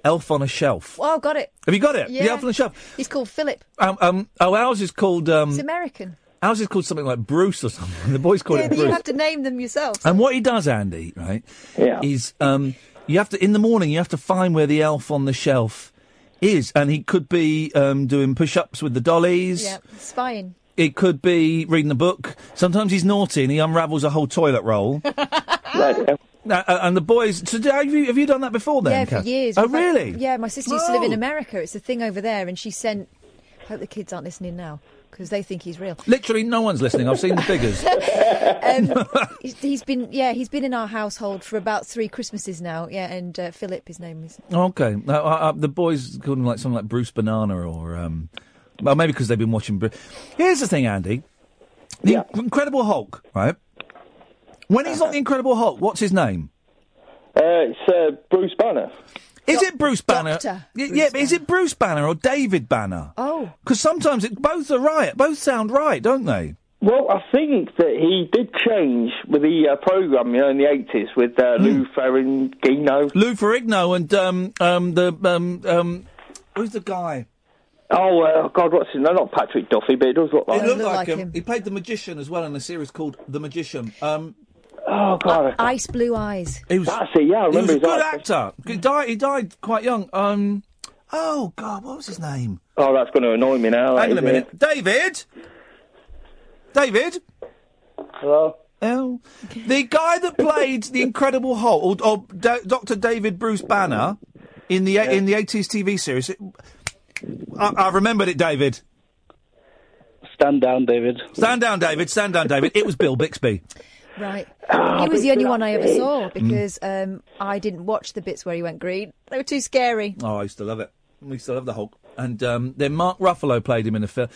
Elf on a shelf. Oh, got it. Have you got it? Yeah. The elf on a shelf. He's called Philip. Um, um, oh, ours is called um, He's American. ours is called something like Bruce or something. The boys call yeah, it but you have to name them yourself. And what he does, Andy, right, Yeah. is um, you have to in the morning you have to find where the elf on the shelf is, and he could be um, doing push-ups with the dollies. Yeah, spying. It could be reading a book. Sometimes he's naughty and he unravels a whole toilet roll. Now, uh, and the boys. So do- have you have you done that before? Then, yeah, for Kath? years. Oh, In fact, really? Yeah, my sister used to live in. America. It's a thing over there, and she sent. I hope the kids aren't listening now because they think he's real. Literally, no one's listening. I've seen the figures. um, he's- he's been yeah he's been in our household for about three Christmases now. Yeah, and uh, Philip, his name is. Okay, no, uh, uh, the boys called him like something like Bruce Banana or, um, well, maybe because they've been watching. Bru- Here's the thing, Andy. The Incredible Hulk, right? When he's not the Incredible Hulk, what's his name? Uh, it's uh, Bruce Banner. Is it Bruce Banner? Doctor Y- yeah, but is it Bruce Banner or David Banner? Oh, Because sometimes it, both are right. Both sound right, don't they? Well, I think that he did change with the uh, program, you know, in the eighties with uh, Lou Ferrigno. Lou Ferrigno and um, um, the um, um, who's the guy? Oh, uh, God, what's his name? Not Patrick Duffy, but it does look like He looked like, him. He played the magician as well in a series called The Magician. Um, oh God, Ice Blue Eyes. He was, That's it, yeah, I he was remember a good eyes. actor. He died. He died quite young. Um, oh God, what was his name? Oh, that's going to annoy me now. Hang on a is, minute, David. David. Hello. Oh, the guy that played the Incredible Hulk, or, or Da- Doctor David Bruce Banner, in the in the eighties TV series. It, I, I remembered it, David. Stand down, David. Stand down, David. Stand down, David. It was Bill Bixby. Right. Ah, he was the only one I ever saw Mm. because um, I didn't watch the bits where he went green. They were too scary. Oh, I used to love it. We used to love the Hulk. And um, then Mark Ruffalo played him in a film.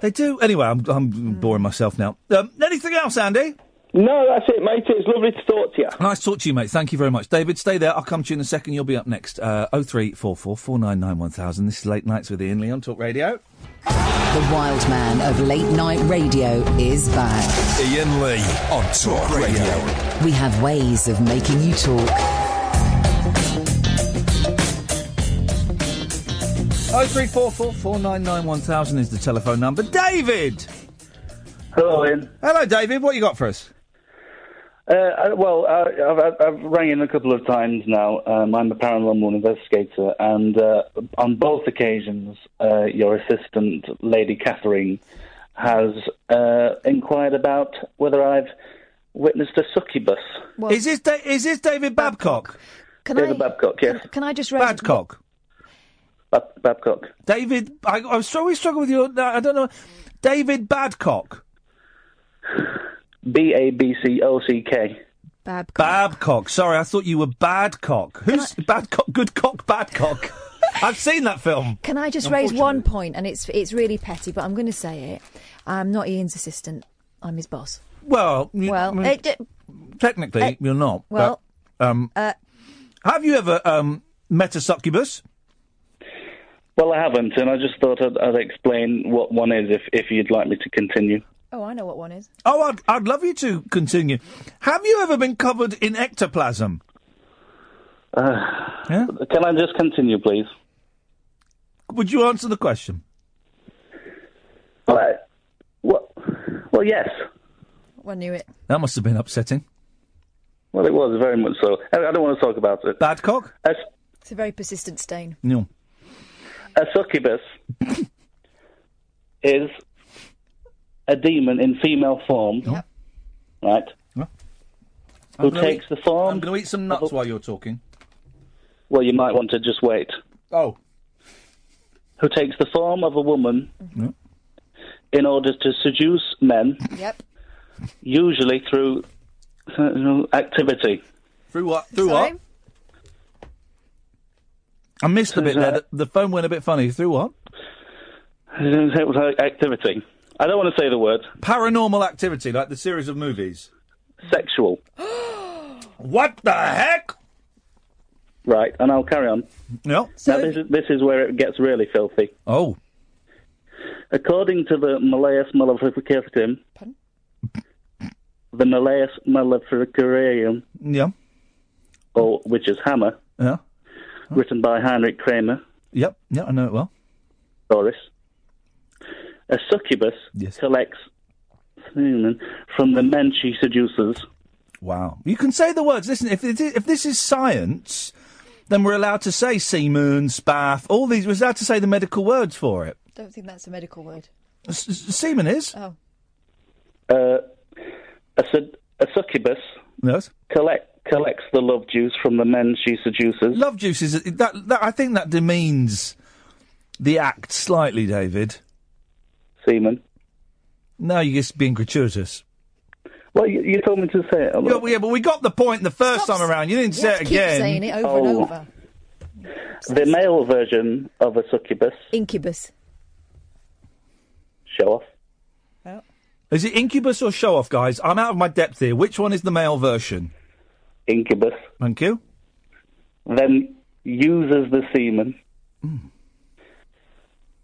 They do. Anyway, I'm, I'm boring myself now. Um, anything else, Andy? No, that's it, mate. It's lovely to talk to you. Nice to talk to you, mate. Thank you very much. David, stay there. I'll come to you in a second. You'll be up next. Uh, 0344 499 This is Late Nights with Iain Lee on Talk Radio. The wild man of late night radio is back. Iain Lee on Talk Radio. We have ways of making you talk. Oh three four four four nine nine one thousand is the telephone number. David! Hello, Iain. Hello, David. What you got for us? Uh, uh, well, uh, I've, I've, I've rang in a couple of times now. Um, I'm a paranormal investigator, and uh, on both occasions, uh, your assistant, Lady Catherine, has uh, inquired about whether I've witnessed a succubus. is this da- is this David Babcock? Can David I? Babcock, yes. Can I just raise Babcock. Bab- Babcock. David, I, I was always struggle with your. I don't know. David Badcock. B A B C O C K. Babcock. Babcock. Sorry, I thought you were Badcock. Who's Badcock? Good cock, Badcock. I've seen that film. Can I just raise one point? And it's it's really petty, but I'm going to say it. I'm not Iain's assistant. I'm his boss. Well, you- Well, I mean, it, d- technically, uh, you're not. well, but, um, uh, have you ever um, met a succubus? Well, I haven't, and I just thought I'd, I'd explain what one is if, if you'd like me to continue. Oh, I know what one is. Oh, I'd, I'd love you to continue. Have you ever been covered in ectoplasm? Uh, Yeah? Can I just continue, please? Would you answer the question? Well, well, well, yes. I knew it. That must have been upsetting. Well, it was very much so. I, I don't want to talk about it. Badcock? A, It's a very persistent stain. No. a succubus is a demon in female form, right? I'm Who gonna takes eat- the form? I'm going to eat some nuts while you're talking. Well, you might want to just wait. Oh. Who takes the form of a woman Yeah. in order to seduce men, Yep. usually through uh, activity. Through what? Through Sorry? what? I missed a bit there. The, the phone went a bit funny. Through what? It was Activity. I don't want to say the word. Paranormal activity, like the series of movies. Sexual. what the heck? Right, and I'll carry on. No. now, this is, this is where it gets really filthy. Oh. According to the Malleus Maleficarum, the Malleus Maleficarum, Yeah. or which is Hammer, Yeah. written by Heinrich Kramer, Yep. Yeah, I know it well. Doris. A succubus collects semen from the men she seduces. Wow. You can say the words. Listen, if it is, if this is science, then we're allowed to say semen, spaff, all these. We're allowed to say the medical words for it. Don't think that's a medical word. S- s- semen is. Oh. Uh, a, sed- a succubus Yes. collect, collects the love juice from the men she seduces. Love juice is that, that. I think that demeans the act slightly, David. Semen. No, you're just being gratuitous. Well, you, you told me to say it. Yeah, well, yeah, but we got the point the first time around. You didn't say it Keep again. saying it over Oh. and over. The male version of a succubus. Incubus. Show off. Oh. Is it incubus or show off, guys? I'm out of my depth here. Which one is the male version? Incubus. Thank you. Then uses the semen hmm.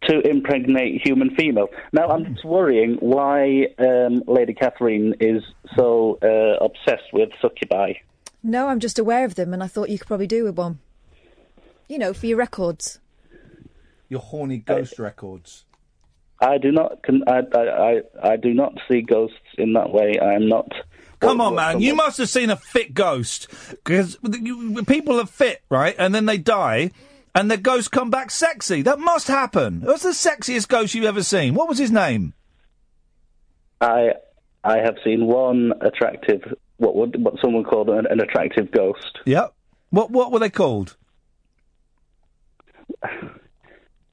To impregnate human female. Now, I'm just worrying why um, Lady Catherine is so uh, obsessed with succubi. No, I'm just aware of them, and I thought you could probably do with one. You know, for your records. Your horny ghost records. I do not. Con- I, I, I, I do not see ghosts in that way. I am not. Come on, man. You must have seen a fit ghost. Because people are fit, right? And then they die, and the ghost come back sexy. That must happen. What's the sexiest ghost you've ever seen? What was his name? I I have seen one attractive. What would what someone called an, an attractive ghost. Yep. What what were they called?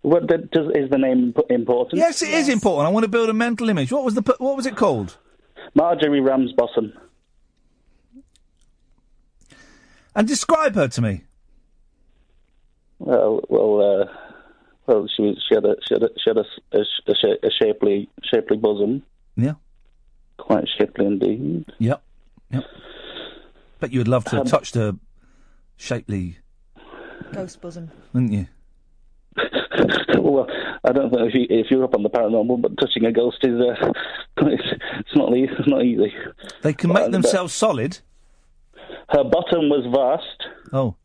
What the, does, is the name important? Yes, it is important. I want to build a mental image. What was the what was it called? Marjorie Ramsbottom. And describe her to me. Well, well, uh, well. She was- she had a she had a, she had a, s- a sh- a, a shapely shapely bosom. Yeah. Quite shapely indeed. Yep. Yep. Bet you would love to have Um, touched her shapely, Ghost bosom. wouldn't you? well, I don't know if, you, if you're up on the paranormal, but touching a ghost is uh, it's, it's not e- it's not easy. They can make themselves solid. Her bottom was vast. Oh.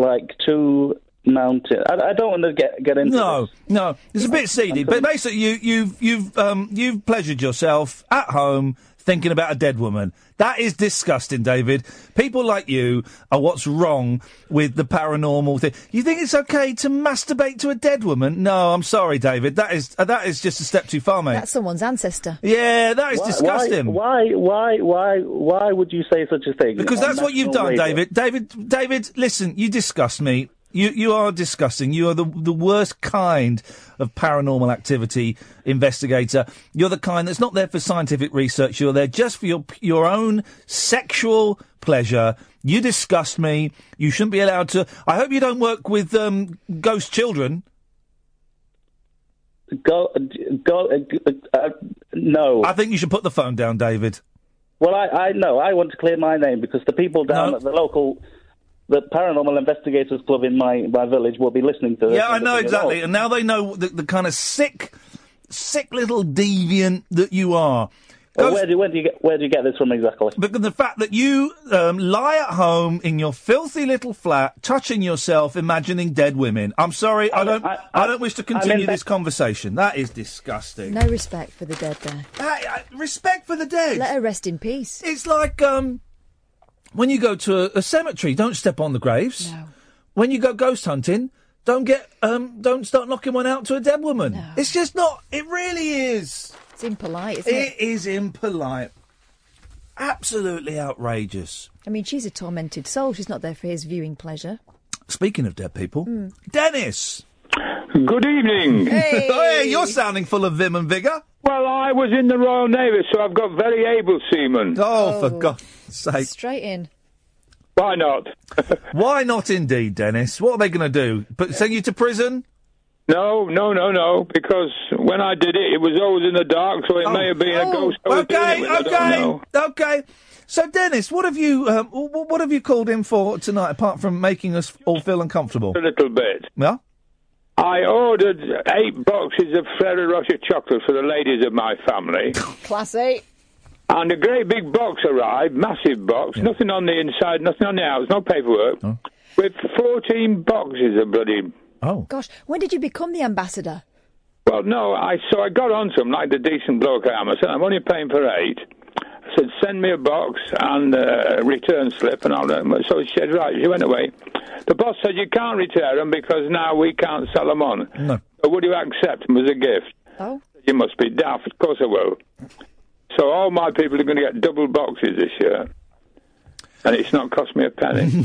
Like two mountains. I, I don't want to get get into No, no, it's a bit seedy. But basically, you, you've you've um, you've pleasured yourself at home thinking about a dead woman. That is disgusting, David. People like you are what's wrong with the paranormal thing. You think it's okay to masturbate to a dead woman? No, I'm sorry, David. That is uh, that is just a step too far, mate. That's someone's ancestor. Yeah, that is Why- disgusting. Why, why, why, why would you say such a thing? Because on that's what you've done, radio? David. David, David, listen, you disgust me. You you are disgusting. You are the the worst kind of paranormal activity investigator. You're the kind that's not there for scientific research. You're there just for your your own sexual pleasure. You disgust me. You shouldn't be allowed to. I hope you don't work with um, ghost children. Go, go, uh, uh, no. I think you should put the phone down, David. Well, I, I know. I want to clear my name because the people down at the local, the Paranormal Investigators Club in my, my village will be listening to this. Yeah, I know exactly. "Oh, And now they know the, the kind of sick, sick little deviant that you are. well, where do where do you get where do you get this from exactly? Because the fact that you um, lie at home in your filthy little flat, touching yourself, imagining dead women. I'm sorry, I, don't. I, don't wish to continue in this conversation. That is disgusting. No respect for the dead there. Hey, uh, respect for the dead. Let her rest in peace. It's like um, when you go to a, a cemetery, don't step on the graves. No. When you go ghost hunting, don't get um, don't start knocking one out to a dead woman. It's just not. It really is. It's impolite, isn't it? It is impolite. Absolutely outrageous. I mean, she's a tormented soul. She's not there for his viewing pleasure. Speaking of dead people, Hmm. Dennis. Good evening. Hey. hey, you're sounding full of vim and vigour. Well, I was in the Royal Navy, so I've got very able seamen. Oh, for God's sake. Straight in. Why not? Why not indeed, Dennis? What are they going to do? But send you to prison? No, no, no, no. Because when I did it, it was always in the dark, so it may have been a ghost. I was doing it Okay, with, I don't okay, okay. So, Dennis, what have you um, wh- wh- what have you called in for tonight, apart from making us all feel uncomfortable? A little bit. Yeah. I ordered eight boxes of Ferrero Rocher chocolate for the ladies of my family. Classy. And a great big box arrived, massive box, nothing on the inside, nothing on the outside, no paperwork, with 14 boxes of bloody. Oh. Gosh, when did you become the ambassador? Well, no, I so I got on to him like the decent bloke I am. I said, I'm only paying for eight. I said, send me a box and uh, a return slip, and I'll. So she said, right. She went away. The boss said, you can't return them because now we can't sell them on. No. But would you accept them as a gift? Oh. You must be daft. Of course I will. So all my people are going to get double boxes this year. And it's not cost me a penny.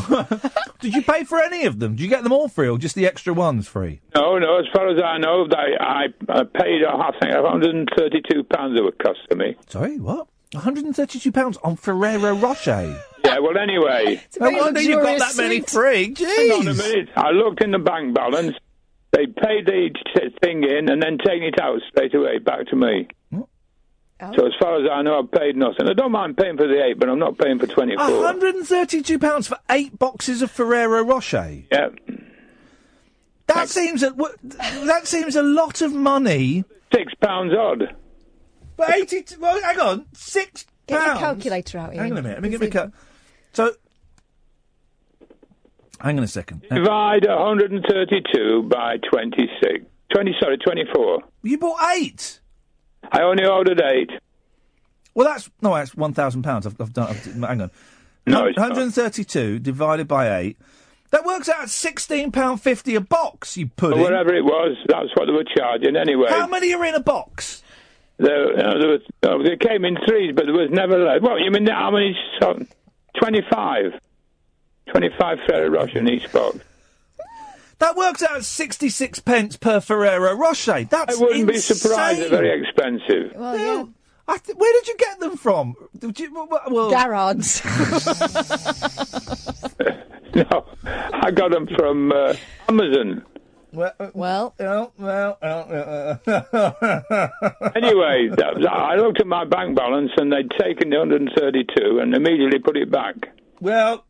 Did you pay for any of them? Did you get them all free, or just the extra ones free? no, no, as far as I know, they, I, I paid, I think, £132 it would cost to me. Sorry, what? 132 pounds on Ferrero Rocher. Yeah, well, anyway. No wonder you got that many free. Hang on a Jeez. minute. I looked in the bank balance. They paid the t- thing in and then taken it out straight away back to me. So as far as I know, I've paid nothing. I don't mind paying for the eight, but I'm not paying for 24. 132 pounds for eight boxes of Ferrero Rocher. Yeah. That seems a that seems a lot of money. Six pounds odd. But eighty. Well, hang on, six Get your calculator out. Here. Hang on a minute. Let me get my cut. So, hang on a second. Uh, Divide 132 by 26. 20, sorry, 24. You bought eight. I only ordered eight. Well, that's no, that's one thousand pounds. I've, I've done. I've, hang on. No, it's one hundred and thirty-two divided by eight. That works out at sixteen pound fifty a box. You put in. whatever it was, that's what they were charging anyway. How many are in a box? There, you know, there was, oh, they came in threes, but there was never less. What, you mean how many? 25. 25 Ferrero Rocher in each box. That works out at sixty-six pence per Ferrero Rocher. That's I wouldn't be surprised. They're very expensive. Well, yeah. I th- where did you get them from? Did you, well, well, Garrard's. No, I got them from uh, Amazon. Well, well, well, well, well, Anyway, I looked at my bank balance and they'd taken the 132 and immediately put it back. Well,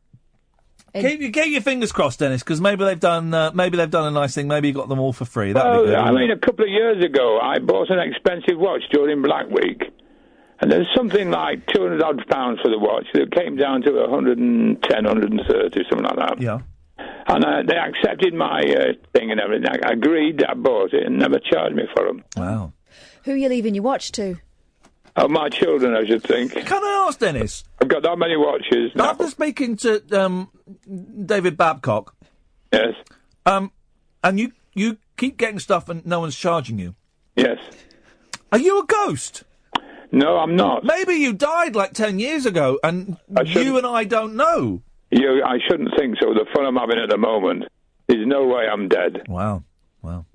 keep, you keep your fingers crossed, Dennis, because maybe they've done uh, maybe they've done a nice thing. Maybe you got them all for free. That'd Well, be good. I mean, it? a couple of years ago, I bought an expensive watch during Black Week, and there's something like 200 odd pounds for the watch. It came down to 110, 130, something like that. Yeah. And uh, they accepted my uh, thing and everything. I agreed, I bought it, and never charged me for them. Wow. Who are you leaving your watch to? Oh, my children, I should think. Can I ask, Dennis? I've got that many watches. now. After speaking to um, David Babcock, Yes, um, and you you keep getting stuff and no one's charging you. yes. Are you a ghost? No, I'm not. Maybe you died like ten years ago, and you and I don't know. You, I shouldn't think so. The fun I'm having at the moment. is no way I'm dead. Wow. Wow.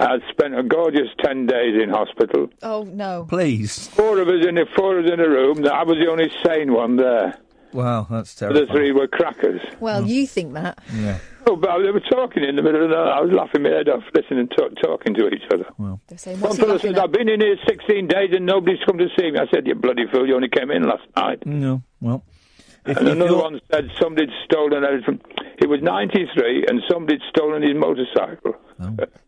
I spent a gorgeous ten days in hospital. Oh no. Please. Four of us in a four of us in a room. I was the only sane one there. Wow, that's terrible. The three were crackers. Well, hmm. you think that. Yeah. Oh, but they were talking in the middle of the night. I was laughing my head off, listening to talking to each other. Well, They're saying, One what's he fellow laughing said. I've been in here 16 days and nobody's come to see me. I said, you bloody fool, you only came in last night. No. Well. If, and if another you're- one said somebody'd stolen everything. He was 93 and somebody'd stolen his motorcycle. Oh.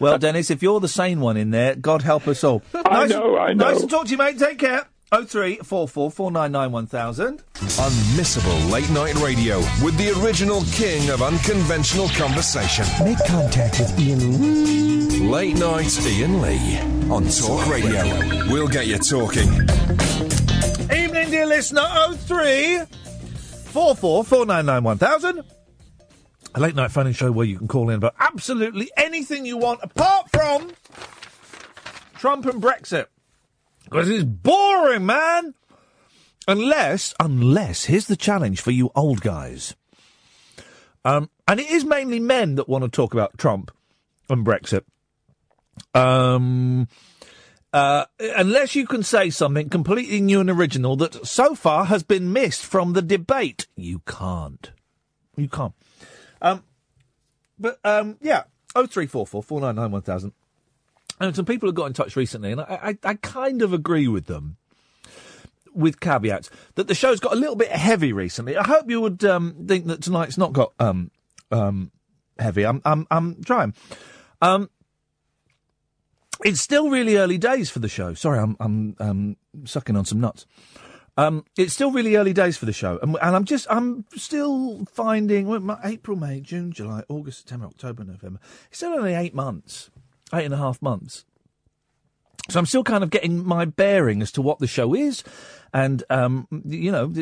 Well, Dennis, if you're the sane one in there, God help us all. I know, I know. Nice to talk to you, mate. Take care. Oh three four four four nine nine one thousand. Unmissable late night radio with the original king of unconventional conversation. Make contact with Iain Lee. Late night Iain Lee on Talk Radio. We'll get you talking. Evening, dear listener. Oh three four four four nine nine one thousand. A late night phone show where you can call in about absolutely anything you want, apart from Trump and Brexit, because it's boring, man. Unless, unless, here's the challenge for you old guys. Um, and it is mainly men that want to talk about Trump and Brexit. Um, uh, unless you can say something completely new and original that so far has been missed from the debate, you can't. You can't. Um, but um, yeah, Oh three four four four nine nine one thousand. And some people have got in touch recently, and I, I, I kind of agree with them, with caveats that the show's got a little bit heavy recently. I hope you would um, think that tonight's not got um, um, heavy. I'm I'm I'm trying. Um, it's still really early days for the show. Sorry, I'm I'm um, sucking on some nuts. Um, it's still really early days for the show, and, and I'm just I'm still finding well, April, May, June, July, August, September, October, November. It's still only eight months, eight and a half months. So I'm still kind of getting my bearing as to what the show is, and um, you know,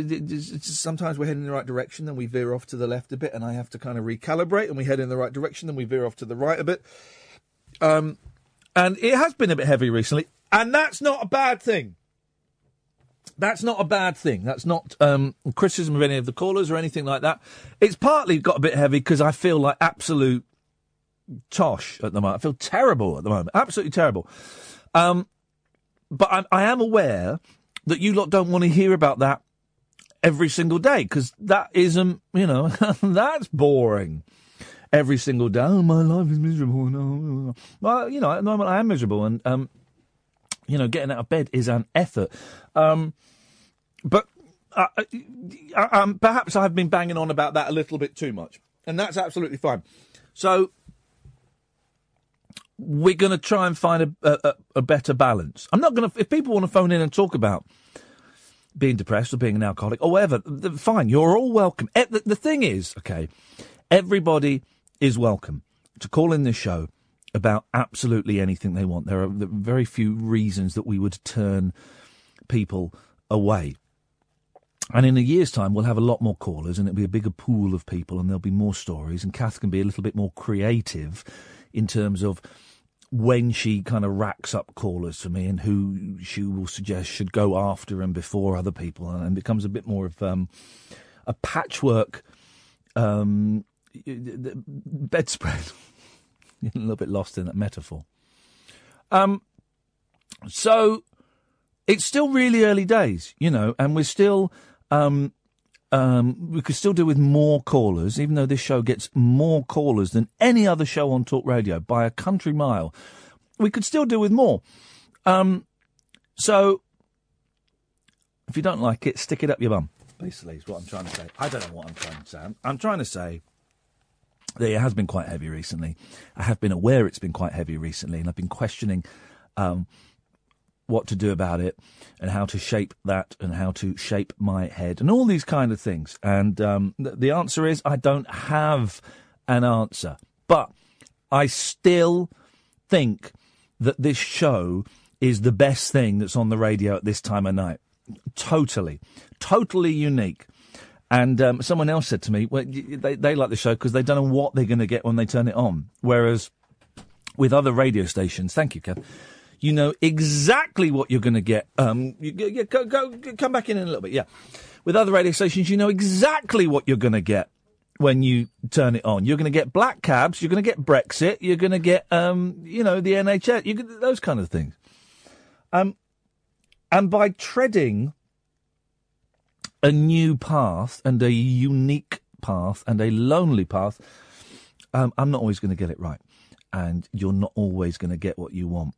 sometimes we're heading in the right direction, then we veer off to the left a bit, and I have to kind of recalibrate, and we head in the right direction, then we veer off to the right a bit. Um, and it has been a bit heavy recently, and that's not a bad thing. That's not a bad thing. That's not um, criticism of any of the callers or anything like that. It's partly got a bit heavy because I feel like absolute tosh at the moment. I feel terrible at the moment. Absolutely terrible. Um, but I, I am aware that you lot don't want to hear about that every single day because that isn't, you know, that's boring. Every single day, oh, my life is miserable. Well, you know, at the moment I am miserable, and um, you know, getting out of bed is an effort. Um, but uh, uh, um, perhaps I've been banging on about that a little bit too much, and that's absolutely fine. So we're going to try and find a, a, a better balance. I'm not going to. If people want to phone in and talk about being depressed or being an alcoholic or whatever, fine. You're all welcome. The, the thing is, okay, everybody is welcome to call in this show about absolutely anything they want. There are very few reasons that we would turn people away. And in a year's time, we'll have a lot more callers, and it'll be a bigger pool of people, and there'll be more stories. And Kath can be a little bit more creative in terms of when she kind of racks up callers for me and who she will suggest should go after and before other people, and becomes a bit more of um, a patchwork um, bedspread. a little bit lost in that metaphor. Um, so it's still really early days, you know, and we're still um, um, we could still do with more callers, even though this show gets more callers than any other show on Talk Radio by a country mile. We could still do with more. Um, so if you don't like it, stick it up your bum. Basically, is what I'm trying to say. I don't know what I'm trying to say. I'm, I'm trying to say it has been quite heavy recently. I have been aware it's been quite heavy recently, and I've been questioning um, what to do about it and how to shape that and how to shape my head and all these kind of things. And um, th- the answer is I don't have an answer, but I still think that this show is the best thing that's on the radio at this time of night. Totally, totally unique. And um, someone else said to me, well, they, they like the show because they don't know what they're going to get when they turn it on. Whereas with other radio stations, thank you, Kev, you know exactly what you're going to get. Um, you, you, go, go, come back in in a little bit, yeah. With other radio stations, you know exactly what you're going to get when you turn it on. You're going to get black cabs, you're going to get Brexit, you're going to get, um, you know, the NHS, you those kind of things. Um, and by treading a new path and a unique path and a lonely path, um, I'm not always going to get it right. And you're not always going to get what you want.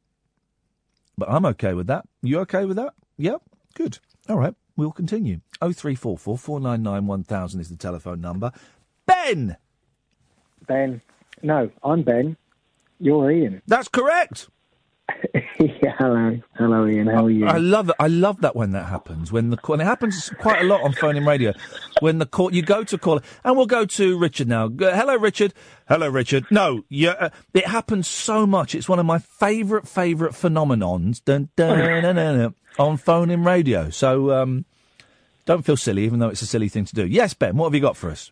But I'm okay with that. You okay with that? Yeah? Good. All right. We'll continue. 0344 499 1000 is the telephone number. Ben! Ben. No, I'm Ben. You're Iain. That's correct. yeah, hello. Hello, Iain. How are you? I love it. I love that when that happens. When the call, and it happens quite a lot on phone and radio. When the call, you go to call, and we'll go to Richard now. Go- Hello, Richard. Hello, Richard. No, yeah, uh, it happens so much. It's one of my favourite, favourite phenomenons. Dun, dun, dun, dun, dun, on phone and radio. So um, don't feel silly, even though it's a silly thing to do. Yes, Ben. What have you got for us?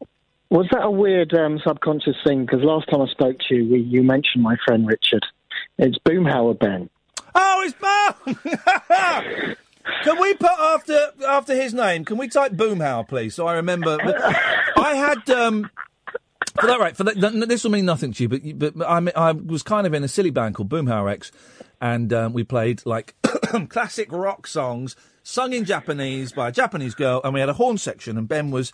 Was that a weird um, subconscious thing? Because last time I spoke to you, we, you mentioned my friend Richard. It's Boomhauer Ben. Oh, it's Boom! Can we put after after his name? Can we type Boomhauer, please? So I remember. I had um, for that right. For that, this will mean nothing to you, but but I I was kind of in a silly band called Boomhauer X, and um, we played like classic rock songs sung in Japanese by a Japanese girl, and we had a horn section, and Ben was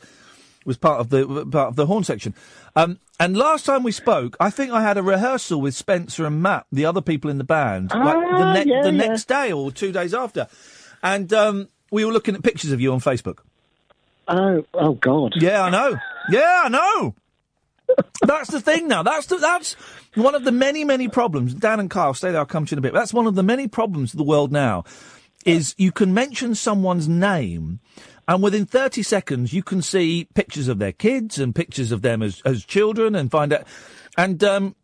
was part of the part of the horn section. Um, and last time we spoke, I think I had a rehearsal with Spencer and Matt, the other people in the band, like the, Ah, ne- yeah, the yeah. next day or two days after, and um, we were looking at pictures of you on Facebook. Oh, oh God. Yeah, I know. Yeah, I know. That's the thing now. That's the, that's one of the many many problems. Dan and Kyle, stay there. I'll come to you in a bit. That's one of the many problems of the world now. Is you can mention someone's name, and within thirty seconds you can see pictures of their kids and pictures of them as as children, and find out. And um,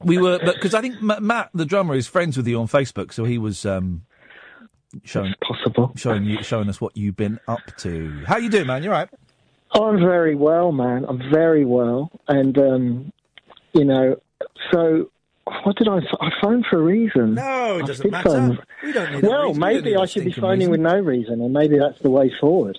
we were because I think Matt, the drummer, is friends with you on Facebook, so he was um, showing possible showing you showing us what you've been up to. How you doing, man? You all right? I'm very well, man. I'm very well, and um, you know, so what did I? I phoned for a reason. No, it doesn't matter. phone- We don't need Well, reason. Maybe I should be phoning reason. with no reason, and maybe that's the way forward.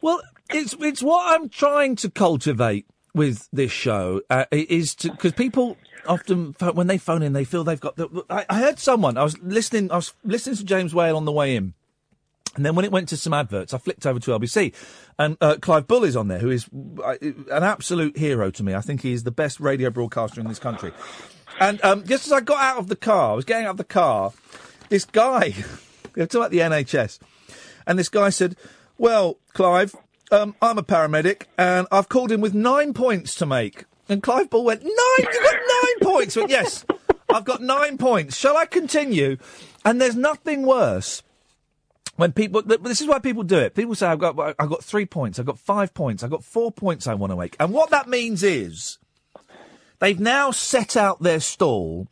Well, it's it's what I'm trying to cultivate with this show uh, is to because people often when they phone in they feel they've got. The, I, I heard someone I was listening I was listening to James Whale on the way in. And then when it went to some adverts, I flicked over to LBC, and uh, Clive Bull is on there, who is uh, an absolute hero to me. I think he is the best radio broadcaster in this country. And um, just as I got out of the car, I was getting out of the car, this guy, they're talking about the NHS, and this guy said, "Well, Clive, um, I'm a paramedic, and I've called in with nine points to make." And Clive Bull went, nine? You've got nine points? Went, yes, I've got nine points. Shall I continue? And there's nothing worse when people this is why people do it people say i've got i've got three points i've got five points i've got four points i want to make and what that means is they've now set out their stall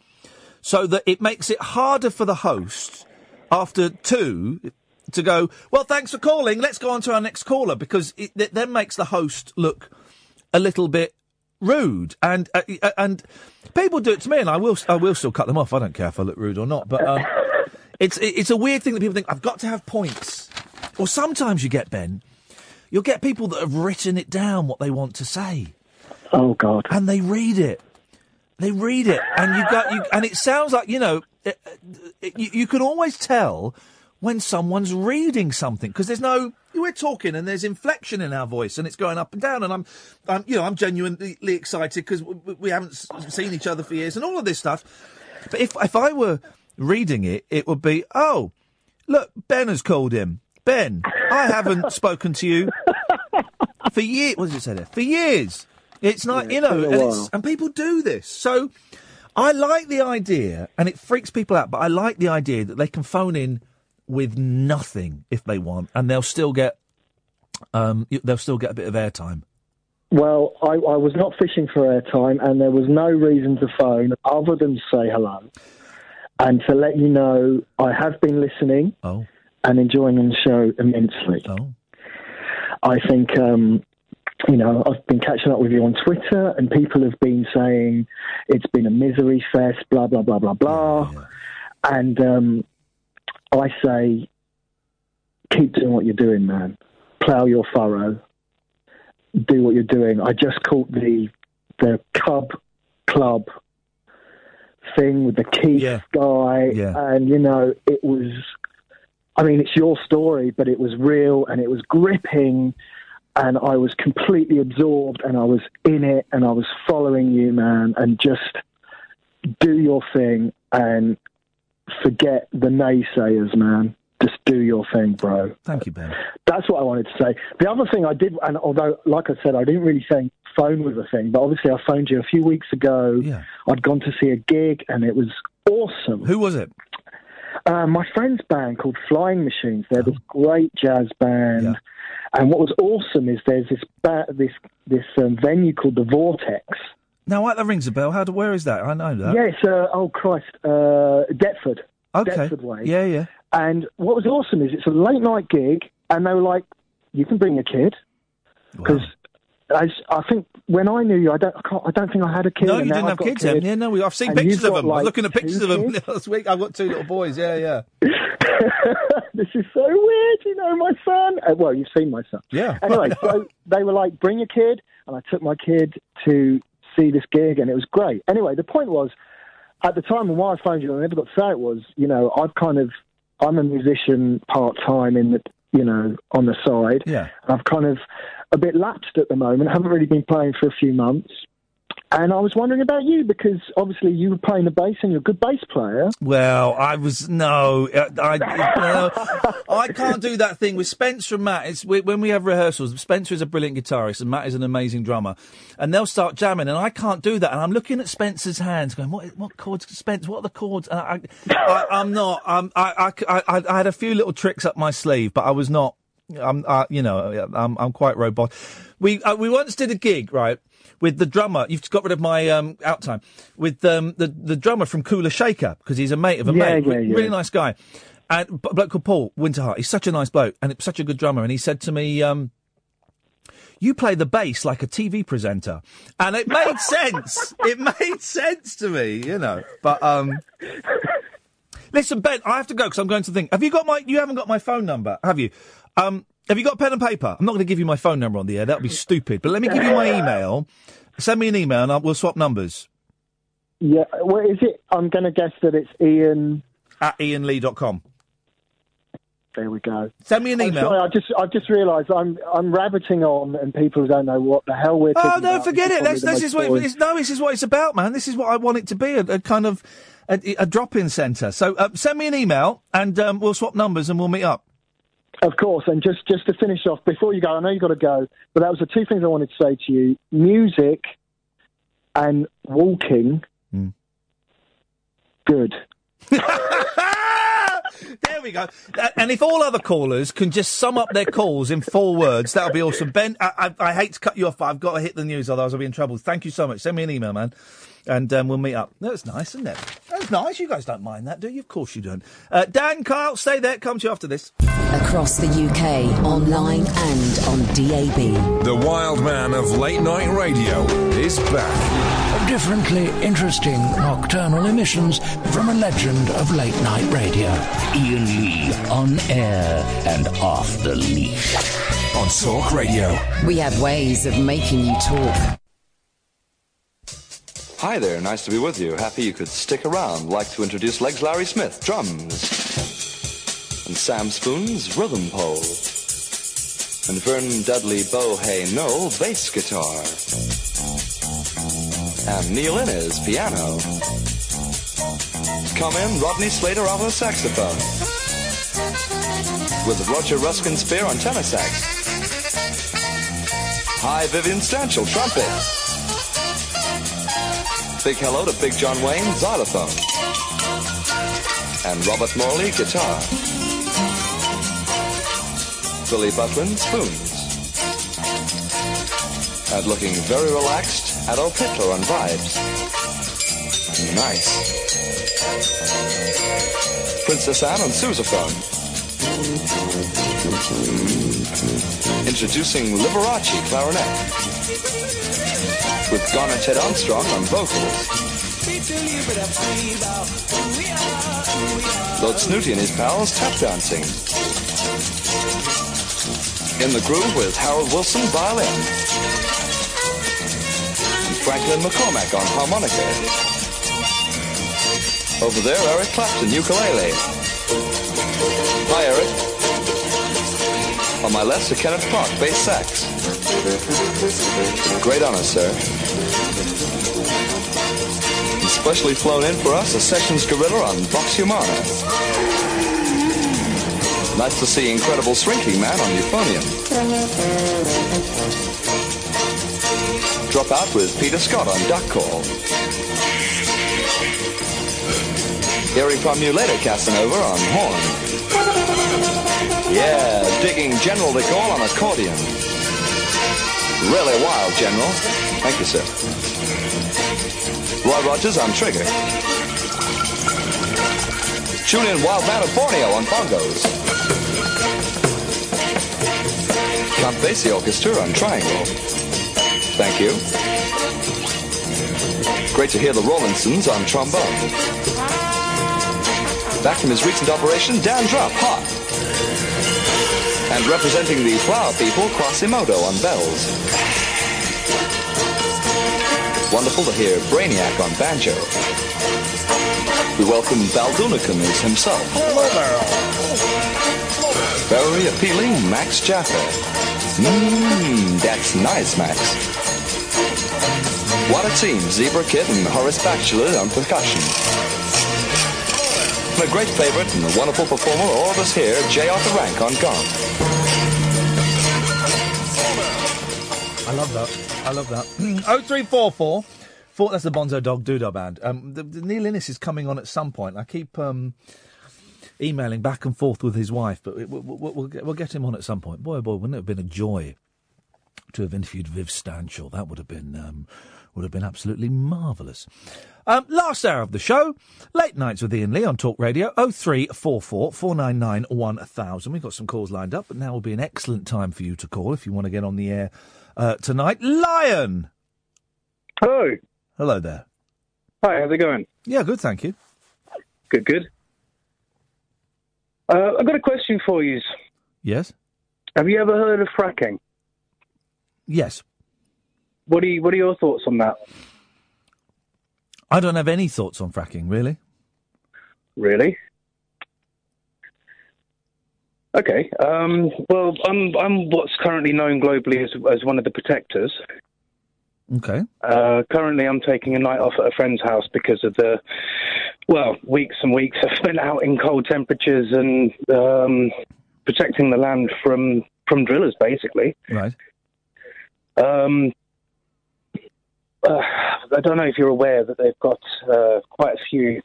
so that it makes it harder for the host after two to go well thanks for calling. Let's go on to our next caller because it, it then makes the host look a little bit rude. And uh, uh, and people do it to me and I will I will still cut them off. I don't care if I look rude or not but um, it's it's a weird thing that people think I've got to have points. Or sometimes you get Ben you'll get people that have written it down what they want to say Oh, oh god and they read it they read it and you got you and it sounds like you know it, it, you, you can always tell when someone's reading something because there's no we're talking and there's inflection in our voice and it's going up and down and I'm, I'm you know I'm genuinely excited because we, we haven't seen each other for years and all of this stuff. But if if I were reading it, it would be oh look Ben has called him Ben. I haven't spoken to you for years. What did it say there? For years. It's not you know and, it's, and people do this so. I like the idea, and it freaks people out, but I like the idea that they can phone in with nothing if they want, and they'll still get, um, they'll still get a bit of airtime. Well, I, I was not fishing for airtime, and there was no reason to phone other than to say hello and to let you know I have been listening Oh. and enjoying the show immensely. Oh. I think, um, you know, I've been catching up with you on Twitter, and people have been saying it's been a misery fest, blah, blah, blah, blah, blah. And um, I say, keep doing what you're doing, man. Plough your furrow. Do what you're doing. I just caught the the Cub Club thing with the Keith guy, and you know it was. I mean, it's your story, but it was real and it was gripping, and I was completely absorbed and I was in it and I was following you, man, and just do your thing and forget the naysayers, man. Just do your thing, bro. Thank you, Ben. That's what I wanted to say. The other thing I did, and although, like I said, I didn't really think phone was a thing, but obviously I phoned you a few weeks ago. Yeah. I'd gone to see a gig and it was awesome. Who was it? Uh, my friend's band called Flying Machines. They're this great jazz band. And what was awesome is there's this ba- this this um, venue called the Vortex. Now, that rings a bell. How? Do, where is that? I know that. Yeah, it's uh, oh Christ, uh, Deptford. Okay. Deptford Way. Yeah, yeah. And what was awesome is it's a late night gig, and they were like, "You can bring a kid," because I, I think when I knew you, I don't, I, can't, I don't think I had a kid. No, you didn't I've have kids, kid. haven't? No, we, I've seen And pictures of them. I was looking at pictures of them kids? last week. I've got two little boys. Yeah, yeah. this is so weird, you know, my son. Uh, well, you've seen my son. Yeah. Anyway, so they were like, bring your kid, and I took my kid to see this gig, and it was great. Anyway, the point was, at the time, and why I phoned you, and I never got to say it was, you know, I've kind of, I'm a musician part time in the, you know, on the side. Yeah. I've kind of, a bit lapsed at the moment. Haven't really been playing for a few months. And I was wondering about you because obviously you were playing the bass and you're a good bass player. Well, I was no, uh, I no, I can't do that thing with Spencer and Matt. It's we, when we have rehearsals. Spencer is a brilliant guitarist and Matt is an amazing drummer, and they'll start jamming, and I can't do that. And I'm looking at Spencer's hands, going, "What what chords, Spence? What are the chords?" And I, I, I'm not. I'm, I, I, I, I had a few little tricks up my sleeve, but I was not. I'm, uh, you know, I'm, I'm quite robot. We uh, we once did a gig, right? With the drummer, you've got rid of my um, out time. With um, the the drummer from Kula Shaker because he's a mate of a Yeah, mate, yeah, yeah. really nice guy, and a bloke called Paul Winterhart. He's such a nice bloke and such a good drummer. And he said to me, um, "You play the bass like a TV presenter," and it made sense. It made sense to me, you know. But um, listen, Ben, I have to go because I'm going to think. Have you got my? You haven't got my phone number, have you? Um, have you got pen and paper? I'm not going to give you my phone number on the air. That would be stupid. But let me give you my email. Send me an email and I'll, we'll swap numbers. Yeah, well, is it? I'm going to guess that it's Iain at iainlee.com. There we go. Send me an I'm email. sorry, I just I just realised I'm I'm rabbiting on, and people don't know what the hell we're talking Oh about. no, forget This it. That's, probably this the is most what boring- it's, no. This is what it's about, man. This is what I want it to be a, a kind of a, a drop-in centre. So uh, send me an email and um, we'll swap numbers and we'll meet up. Of course, and just just to finish off before you go, I know you've got to go, but that was the two things I wanted to say to you: music and walking. Hmm. Good. There we go. And if all other callers can just sum up their calls in four words, that'll be awesome. Ben, I, I, I hate to cut you off, but I've got to hit the news, otherwise I'll be in trouble. Thank you so much. Send me an email, man, and um, we'll meet up. That's nice, isn't it? That's nice. You guys don't mind that, do you? Of course you don't. Uh, Dan, Kyle, stay there. Come to you after this. Across the UK, online and on DAB. The wild man of late night radio is back. Differently interesting nocturnal emissions from a legend of late night radio. Iain Lee on air and off the leash. On Talk Radio. We have ways of making you talk. Hi there, nice to be with you. Happy you could stick around. Like to introduce Legs Larry Smith, drums. And Sam Spoon's rhythm pole. And Vern Dudley Bohay-Nowell, bass guitar. And Neil Innes, piano. Come in, Rodney Slater alto saxophone. With Roger Ruskin Spear on tenor sax. Hi, Vivian Stanshall, trumpet. Big hello to Big John Wayne, xylophone. And Robert Morley, guitar. Billy Butlin, spoons. And looking very relaxed, Adolf Hitler on vibes. Nice. Princess Anne on sousaphone. Introducing Liberace clarinet. With Garner Ted Armstrong on vocals. Lord Snooty and his pals tap dancing. In the groove with Harold Wilson violin. And Franklyn MacCormack on harmonica. Over there, Eric Clapton, ukulele. Hi, Eric. On my left, Sir Kenneth Clark, bass sax. Great honor, sir. And specially flown in for us, a Sessions Gorilla on Vox Humana. Nice to see Incredible Shrinking Man on euphonium. Drop out with Peter Scott on duck call. Hearing from you later, Casanova on horn. Yeah, digging General de Gaulle on accordion. Really wild, General. Thank you, sir. Roy Rogers on trigger. Tune in Wild Man of Borneo on bongos. Count Basie Orchestra on triangle. Thank you. Great to hear the Rollinsons on trombone. Back from his recent operation, Dan Drop, hot. And representing the Flower People, Quasimodo on bells. Wonderful to hear Brainiac on banjo. We welcome Baldunicum as himself. Very appealing Max Jaffa. Mmm, that's nice, Max. What a team, Zebra Kid and Horace Batchelor on percussion. A great favorite and a wonderful performer, all of us here, J. Arthur Rank on gong. I love that. I love that. 0344 Four, that's the Bonzo Dog Doodah Band. Um, the, the Neil Innes is coming on at some point. I keep um, emailing back and forth with his wife, but we, we, we'll, we'll, get, we'll get him on at some point. Boy, oh boy, wouldn't it have been a joy to have interviewed Viv Stanshall? That would have been um, would have been absolutely marvellous. Um, last hour of the show, late nights with Iain Lee on Talk Radio, 0344 499 1000. We've got some calls lined up, but now will be an excellent time for you to call if you want to get on the air uh, tonight. Lion! Hello. Hello there. Hi, how's it going? Yeah, good, thank you. Good, good. Uh, I've got a question for you. Yes? Have you ever heard of fracking? Yes. What are you, What are your thoughts on that? I don't have any thoughts on fracking, really. Really? Okay. Um, well, I'm I'm what's currently known globally as as one of the protectors. Okay. Uh, currently, I'm taking a night off at a friend's house because of the, well, weeks and weeks I've spent out in cold temperatures and um, protecting the land from from drillers, basically. Right. Um, uh, I don't know if you're aware that they've got uh, quite a few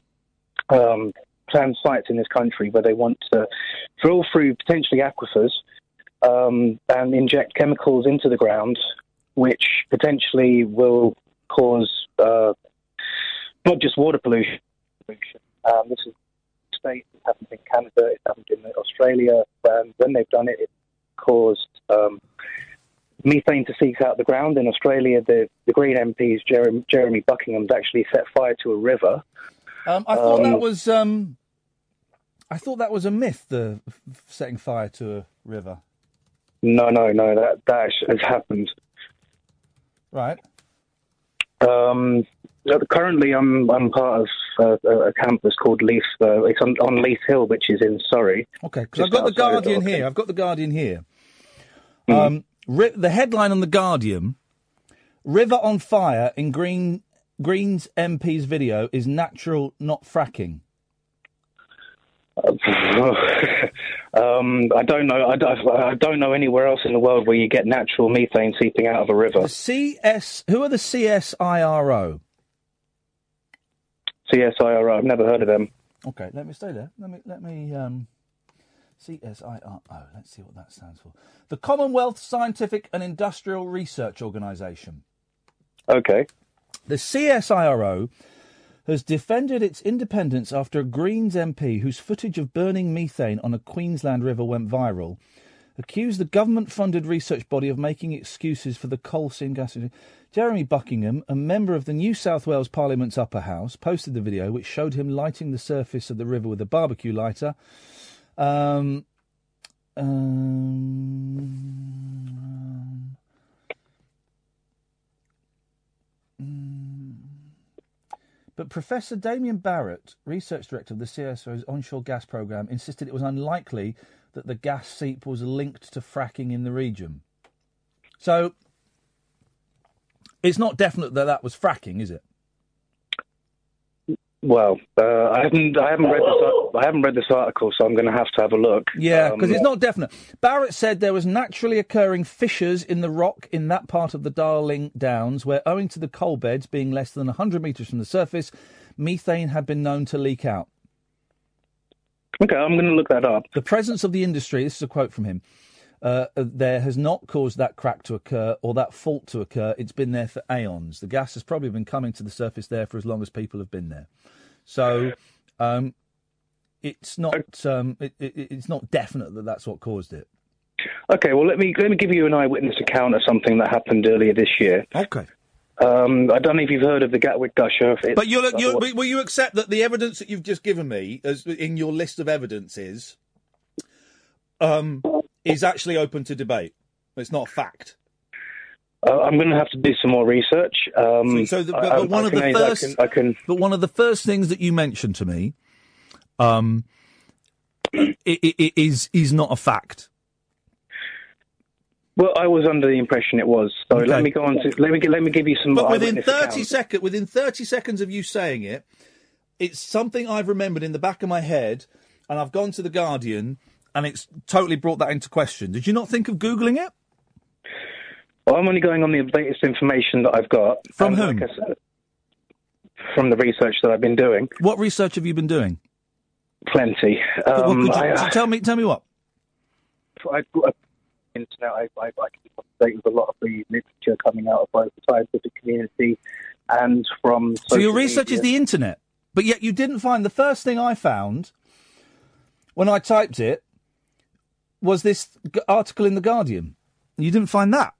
um, planned sites in this country where they want to drill through potentially aquifers um, and inject chemicals into the ground which potentially will cause uh, not just water pollution. Um, this is states, it happened in Canada, it happened in Australia. And when they've done it, it caused um, methane to seep out the ground. In Australia, the, the Green MP's Jeremy, Jeremy Buckingham's actually set fire to a river. Um, I thought that Um, was. Um, I thought that was a myth. The setting fire to a river. No, no, no, that that has happened. Right. Um, currently, I'm I'm part of uh, a campus called Leith. Uh, it's on, on Leith Hill, which is in Surrey. Okay, because I've got the Guardian here. I've got the Guardian here. Hmm. Ri- the headline on the Guardian: River on fire in Green Green's MP's video is natural, not fracking. um, I don't know. I don't, I don't know anywhere else in the world where you get natural methane seeping out of a river. The CS. Who are the CSIRO? CSIRO. I've never heard of them. Okay, let me stay there. Let me let me um, CSIRO. Let's see what that stands for. The Commonwealth Scientific and Industrial Research Organisation. Okay. The CSIRO has defended its independence after a Greens MP, whose footage of burning methane on a Queensland river went viral, accused the government-funded research body of making excuses for the coal seam gas. Jeremy Buckingham, a member of the New South Wales Parliament's upper house, posted the video which showed him lighting the surface of the river with a barbecue lighter. Um, um. But Professor Damien Barrett, research director of the CSIRO's onshore gas programme, insisted it was unlikely that the gas seep was linked to fracking in the region. So it's not definite that that was fracking, is it? Well, uh, I haven't. I haven't read this. I haven't read this article, so I'm going to have to have a look. Yeah, because Um, it's not definite. Barrett said there was naturally occurring fissures in the rock in that part of the Darling Downs where, owing to the coal beds being less than 100 metres from the surface, methane had been known to leak out. Okay, I'm going to look that up. The presence of the industry, this is a quote from him, uh, uh, there has not caused that crack to occur or that fault to occur. It's been there for aeons. The gas has probably been coming to the surface there for as long as people have been there. So um, it's not um, it, it, it's not definite that that's what caused it. Okay, well let me let me give you an eyewitness account of something that happened earlier this year. Okay. Um, I don't know if you've heard of the Gatwick Gusher. It's- But you'll, you'll, will you accept that the evidence that you've just given me, as in your list of evidences, um, is actually open to debate? It's not a fact. Uh, I'm going to have to do some more research. Um, so, the, but, I- but one I of the first, can- I can but one of the first things that you mentioned to me, um, i i i- is is not a fact. Well, I was under the impression it was. So Okay. let me go on to let me let me give you some. But within thirty seconds, within thirty seconds of you saying it, it's something I've remembered in the back of my head, and I've gone to the Guardian, and it's totally brought that into question. Did you not think of googling it? Well, I'm only going on the latest information that I've got. From whom? like said, from the research that I've been doing. What research have you been doing? Plenty. Um, you- I, tell me, tell me what. I've got a internet. I, I, I keep up to date with a lot of the literature coming out of both the scientific community and from. So your research is the internet, but yet you didn't find the first thing I found when I typed it was this article in the Guardian. You didn't find that.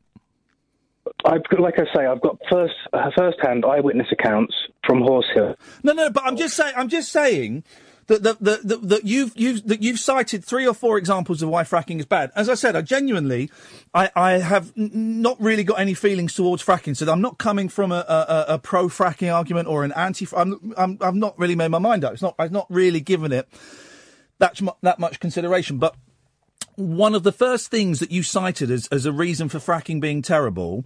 I've like I say, I've got first uh, first-hand eyewitness accounts from Horse Hill. No, no, but I'm just saying. I'm just saying that that that, that, you've you've that you've cited three or four examples of why fracking is bad. As I said, I genuinely, I, I have n- not really got any feelings towards fracking. So I'm not coming from a, a, a- pro fracking argument or an anti. I'm, I'm I've not really made my mind up. It's not. I've not really given it that mu- that much consideration. But one of the first things that you cited as as a reason for fracking being terrible,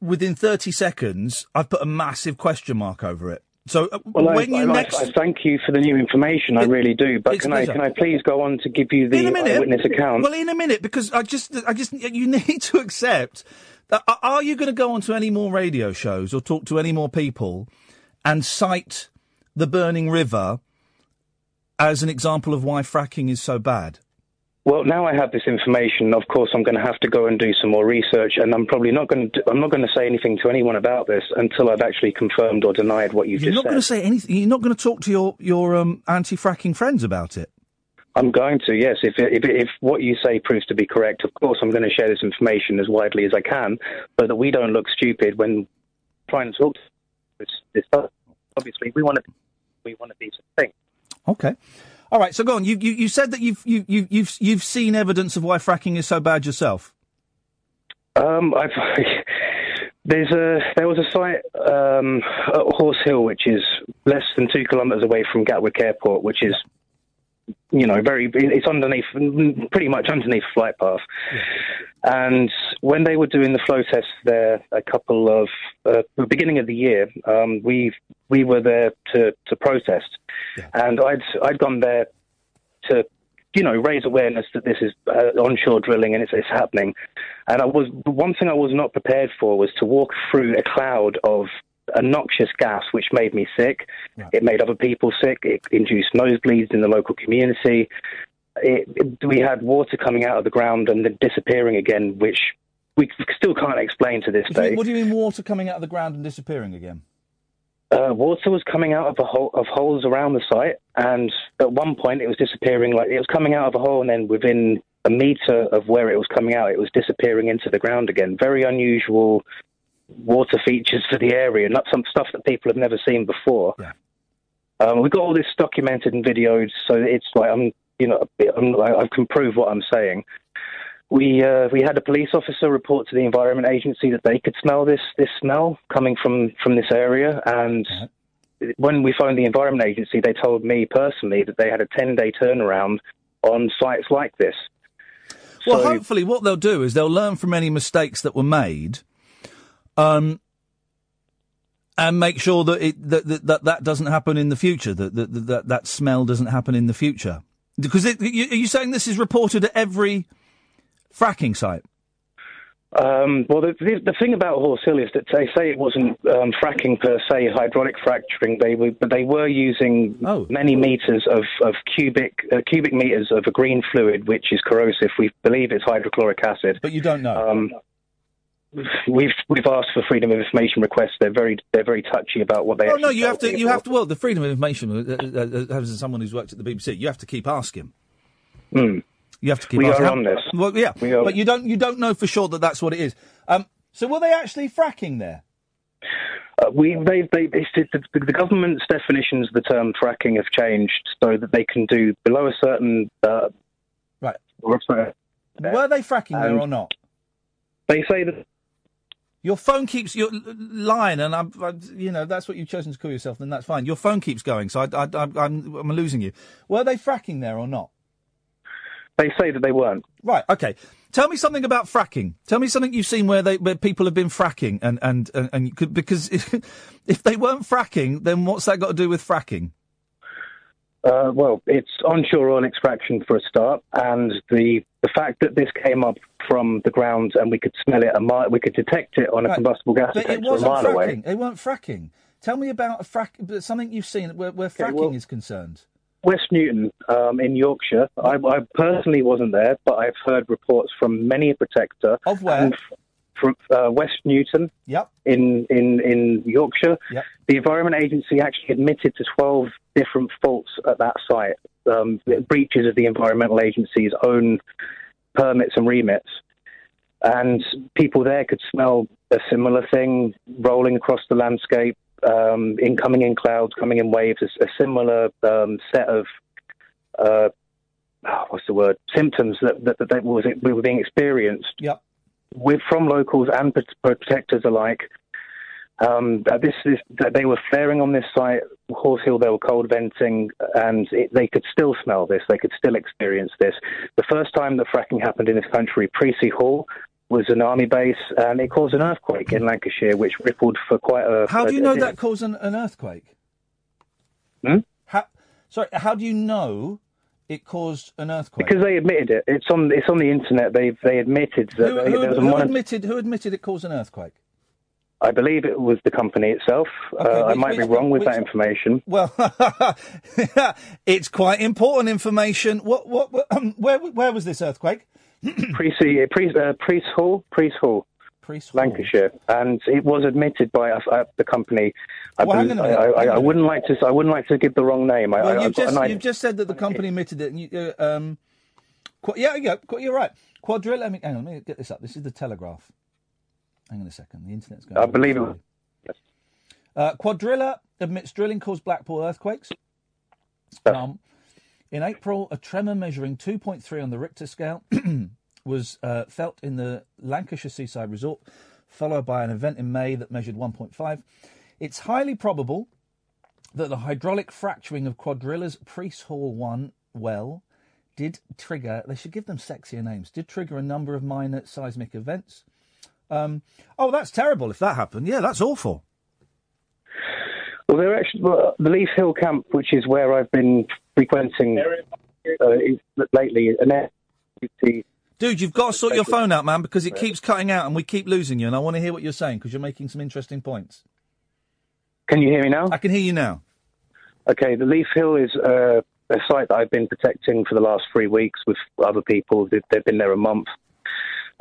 within 30 seconds, I've put a massive question mark over it. So uh, Well, when I, you I, next I thank you for the new information. I really do. But can I can I please go on to give you the in a minute, eyewitness account? Well, in a minute, because I just, I just, you need to accept that. Are- Are you going to go on to any more radio shows or talk to any more people and cite the burning river as an example of why fracking is so bad? Well, now I have this information. Of course, I'm going to have to go and do some more research, and I'm probably not going to. I'm not going to say anything to anyone about this until I've actually confirmed or denied what you've said. You're not going to say anything. You're not going to talk to your your um, anti-fracking friends about it. I'm going to, yes. If, if if what you say proves to be correct, of course, I'm going to share this information as widely as I can, so that we don't look stupid when trying to talk to this. this. Obviously, we want to we want to be something. Okay. All right. So go on. You you, you said that you've you, you you've you've seen evidence of why fracking is so bad yourself. Um, I've, there's a there was a site um, at Horse Hill, which is less than two kilometres away from Gatwick Airport, which is you know very it's underneath, pretty much underneath flight path. And when they were doing the flow test there, a couple of uh, the beginning of the year, um, we we were there to to protest, and I'd I'd gone there to you know raise awareness that this is uh, onshore drilling and it's, it's happening. And I was one thing I was not prepared for was to walk through a cloud of a noxious gas, which made me sick. It made other people sick. It induced nosebleeds in the local community. It, it- we had water coming out of the ground and then disappearing again, which we still can't explain to this What day. what do you mean water coming out of the ground and disappearing again? Uh, water was coming out of a hole, of holes around the site, and at one point it was disappearing. Like it was coming out of a hole, and then within a meter of where it was coming out, it was disappearing into the ground again. Very unusual water features for the area, not some stuff that people have never seen before. Um, we've got all this documented and videoed, so it's like I'm, you know, I'm, I I can prove what I'm saying. We uh, we had a police officer report to the Environment Agency that they could smell this this smell coming from from this area, and when we phoned the Environment Agency, they told me personally that they had a ten day turnaround on sites like this. Well, So- hopefully, what they'll do is they'll learn from any mistakes that were made, um, and make sure that it that that, that, that doesn't happen in the future. That that, that that smell doesn't happen in the future. Because it, you, are you saying this is reported at every fracking site? Um, well, the, the, the thing about Horse Hill is that they say it wasn't um, fracking per se, hydraulic fracturing. They were, but they were using many meters of, of cubic uh, cubic meters of a green fluid, which is corrosive. We believe it's hydrochloric acid. But you don't know. Um, we've we've asked for freedom of information requests. They're very they're very touchy about what they. Oh no, you have to. You have to. Well, the freedom of information, uh, uh, uh, as someone who's worked at the BBC, you have to keep asking. Hmm. You have to keep We asking. are on this. Well, yeah, We are- but you don't. You don't know for sure that that's what it is. Um, so were they actually fracking there? Uh, we they they it's, the, the government's definitions of the term fracking have changed so that they can do below a certain uh, right. Were they fracking there or not? they say that Your phone keeps your line, and I'm, I, you know, that's what you've chosen to call yourself. Then that's fine. Your phone keeps going, so I, I, I, I'm, I'm losing you. Were they fracking there or not? they say that they weren't. Right. Okay. Tell me something about fracking. Tell me something you've seen where they where people have been fracking, and and and, and could, because if, if they weren't fracking, then what's that got to do with fracking? Uh, well, it's onshore oil extraction for a start, and the the fact that this came up from the ground and we could smell it a mile, we could detect it on a Right. combustible gas But it detector a wasn't mile fracking. away. They weren't fracking. Tell me about a frack, something you've seen where, where fracking well- is concerned. West Newton um, in Yorkshire. I, I personally wasn't there, but I've heard reports from many a protector of where from uh, West Newton. Yep. In in in Yorkshire. Yep. The Environment Agency actually admitted to 12 different faults at that site, um, breaches of the Environmental Agency's own permits and remits. And people there could smell a similar thing rolling across the landscape, um, in coming in clouds, coming in waves, a, a similar um, set of uh, oh, what's the word symptoms that that, that, was were being experienced Yep. with from locals and protectors alike. Um, this is that they were flaring on this site, Horse Hill. They were cold venting, and it, they could still smell this. They could still experience this. The first time that fracking happened in this country, Preese Hall was an army base, and it caused an earthquake in Lancashire, which rippled for quite a. How do you know a- that caused an, an earthquake? Hmm? How, sorry, how do you know it caused an earthquake? Because they admitted it. It's on. It's on the internet. They they admitted that who, they, who- there was a who monitor- admitted who admitted it caused an earthquake? I believe it was the company itself. Okay, uh, I which- might be which- wrong with which- that information. Well, it's quite important information. What what, um, where where was this earthquake? Precy, Priest, uh, Priest Hall, Priest Hall, Priest Lancashire, and it was admitted by us, uh, the company. I, Well, hang bel- on a minute, I, hang I, on a I wouldn't like to. I wouldn't like to give the wrong name. Well, I, you've just you've just said that the company admitted it. And you, uh, um, qu- yeah, yeah, you're right. Cuadrilla. Hang on. Let me get this up. This is the Telegraph. Hang on a second. The internet's going. I believe it. Uh, Cuadrilla admits drilling caused Blackpool earthquakes. Um, in April, a tremor measuring 2.3 on the Richter scale was uh, felt in the Lancashire seaside resort, followed by an event in May that measured 1.5. It's highly probable that the hydraulic fracturing of Cuadrilla's Preese Hall 1 well did trigger, they should give them sexier names, did trigger a number of minor seismic events. Um, oh, that's terrible if that happened. Yeah, that's awful. Well, they're actually well, the Leith Hill camp, which is where I've been frequenting uh, lately. An Dude, you've got to sort your phone out, man, because it keeps cutting out and we keep losing you. And I want to hear what you're saying because you're making some interesting points. Can you hear me now? I can hear you now. Okay, the Leith Hill is uh, a site that I've been protecting for the last three weeks with other people. They've, they've been there a month.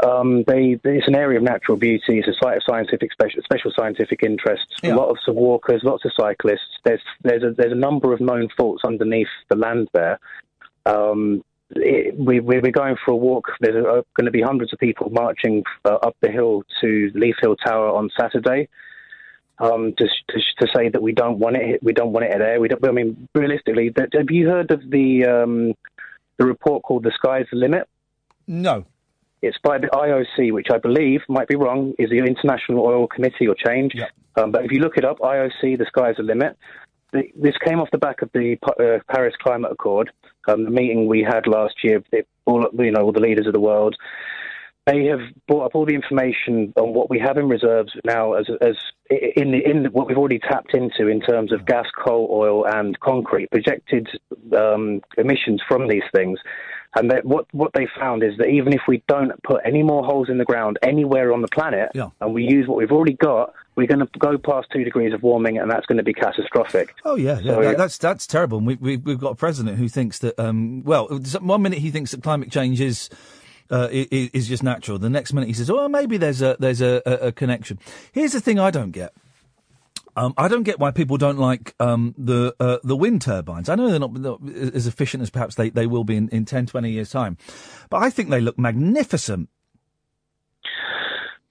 Um, they, it's an area of natural beauty. It's a site of scientific special, special scientific interests. A lot of walkers, lots of cyclists. There's there's a, there's a number of known faults underneath the land there. Um, it, we, we- we're going for a walk. There's uh, going to be hundreds of people marching uh, up the hill to Leith Hill Tower on Saturday um, to, to to say that we don't want it. We don't want it there. We don't. I mean, realistically, that, have you heard of the um, the report called "The Sky's the Limit"? No. It's by the IOC, which I believe might be wrong, is the International Oil Committee or change. Um, but if you look it up, IOC, "The Sky's the Limit." The, this came off the back of the uh, Paris Climate Accord, um, the meeting we had last year. It, all you know, all the leaders of the world. They have brought up all the information on what we have in reserves now, as as in the, in what we've already tapped into in terms of gas, coal, oil, and concrete projected um, emissions from these things. And that what what they found is that even if we don't put any more holes in the ground anywhere on the planet, and we use what we've already got, we're going to go past two degrees of warming, and that's going to be catastrophic. Oh yeah, yeah, So, that- yeah. that's that's terrible. And we, we we've got a president who thinks that um, well, one minute he thinks that climate change is. Uh, i- i- is just natural. The next minute he says, "Oh, maybe there's a there's a, a, a connection." Here's the thing: I don't get. Um, I don't get why people don't like um, the uh, the wind turbines. I know they're not, not as efficient as perhaps they, they will be in, in 10, 20 years' time, but I think they look magnificent.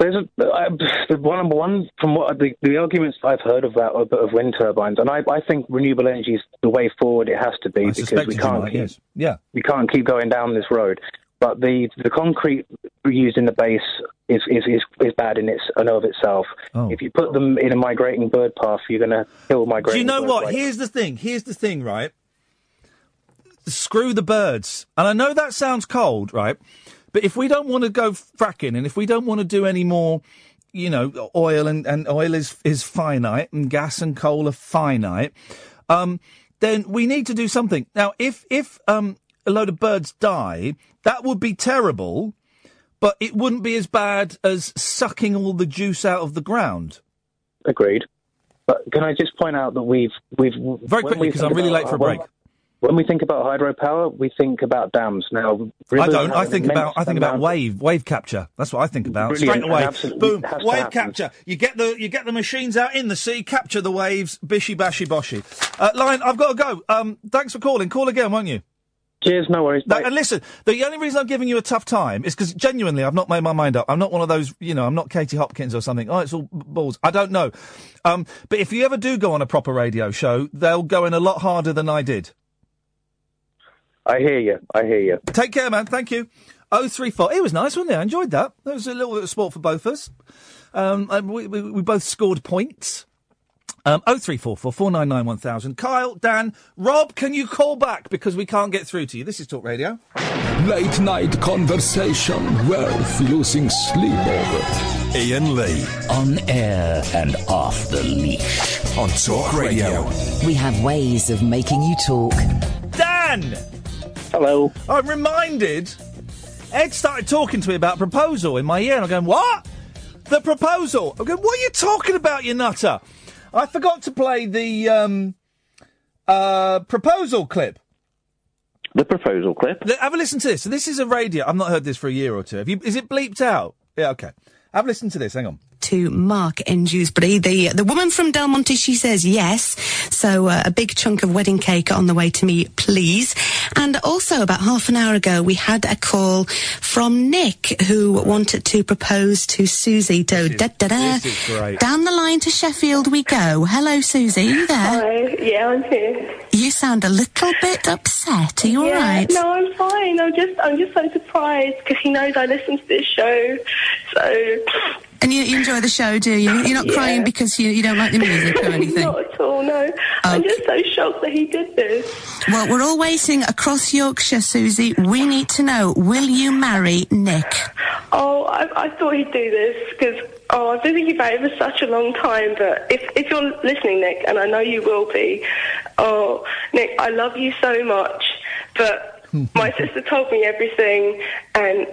There's a, I, the one number one from what the, the arguments I've heard of that of, of wind turbines, and I, I think renewable energy is the way forward. It has to be because we can't might, keep yes. Yeah. we can't keep going down this road. But the the concrete used in the base is is is, is bad in its and of itself. If you put them in a migrating bird path, you're going to kill migrating. Do you know what? Here's the thing. Here's the thing, right? Screw the birds. And I know that sounds cold, right? But if we don't want to go fracking, and if we don't want to do any more, you know, oil and, and oil is is finite, and gas and coal are finite, um, then we need to do something. Now, if if um, a load of birds die, that would be terrible, but it wouldn't be as bad as sucking all the juice out of the ground. Agreed. But can I just point out that we've we've Very quickly, we 'cause think I'm really late for a break. When we think about hydropower, we think about dams. Now, I don't. I think about. I think about wave wave capture. That's what I think about. Brilliant, Straight away, boom, wave capture. You get the you get the machines out in the sea, capture the waves, bishy bashy boshy. Uh, Lion, I've got to go. Um, thanks for calling. Call again, won't you? Cheers, no worries. and listen, the only reason I'm giving you a tough time is because genuinely I've not made my mind up. I'm not one of those, you know, I'm not Katie Hopkins or something. Oh, it's all b- balls. I don't know. Um, but if you ever do go on a proper radio show, they'll go in a lot harder than I did. I hear you. I hear you. Take care, man. Thank you. Oh three four. It was nice, wasn't it? I enjoyed that. That was a little bit of sport for both of us. Um, we, we, we both scored points. Um, oh three four four four nine nine one thousand. Kyle, Dan, Rob, can you call back because we can't get through to you? This is Talk Radio. Late night conversation worth losing sleep over. Iain Lee. On air and off the leash. On Talk Radio. We have ways of making you talk. Dan. Hello. I'm reminded. Ed started talking to me about a proposal in my ear, and I'm going, "What? The proposal?" I'm going, "What are you talking about, you nutter?" I forgot to play the um, uh, proposal clip. The proposal clip. L- Have a listen to this. So this is a radio. I've not heard this for a year or two. Have you? Is it bleeped out? Yeah. Okay. Have a listen to this. Hang on. To Mark in Dewsbury. The the woman from Del Monte, she says yes. So uh, a big chunk of wedding cake on the way to me, please. And also about half an hour ago, we had a call from Nick who wanted to propose to Susie. So da, da, da. This is great. Down the line to Sheffield we go. Hello, Susie. Are you there? Hi, yeah, I'm here. You sound a little bit upset. Are you all yeah, right? No, I'm fine. I'm just, I'm just so surprised because he knows I listen to this show. So And you, you enjoy the show, do you? You're not Yeah. crying because you, you don't like the music or anything? not at all. No, I'm just so shocked that he did this. Well, we're all waiting across Yorkshire, Susie. We need to know, will you marry Nick? Oh, I, I thought he'd do this because oh, I've been thinking about it for such a long time. But if if you're listening, Nick, and I know you will be, oh, Nick, I love you so much. But my sister told me everything, and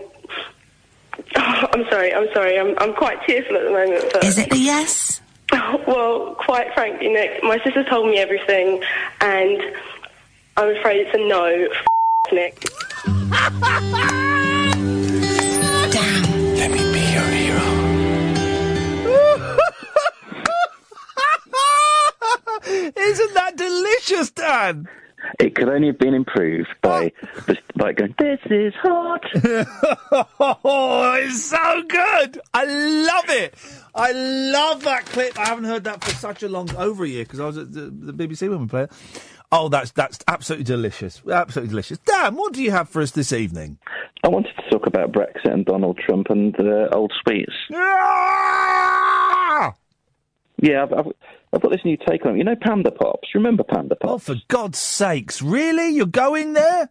oh, I'm sorry, I'm sorry, I'm I'm quite tearful at the moment. But Is it a yes? well, quite frankly, Nick, my sister told me everything, and I'm afraid it's a no. F- Nick. Let me be your hero. Isn't that delicious, Dan? It could only have been improved by by going. This is hot. oh, it's so good. I love it. I love that clip. I haven't heard that for such a long over a year because I was at the, the BBC when we played it. Oh, that's that's absolutely delicious. Absolutely delicious. Dan, what do you have for us this evening? I wanted to talk about Brexit and Donald Trump and the old sweets. Ah! Yeah, I've, I've, I've got this new take on it. You know Panda Pops? Remember Panda Pops? Oh, for God's sakes! Really? You're going there?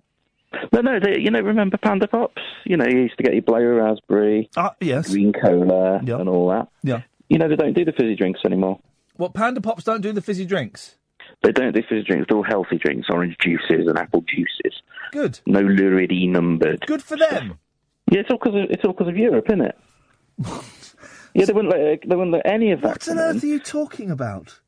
No, no. They, you know, remember Panda Pops? You know, you used to get your blue raspberry, uh, yes, green cola, and all that. Yeah. You know, they don't do the fizzy drinks anymore. What Panda Pops don't do the fizzy drinks? They don't do fizzy drinks. They're all healthy drinks, orange juices and apple juices. Good. No lurid E numbered. Good for them. Yeah, it's all because of it's all 'cause of Europe, isn't it? yeah, they wouldn't let they wouldn't let any of that. What on earth are you talking about?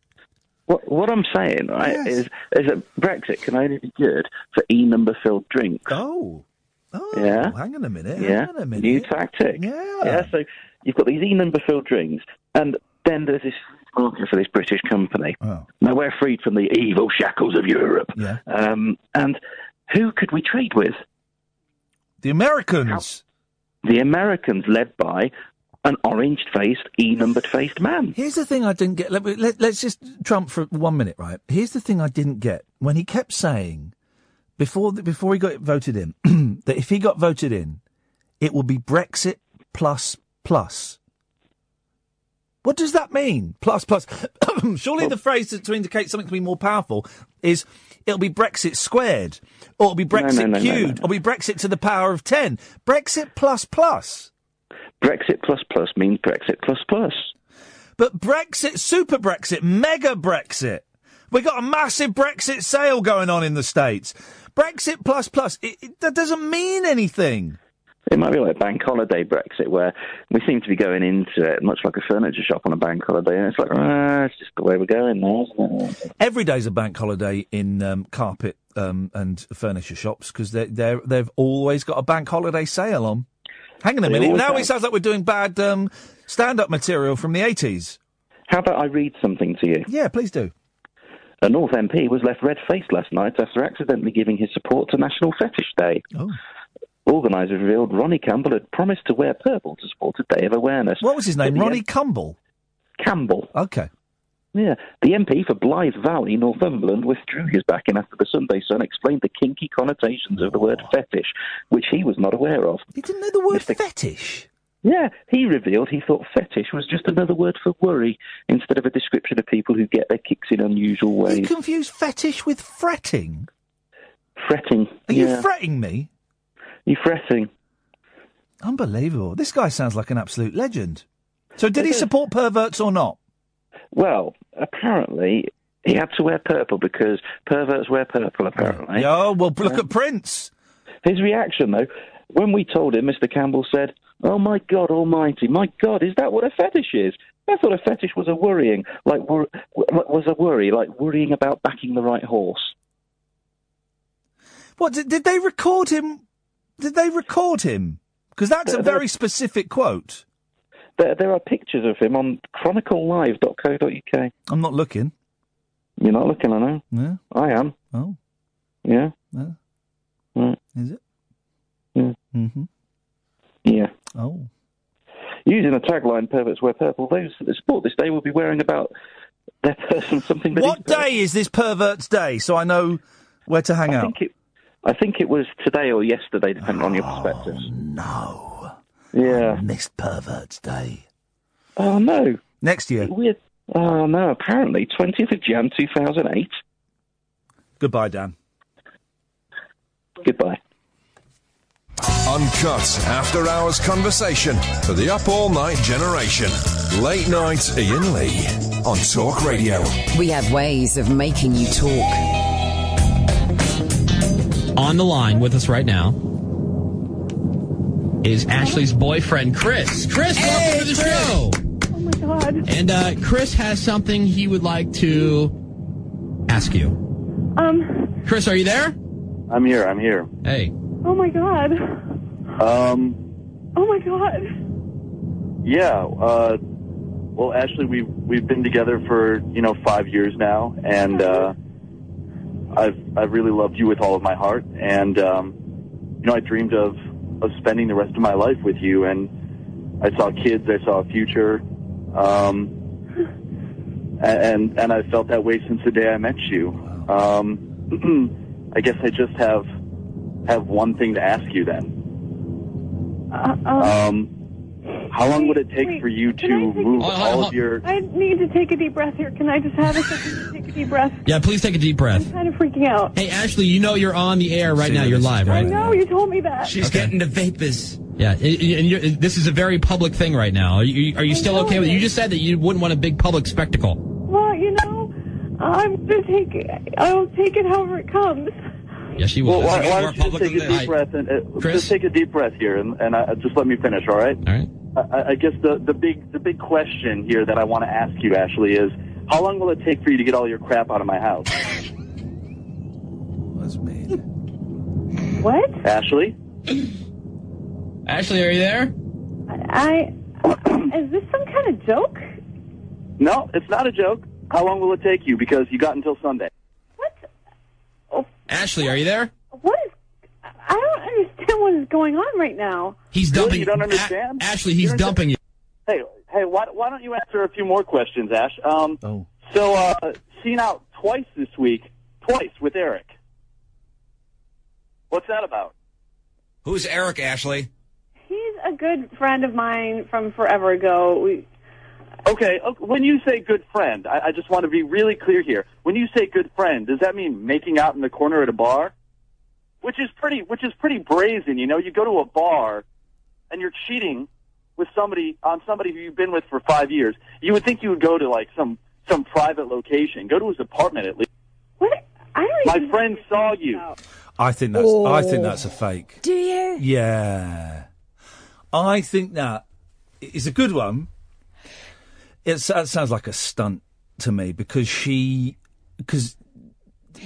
What what I'm saying, right, is is that Brexit can only be good for E number filled drinks. Oh. Oh, yeah. hang on a minute. Yeah, Hang on a minute. new tactic. Yeah. Yeah, so you've got these E number filled drinks, and then there's this market for this British company. Oh. Now we're freed from the evil shackles of Europe. Yeah. Um, and who could we trade with? The Americans. The Americans, led by an orange faced, E numbered faced man. Here's the thing I didn't get. Let, me- let, let's just Trump for one minute, right? Here's the thing I didn't get when he kept saying before the, before he got voted in that if he got voted in, it will be Brexit plus plus. What does that mean? Plus, plus. Surely the phrase to, to indicate something to be more powerful is it'll be Brexit squared, or it'll be No, no, Brexit no, no, cubed, or it'll be Brexit to the power of 10. Brexit plus plus. Brexit plus plus means Brexit plus plus. But Brexit, super Brexit, mega Brexit. We got a massive Brexit sale going on in the States. Brexit plus plus, it, it, that doesn't mean anything. It might be like a bank holiday Brexit, where we seem to be going into it much like a furniture shop on a bank holiday, and it's like, ah, it's just the way we're going now. Every day's a bank holiday in um, carpet um, and furniture shops because they they they've always got a bank holiday sale on. Hang on a minute. always Now it have. sounds like we're doing bad um, stand-up material from the eighties. How about I read something to you? Yeah, please do. A North MP was left red-faced last night after accidentally giving his support to National Fetish Day. Oh. Organisers revealed Ronnie Campbell had promised to wear purple to support a day of awareness. What was his name? Ronnie M- Campbell. Campbell. Okay. Yeah. The MP for Blyth Valley, Northumberland, withdrew his backing after the Sunday Sun explained the kinky connotations of the word fetish, which he was not aware of. He didn't know the word fetish? Yeah, he revealed he thought fetish was just another word for worry instead of a description of people who get their kicks in unusual ways. You confuse fetish with fretting. Fretting. Are yeah. you fretting me? You fretting. Unbelievable. This guy sounds like an absolute legend. So did he support perverts or not? Well, apparently he had to wear purple because perverts wear purple, apparently. Oh, well, look at Prince. His reaction, though, when we told him, Mr. Campbell said, Oh my God Almighty, my God, is that what a fetish is? I thought a fetish was a worrying, like wor- was a worry, like worrying about backing the right horse. What did, did they record him? Did they record him? Because that's a there- very specific quote. There, there are pictures of him on chroniclelive.co.uk. I'm not looking. You're not looking, I know. Yeah. I am. Oh. Yeah. Yeah. Right. Is it? Yeah. Mm-hmm. Yeah. Oh. Using a tagline "Perverts wear purple," those that support this day will be wearing about their person something. What day is this pervert's day? So I know where to hang I out. think it. I think it was today or yesterday, depending on your perspective. No. Yeah. Missed pervert's day. Oh no. Next year. Weird. Oh no. Apparently, twentieth of Jan, two thousand eight. Goodbye, Dan. Goodbye. Uncut after hours conversation for the up all night generation. Late night Iain Lee on Talk Radio. We have ways of making you talk. On the line with us right now is Ashley's boyfriend, Chris. Chris, welcome to the show. Oh my god. And uh, Chris has something he would like to ask you. Um. Chris, are you there? I'm here. I'm here. Hey. Oh my god. Um. Oh my god. Yeah. Uh. Well, Ashley, we've we've been together for you know five years now, and uh, I've I've really loved you with all of my heart, and um, you know I dreamed of of spending the rest of my life with you, and I saw kids, I saw a future, um, and and I felt that way since the day I met you. Um, I guess I just have have one thing to ask you then. Uh, um, Um, how long would it take wait, for you to move Hold all of your? I need to take a deep breath here. Can I just have a second to take a deep breath? Yeah, please take a deep breath. I'm kind of freaking out. Hey, Ashley, you know you're on the air right now. You're live, right? I know you told me that. She's getting the vapors. Yeah, i- i- and you're, this is a very public thing right now. Are you, are you still okay with it? You just said that you wouldn't want a big public spectacle. Well, you know, I'm gonna take. it. I'll take it however it comes. Yes, she will. Well, why, why don't you just take a deep this? breath and uh, just take a deep breath here, and, and uh, just let me finish. All right. All right. I, I guess the the big the big question here that I want to ask you, Ashley, is how long will it take for you to get all your crap out of my house? That's me. What? Ashley. Ashley, are you there? I. Is this some kind of joke? No, it's not a joke. How long will it take you? Because you got until Sunday. What? Oh. Ashley, are you there? What is? I don't understand what is going on right now. He's Really? dumping. You don't A- understand? Ashley, he's You don't dumping you. Hey, hey, why, why don't you answer a few more questions, Ash? Um, oh. So, uh, seen out twice this week, twice with Eric. What's that about? Who's Eric, Ashley? He's a good friend of mine from forever ago. We, Okay, okay, when you say good friend, I, I just want to be really clear here. When you say good friend, does that mean making out in the corner at a bar? Which is pretty, which is pretty brazen. You know, you go to a bar and you're cheating with somebody on somebody who you've been with for five years. You would think you would go to like some some private location. Go to his apartment at least. What? I don't My friend saw you. I think that's. I think oh. that's a fake. Do you? Yeah, I think that is a good one. It's, that sounds like a stunt to me because she, because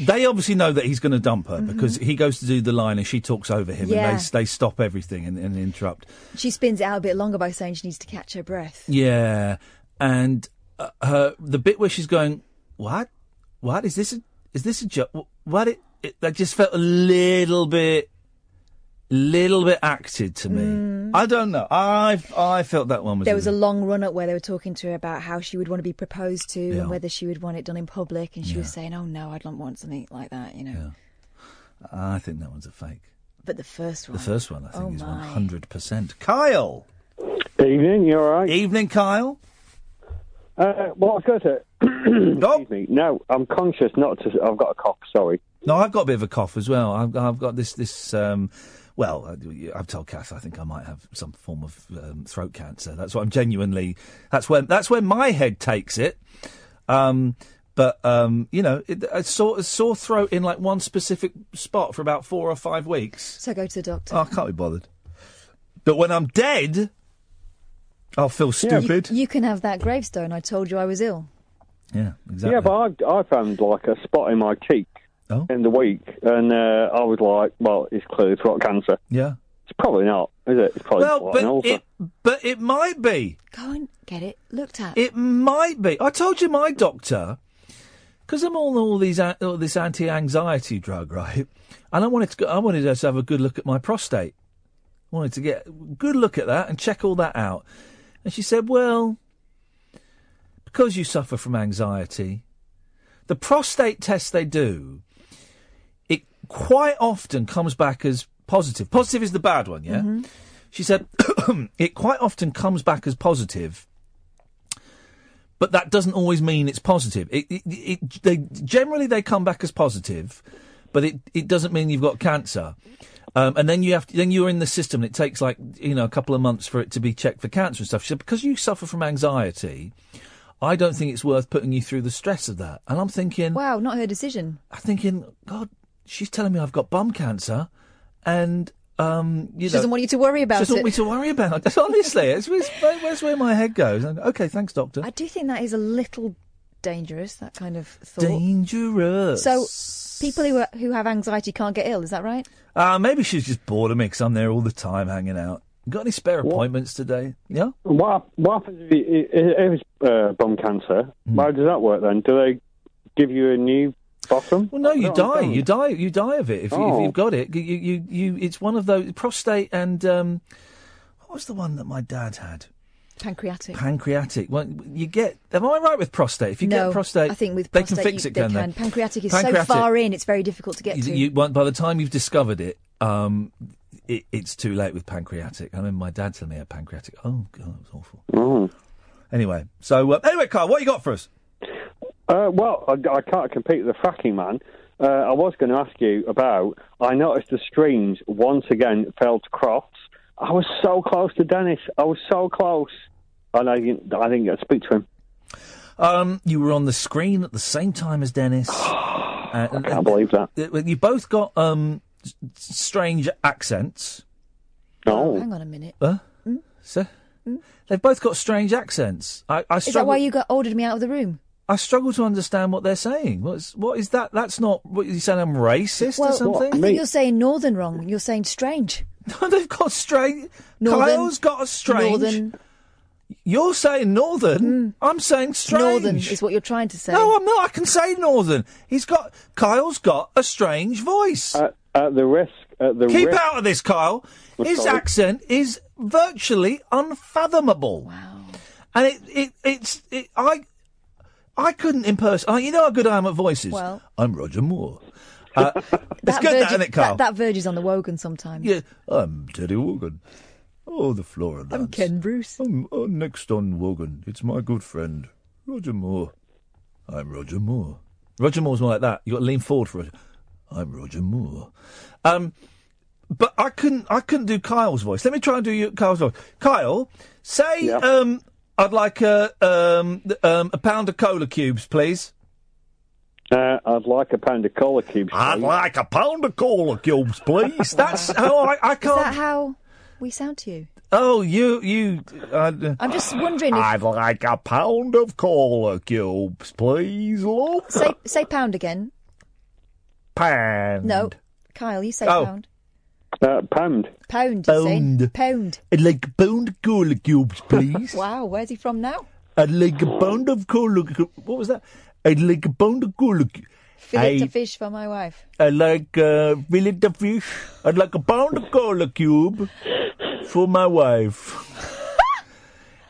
they obviously know that he's going to dump her because he goes to do the line and she talks over him Mm-hmm. Yeah. and they they stop everything and, and interrupt. She spins it out a bit longer by saying she needs to catch her breath. Yeah, and uh, her the bit where she's going, what, what is this? A, is this a joke? What it, it? That just felt a little bit, little bit acted to me. I don't know. I I felt that one was. Mm. There was a long run up where they were talking to her about how she would want to be proposed to Yeah. and whether she would want it done in public, and she was saying, "Oh no, I'd not want something like that," you know. I think that one's a fake. But the first one, The first one, I think, Oh, is one hundred percent. Kyle. Evening, you all right? Evening, Kyle. Uh, well, I was going to say, excuse me. No, I'm conscious not to. I've got a cough. Sorry. No, I've got a bit of a cough as well. I've, I've got this this. Um, well, I- I've told Kath I think I might have some form of um, throat cancer. That's what I'm genuinely. That's where that's where my head takes it. Um, but um, you know, it, a sore, a sore throat in like one specific spot for about four or five weeks. So go to the doctor. Oh, I can't be bothered. But when I'm dead, I'll feel stupid. You, you can have that gravestone. I told you I was ill. Yeah, exactly. Yeah, but I, I found like a spot in my cheek Oh. in the week, and uh, I was like, well, it's clearly throat cancer. Yeah. It's probably not, is it? It's probably Well, but it, but it might be. Go and get it looked at. It might be. I told you my doctor, because I'm on all these all this anti-anxiety drug, right? And I wanted to go, I wanted her to have a good look at my prostate. I wanted to get a good look at that and check all that out. And she said, "Well, because you suffer from anxiety, the prostate test they do, it quite often comes back as positive. Positive is the bad one, yeah." She said, "It quite often comes back as positive." but that doesn't always mean it's positive. It, it, it, they generally they come back as positive, but it, it doesn't mean you've got cancer. Um, and then you have to, then you're in the system. And it takes like you know a couple of months for it to be checked for cancer and stuff. She said because you suffer from anxiety, I don't think it's worth putting you through the stress of that. And I'm thinking, Wow, not her decision. I'm thinking, God, she's telling me I've got bum cancer, and um, you She know, doesn't want you to worry about it. she doesn't it. want me to worry about it. Honestly, it's, it's, where's where my head goes. I go, okay, thanks, doctor. I do think that is a little dangerous. That kind of thought. Dangerous. So, people who are, who have anxiety can't get ill. Is that right? Uh, maybe she's just bored of me because I'm there all the time hanging out. Got any spare appointments today? Yeah? What, what happens if, you, if it's uh, bum cancer? Hmm. How does that work then? Do they give you a new bottom? Well, no, you I don't die. You die. You die of it if, you, if Oh. you've got it. You, you, you. It's one of those prostate and um, what was the one that my dad had? Pancreatic. Pancreatic. Well, you get. Am I right with prostate? If you no, get prostate, I think with they can fix you, it, they can can. they? Pancreatic is Pancreatic. so far in; it's very difficult to get You, to. you, well, by the time you've discovered it, um, it, it's too late with pancreatic. I mean, my dad told me I had pancreatic. Oh god, that was awful. Oh. Anyway, so uh, anyway, Carl, what you got for us? Uh, well, I, I can't compete with the fracking man. Uh, I was going to ask you about. I noticed the strings once again fell to Crofts. I was so close to Dennis. I was so close, and I didn't. I didn't get to speak to him. Um, you were on the screen at the same time as Dennis. I can't believe that. You both got um, strange accents. No. Hang on a minute. Huh? So, they've both got strange accents. I, I Is that why you got ordered me out of the room? I struggle to understand what they're saying. What's what is that? That's not. What you saying? I'm racist well, or something? I think you're saying northern wrong. You're saying strange. No, they've got strange. Northern, Kyle's got a strange. Northern. You're saying northern. Mm. I'm saying strange. Northern is what you're trying to say. No, I'm not. I can say northern. He's got. Kyle's got a strange voice. At, at the risk, at the Keep risk, out of this, Kyle. I'm His sorry. accent is virtually unfathomable. Wow. And it, it it's it, I I couldn't impersonate. You know how good I am at voices. Well- I'm Roger Moore. Uh, it's That good, verge- that, isn't it, Carl? That, that verges on the Wogan sometimes. Yeah, I'm Teddy Wogan. Oh, the Flora dance. I'm Ken Bruce. Um, uh, next on Wogan, it's my good friend, Roger Moore. I'm Roger Moore. Roger Moore's more like that. You've got to lean forward for Roger. I'm Roger Moore. Um, but I couldn't, I couldn't do Kyle's voice. Let me try and do you, Kyle's voice. Kyle, say, um, I'd like a, um, um, a pound of cola cubes, please. Uh, I'd like a pound of cola cubes. I'd like a pound of cola cubes, please. That's how I, I can't. Is that how we sound to you? Oh, you, you. Uh, I'm just wondering if I'd like a pound of cola cubes, please, love. say say pound again. Pound. No, Kyle, you say Oh. pound. Uh, pound. Pound. Pound. pound. I'd like a pound of cola cubes, please. Wow, where's he from now? I'd like a pound of cola. What was that? I'd like a pound of cola. Fillet I- to fish for my wife. I like uh, fillet of fish. I'd like a pound of cola cube for my wife.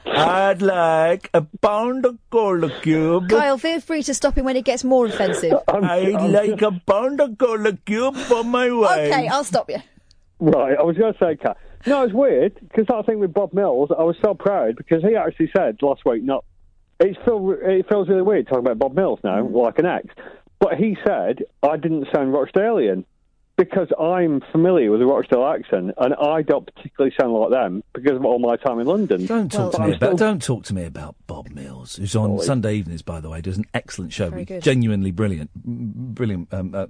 I'd like a pound of cola cube. Kyle, feel free to stop him when it gets more offensive. I'd like a pound of cola cube for my wife. Okay, I'll stop you. Right, I was going to say, Kat. No, it's weird because that thing with Bob Mills, I was so proud because he actually said last week, not. It feel, it feels really weird talking about Bob Mills now, like an ex. But he said I didn't sound Rochdalean because I'm familiar with the Rochdale accent and I don't particularly sound like them because of all my time in London. Don't talk to me I'm about. still- Don't talk to me about Bob Mills, who's on Sunday evenings, by the way. Does an excellent show. Very good. Genuinely brilliant, brilliant. Um, uh,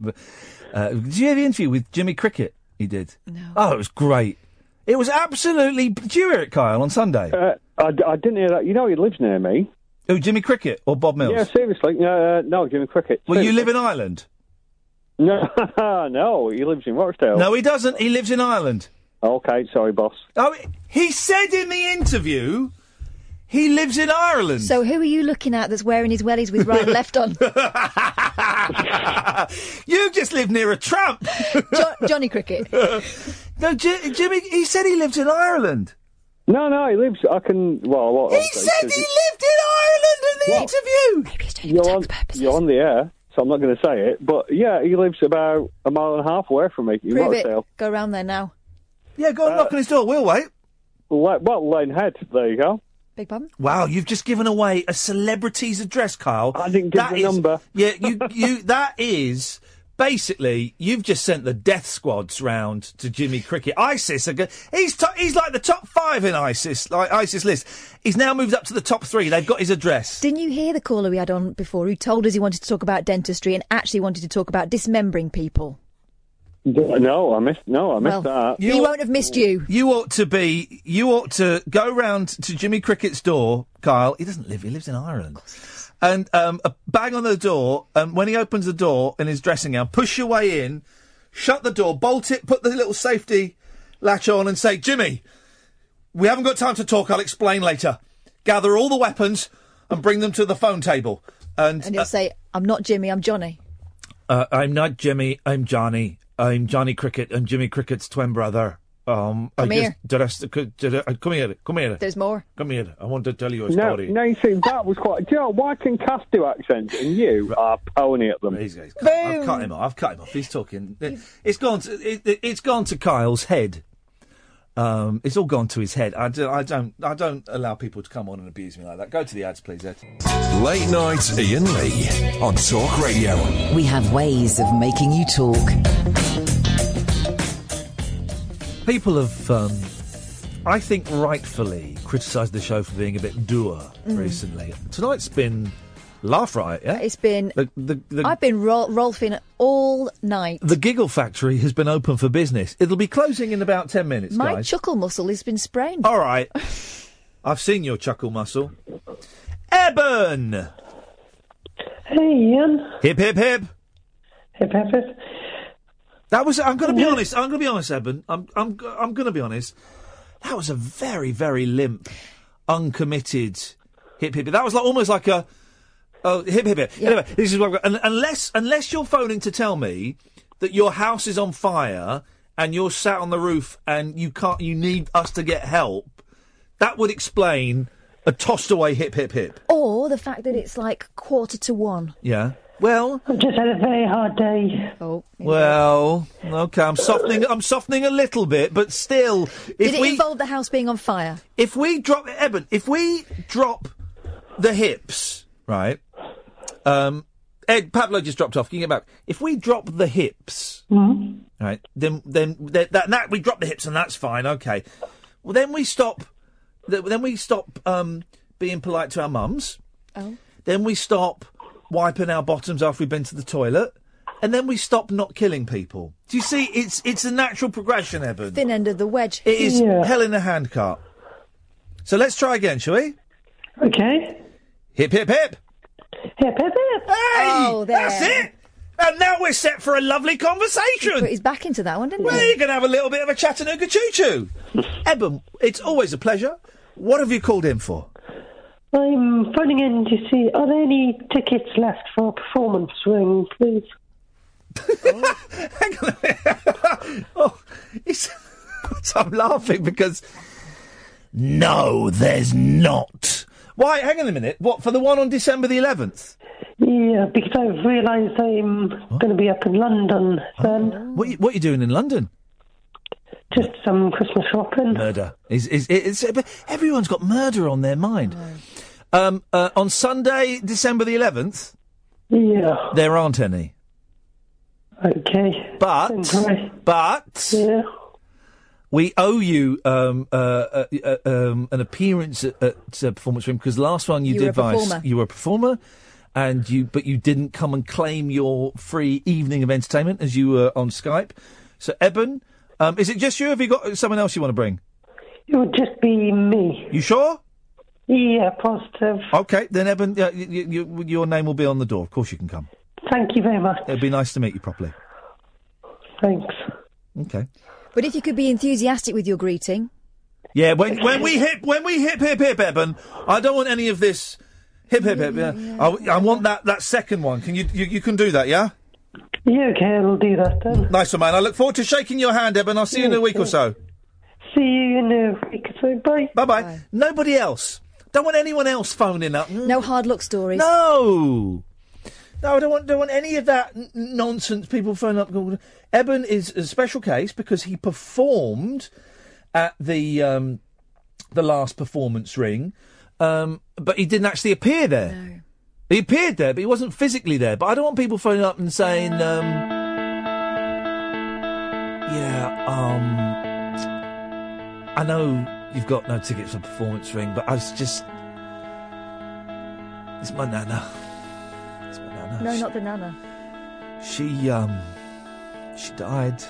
uh, did you hear the interview with Jimmy Cricket? He did. No. Oh, it was great. It was absolutely. Did you hear it, Kyle, on Sunday? Uh, I, I didn't hear that. You know, he lives near me. Oh, Jimmy Cricket or Bob Mills? Yeah, seriously. Uh, no, Jimmy Cricket. Well, you live in Ireland. No, no, he lives in Rochdale. No, he doesn't. He lives in Ireland. Okay, sorry, boss. Oh, he said in the interview he lives in Ireland. So who are you looking at that's wearing his wellies with right and left on? you just live near a tramp. Jo- Johnny Cricket. no, J- Jimmy. He said he lives in Ireland. No, no, he lives. I can. Well, what, He said he lived in Ireland in the interview. Maybe he's doing You're on, you're on the air, so I'm not going to say it. But yeah, he lives about a mile and a half away from me in Prove it. Rochdale. Go round there now. Yeah, go and knock on his door. We'll wait. Le- well, Lane Head. There you go. Big pardon? Wow, you've just given away a celebrity's address, Kyle. I didn't give the number. Yeah, you, you. That is basically you've just sent the death squads round to Jimmy Cricket. ISIS are go- he's to- he's like the top five in ISIS like ISIS list. He's now moved up to the top three. They've got his address. Didn't you hear the caller we had on before who told us he wanted to talk about dentistry and actually wanted to talk about dismembering people? No, I missed. No, I missed Well, that. he won't have missed you. You ought to be. You ought to go round to Jimmy Cricket's door, Kyle. He doesn't live. He lives in Ireland. And um, a bang on the door. And when he opens the door in his dressing gown, push your way in, shut the door, bolt it, put the little safety latch on, and say, Jimmy, we haven't got time to talk. I'll explain later. Gather all the weapons and bring them to the phone table. And, And he'll uh, say, I'm not Jimmy, I'm Johnny. uh, I'm not Jimmy. I'm Johnny. I'm Johnny Cricket. I'm Jimmy Cricket's twin brother. Um, I Come just here. did I could- did I- come here. Come here. There's more. Come here. I want to tell you a No, story. no, you see, that was quite. Do you know, why can Cass do accents and you are pony at them? I've cut him off. I've cut him off. He's talking. It, has gone. To, it, it, it's gone to Kyle's head. Um, it's all gone to his head. I, do, I don't. I don't allow people to come on and abuse me like that. Go to the ads, please, Ed. Late night Iain Lee on Talk Radio. We have ways of making you talk. People have, um, I think, rightfully criticised the show for being a bit dour Mm. recently. Tonight's been laugh riot. Yeah, It's been. the the, the, I've been Rol- Rolfing all night. the Giggle Factory has been open for business. It'll be closing in about ten minutes, My guys. chuckle muscle has been sprained. All right. I've seen your chuckle muscle. Eben! Hey, Iain. Hip, hip, hip. Hip, hip, hip. That was, I'm going to be honest, I'm going to be honest, Eben. I'm, I'm, I'm going to be honest. That was a very, very limp, uncommitted hip, hip. That was like, almost like a, oh, hip, hip, hip. Anyway, this is what I've got. Unless, unless you're phoning to tell me that your house is on fire and you're sat on the roof and you can't, you need us to get help, that would explain a tossed away hip, hip, hip. Or the fact that it's like quarter to one. Yeah. Well, I've just had a very hard day. Oh. Well, okay, I'm softening. I'm softening a little bit, but still, if Did it we involve the house being on fire? if we drop Eben, if we drop the hips, right? Um, Ed Pablo just dropped off. Can you get back? If we drop the hips, right? Then then then that, that we drop the hips and that's fine. Okay. Well, then we stop. Then we stop um, being polite to our mums. Oh. Then we stop wiping our bottoms after we've been to the toilet. And then we stop not killing people. Do you see? It's it's a natural progression, Eben. Thin end of the wedge. It is hell in a handcart. So let's try again, shall we? Okay. Hip hip hip. Hip hip hip. Hey, Oh, there. that's it. And now we're set for a lovely conversation. Put his back into that one, didn't he? We're going to have a little bit of a Chattanooga choo choo. Eben, it's always a pleasure. What have you called in for? I'm phoning in to see are there any tickets left for a performance ring, please? oh, it's, I'm laughing because no, there's not. Why? Hang on a minute. What for the one on December the 11th? Yeah, because I've realised I'm going to be up in London then. What you, what you doing in London? Just some Christmas shopping. Murder. Is is it's, everyone's got murder on their mind. Um, uh, on Sunday, December the 11th. Yeah. There aren't any. Okay. But but yeah. We owe you um, uh, uh, uh, um, an appearance at, at uh, Performance Room because last one you, You did Vice, you were a performer, and you but you didn't come and claim your free evening of entertainment as you were on Skype. So Eben, um, is it just you? Have you got someone else you want to bring? It would just be me. You sure? Yeah, positive. Okay, then Eben, yeah, y y y your name will be on the door. Of course you can come. Thank you very much. It'd be nice to meet you properly. Thanks. Okay. But if you could be enthusiastic with your greeting. Yeah, when when we hip when we hip hip hip Eben, I don't want any of this hip hip hip. Yeah. I, oh, I want that that second one. Can you, you you can do that? Yeah. Yeah, okay, I'll do that then. Nice one, man. I look forward to shaking your hand, Eben. I'll see you in a week or so. See you in a week or so. Bye. Bye bye. Nobody else. Don't want anyone else phoning up. No hard luck stories. No. No, I don't want don't want any of that n- nonsense. People phone up. Eben is a special case because he performed at the um, the last performance ring, um, but he didn't actually appear there. He appeared there, but he wasn't physically there. But I don't want people phoning up and saying, um, "Yeah, um, I know you've got no tickets for performance ring, but I was just it's my nana." No, not the nana. She um she died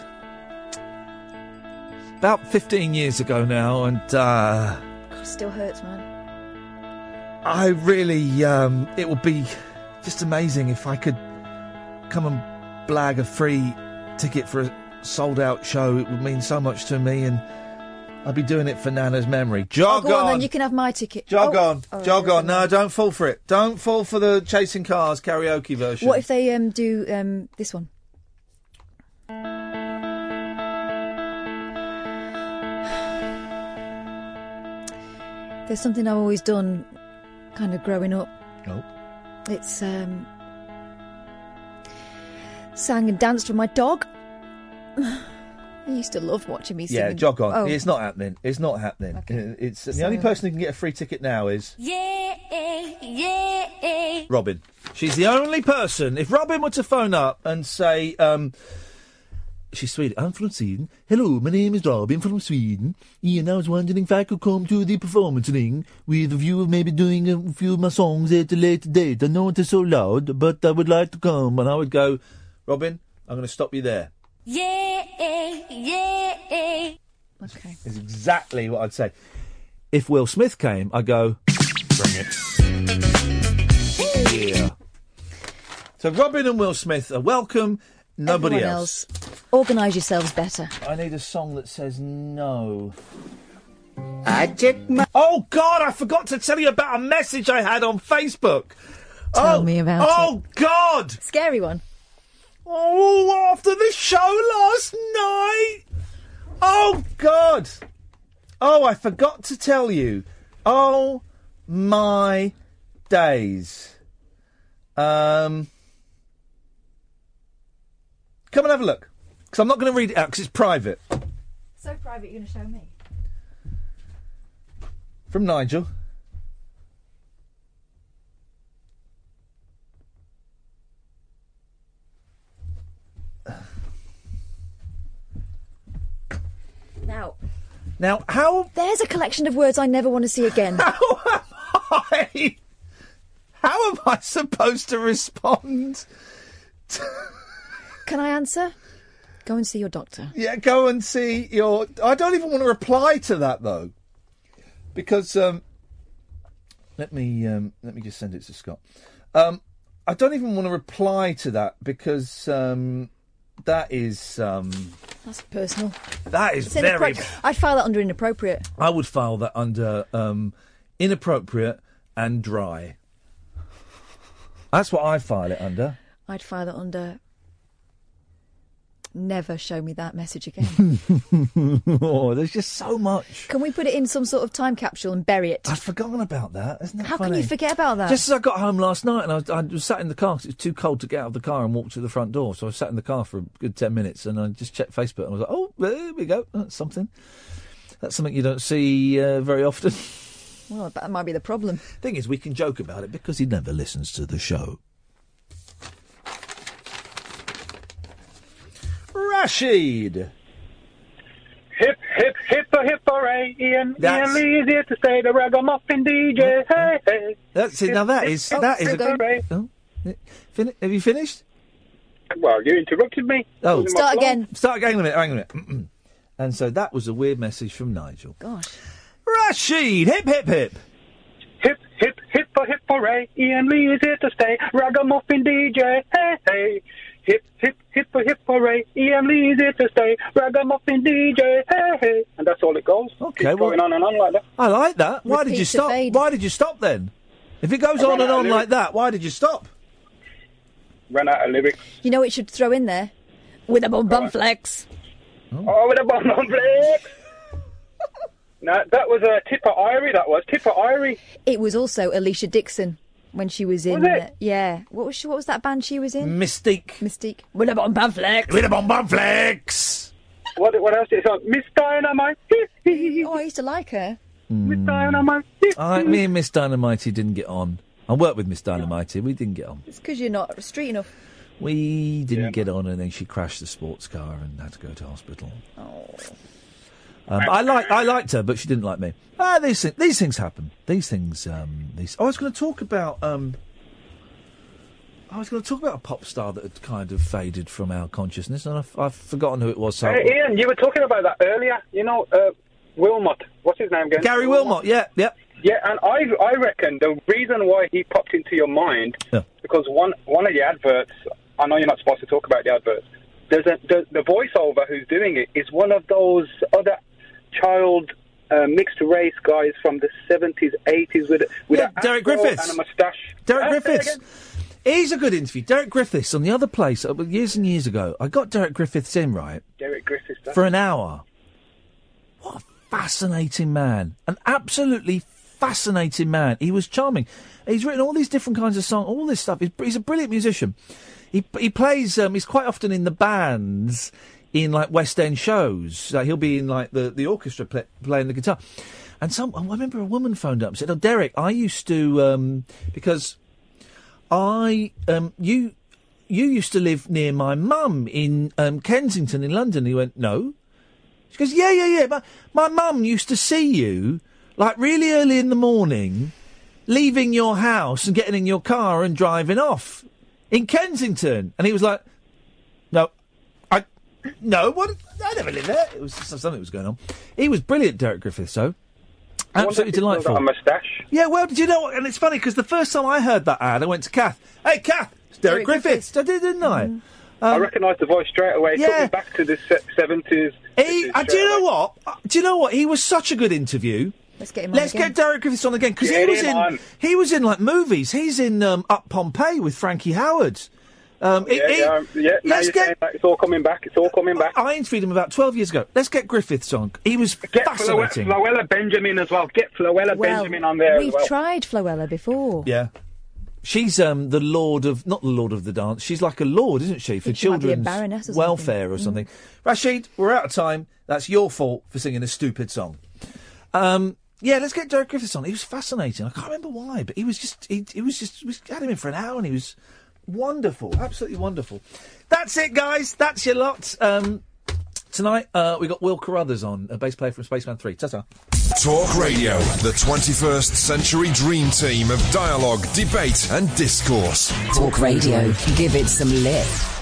about 15 years ago now and uh God, still hurts, man. I really um it would be just amazing if I could come and blag a free ticket for a sold out show. It would mean so much to me and I'd be doing it for Nana's memory. Oh, Jog go on, on. then you can have my ticket. Jog Oh, on. right, Jog on. No, don't fall for it. Don't fall for the chasing cars karaoke version. What if they um, do um, this one? There's something I've always done, kind of growing up. Oh. It's um, sang and danced with my dog. I used to love watching me sing. Yeah, jog on. Oh. it's not happening. It's not happening. Uh, It's the So- only person who can get a free ticket now is Yeah, yeah. Robin. She's the only person. If Robin were to phone up and say, um, she's Swedish. I'm from Sweden. Hello, my name is Robin from Sweden. Iain, I was wondering if I could come to the performance ring with a view of maybe doing a few of my songs at a later date. I know it is so loud, but I would like to come. And I would go, Robin, I'm going to stop you there. Yeah, yeah. Okay. It's exactly what I'd say. If Will Smith came, I'd go, bring it. Yeah. So Robin and Will Smith are welcome. Nobody Everyone else. Organise yourselves better. I need a song that says no. I took my. Oh God! I forgot to tell you about a message I had on Facebook. Tell oh, me about oh, it. Oh God! Scary one. Oh, after the show last night. Oh God! Oh, I forgot to tell you. Oh my days. Um. Come and have a look. Because I'm not going to read it out because it's private. So private, you're going to show me. From Nigel. Now, Now, how there's a collection of words I never want to see again. How am I, how am I supposed to respond? Can I answer? Go and see your doctor. Yeah, go and see your. I don't even want to reply to that though, because um, let me um, let me just send it to Scott. Um, I don't even want to reply to that because um, that is um, That's personal. that is It's very. I'd file that under inappropriate. I would file that under um, inappropriate and dry. That's what I file it under. I'd file that under. Never show me that message again. oh, there's just so much. Can we put it in some sort of time capsule and bury it? I'd forgotten about that. Isn't that How funny? can you forget about that? Just as I got home last night and I was, I was sat in the car because it was too cold to get out of the car and walk to the front door. So I sat in the car for a good 10 minutes and I just checked Facebook and I was like, oh, there we go. That's something. That's something you don't see uh, very often. Well, that might be the problem. Thing is, we can joke about it because he never listens to the show. Rashid. Hip, hip, hip, for hip, hooray. Iain, That's- Iain Lee's here to stay the ragamuffin DJ. Hey, hey. That's it. Now that Hip, is hip, that is. hip, A, hooray. oh, eh, fin- have you finished? Well, you interrupted me. Oh, Wasn't my fault. Start again. Hang on a minute. Hang on a minute. and so that was a weird message from Nigel. Gosh. Rashid, hip hip hip. Hip, hip, hip, hip, hooray. Iain Lee is here to stay. Ragamuffin DJ. Hey, hey. Hip, hip, hip, for hip, hooray. Iain Lee is here to stay. Ragamuffin DJ. Hey, hey. And that's all it goes. Okay, Keeps well- going on and on like that. I like that. Why did you stop? fade. Why did you stop then? If it goes I on ran and out of on like that, why did you stop? Ran out of lyrics. You know what it should throw in there? With a bum bum flex. Oh, oh, with a bum on flex. no, that was a Tippa Irie, that was. Tippa Irie. It was also Alesha Dixon when she was in. Was it? uh, yeah. What was she, What was that band she was in? Mis-Teeq. Mis-Teeq. With a bum bum flex. With a bum bum flex. What, what else? It's on Miss Dynamite. oh, I used to like her. Miss Dynamite. I, me and Miss Dynamite didn't get on. I worked with Miss Dynamite. We didn't get on. It's because you're not street enough. We didn't get on, and then she crashed the sports car and had to go to hospital. Oh. Um, I like I liked her, but she didn't like me. Ah, these thi- these things happen. These things. Um, these. I was going to talk about. Um, I was going to talk about a pop star that had kind of faded from our consciousness, and I've, I've forgotten who it was. So Hey, Iain, you were talking about that earlier. You know, uh, Wilmot. What's his name again? Gary Wilmot. Yeah, yeah. Yeah, and I I reckon the reason why he popped into your mind Yeah. because one one of the adverts. I know you're not supposed to talk about the adverts. There's a the, the voiceover who's doing it is one of those other child uh, mixed race guys from the 70s, 80s with with Yeah, a Derek Griffiths. and a moustache. Derek Uh, Griffiths. He's a good interview. Derek Griffiths on the other place uh, years and years ago. I got Derek Griffiths in right Derek Griffiths. for an hour. What a fascinating man! An absolutely fascinating man. He was charming. He's written all these different kinds of songs, all this stuff. He's, he's a brilliant musician. He he plays. Um, he's quite often in the bands in like West End shows. Uh, he'll be in like the the orchestra play, playing the guitar. And some I remember a woman phoned up and said, "Oh, Derek, I used to um, because I um, you you used to live near my mum in um, Kensington in London." He went, "No." She goes, "Yeah, yeah, yeah." But my mum used to see you like really early in the morning, leaving your house and getting in your car and driving off in Kensington. And he was like, "No, I no, what? I never lived there." It was something was going on. He was brilliant, Derek Griffiths. So absolutely if he's still delightful. got a moustache. Yeah, well, did you know what? And it's funny because the first time I heard that ad, I went to Kath. Hey, Kath, it's Derek, Derek Griffiths. I did, didn't I? Um, I recognised the voice straight away. It took yeah. me back to the 70s. He, uh, do you know what? Uh, Do you know what? He was such a good interview. Let's get him Let's again. get Derek Griffiths on again because he was in. on. He was in like movies. He's in um, Up Pompeii with Frankie Howerd. Um, he- Yeah, he- yeah, um, yeah. Now let's you're get. that it's all coming back. It's all coming back. I interviewed him about twelve years ago. Let's get Griffiths on. He was Get Flo- fascinating. Floella Benjamin as well. Get Floella well, Benjamin on there we've well. tried Floella before. Yeah. She's um, the lord of not the lord of the dance. She's like a lord, isn't she, for think she might be a children's baroness or something. welfare or Mm. something? Rashid, we're out of time. That's your fault for singing a stupid song. Um, yeah, let's get Derek Griffiths on. He was fascinating. I can't remember why, but he was just he, he was just we had him in for an hour and he was wonderful, absolutely wonderful. That's it, guys. That's your lot. Um, tonight uh, we got Will Carruthers on, a bass player from Spacemen Three. Ta-ta. Talk Radio, the 21st century dream team of dialogue, debate, and discourse. Talk Radio. Give it some lip.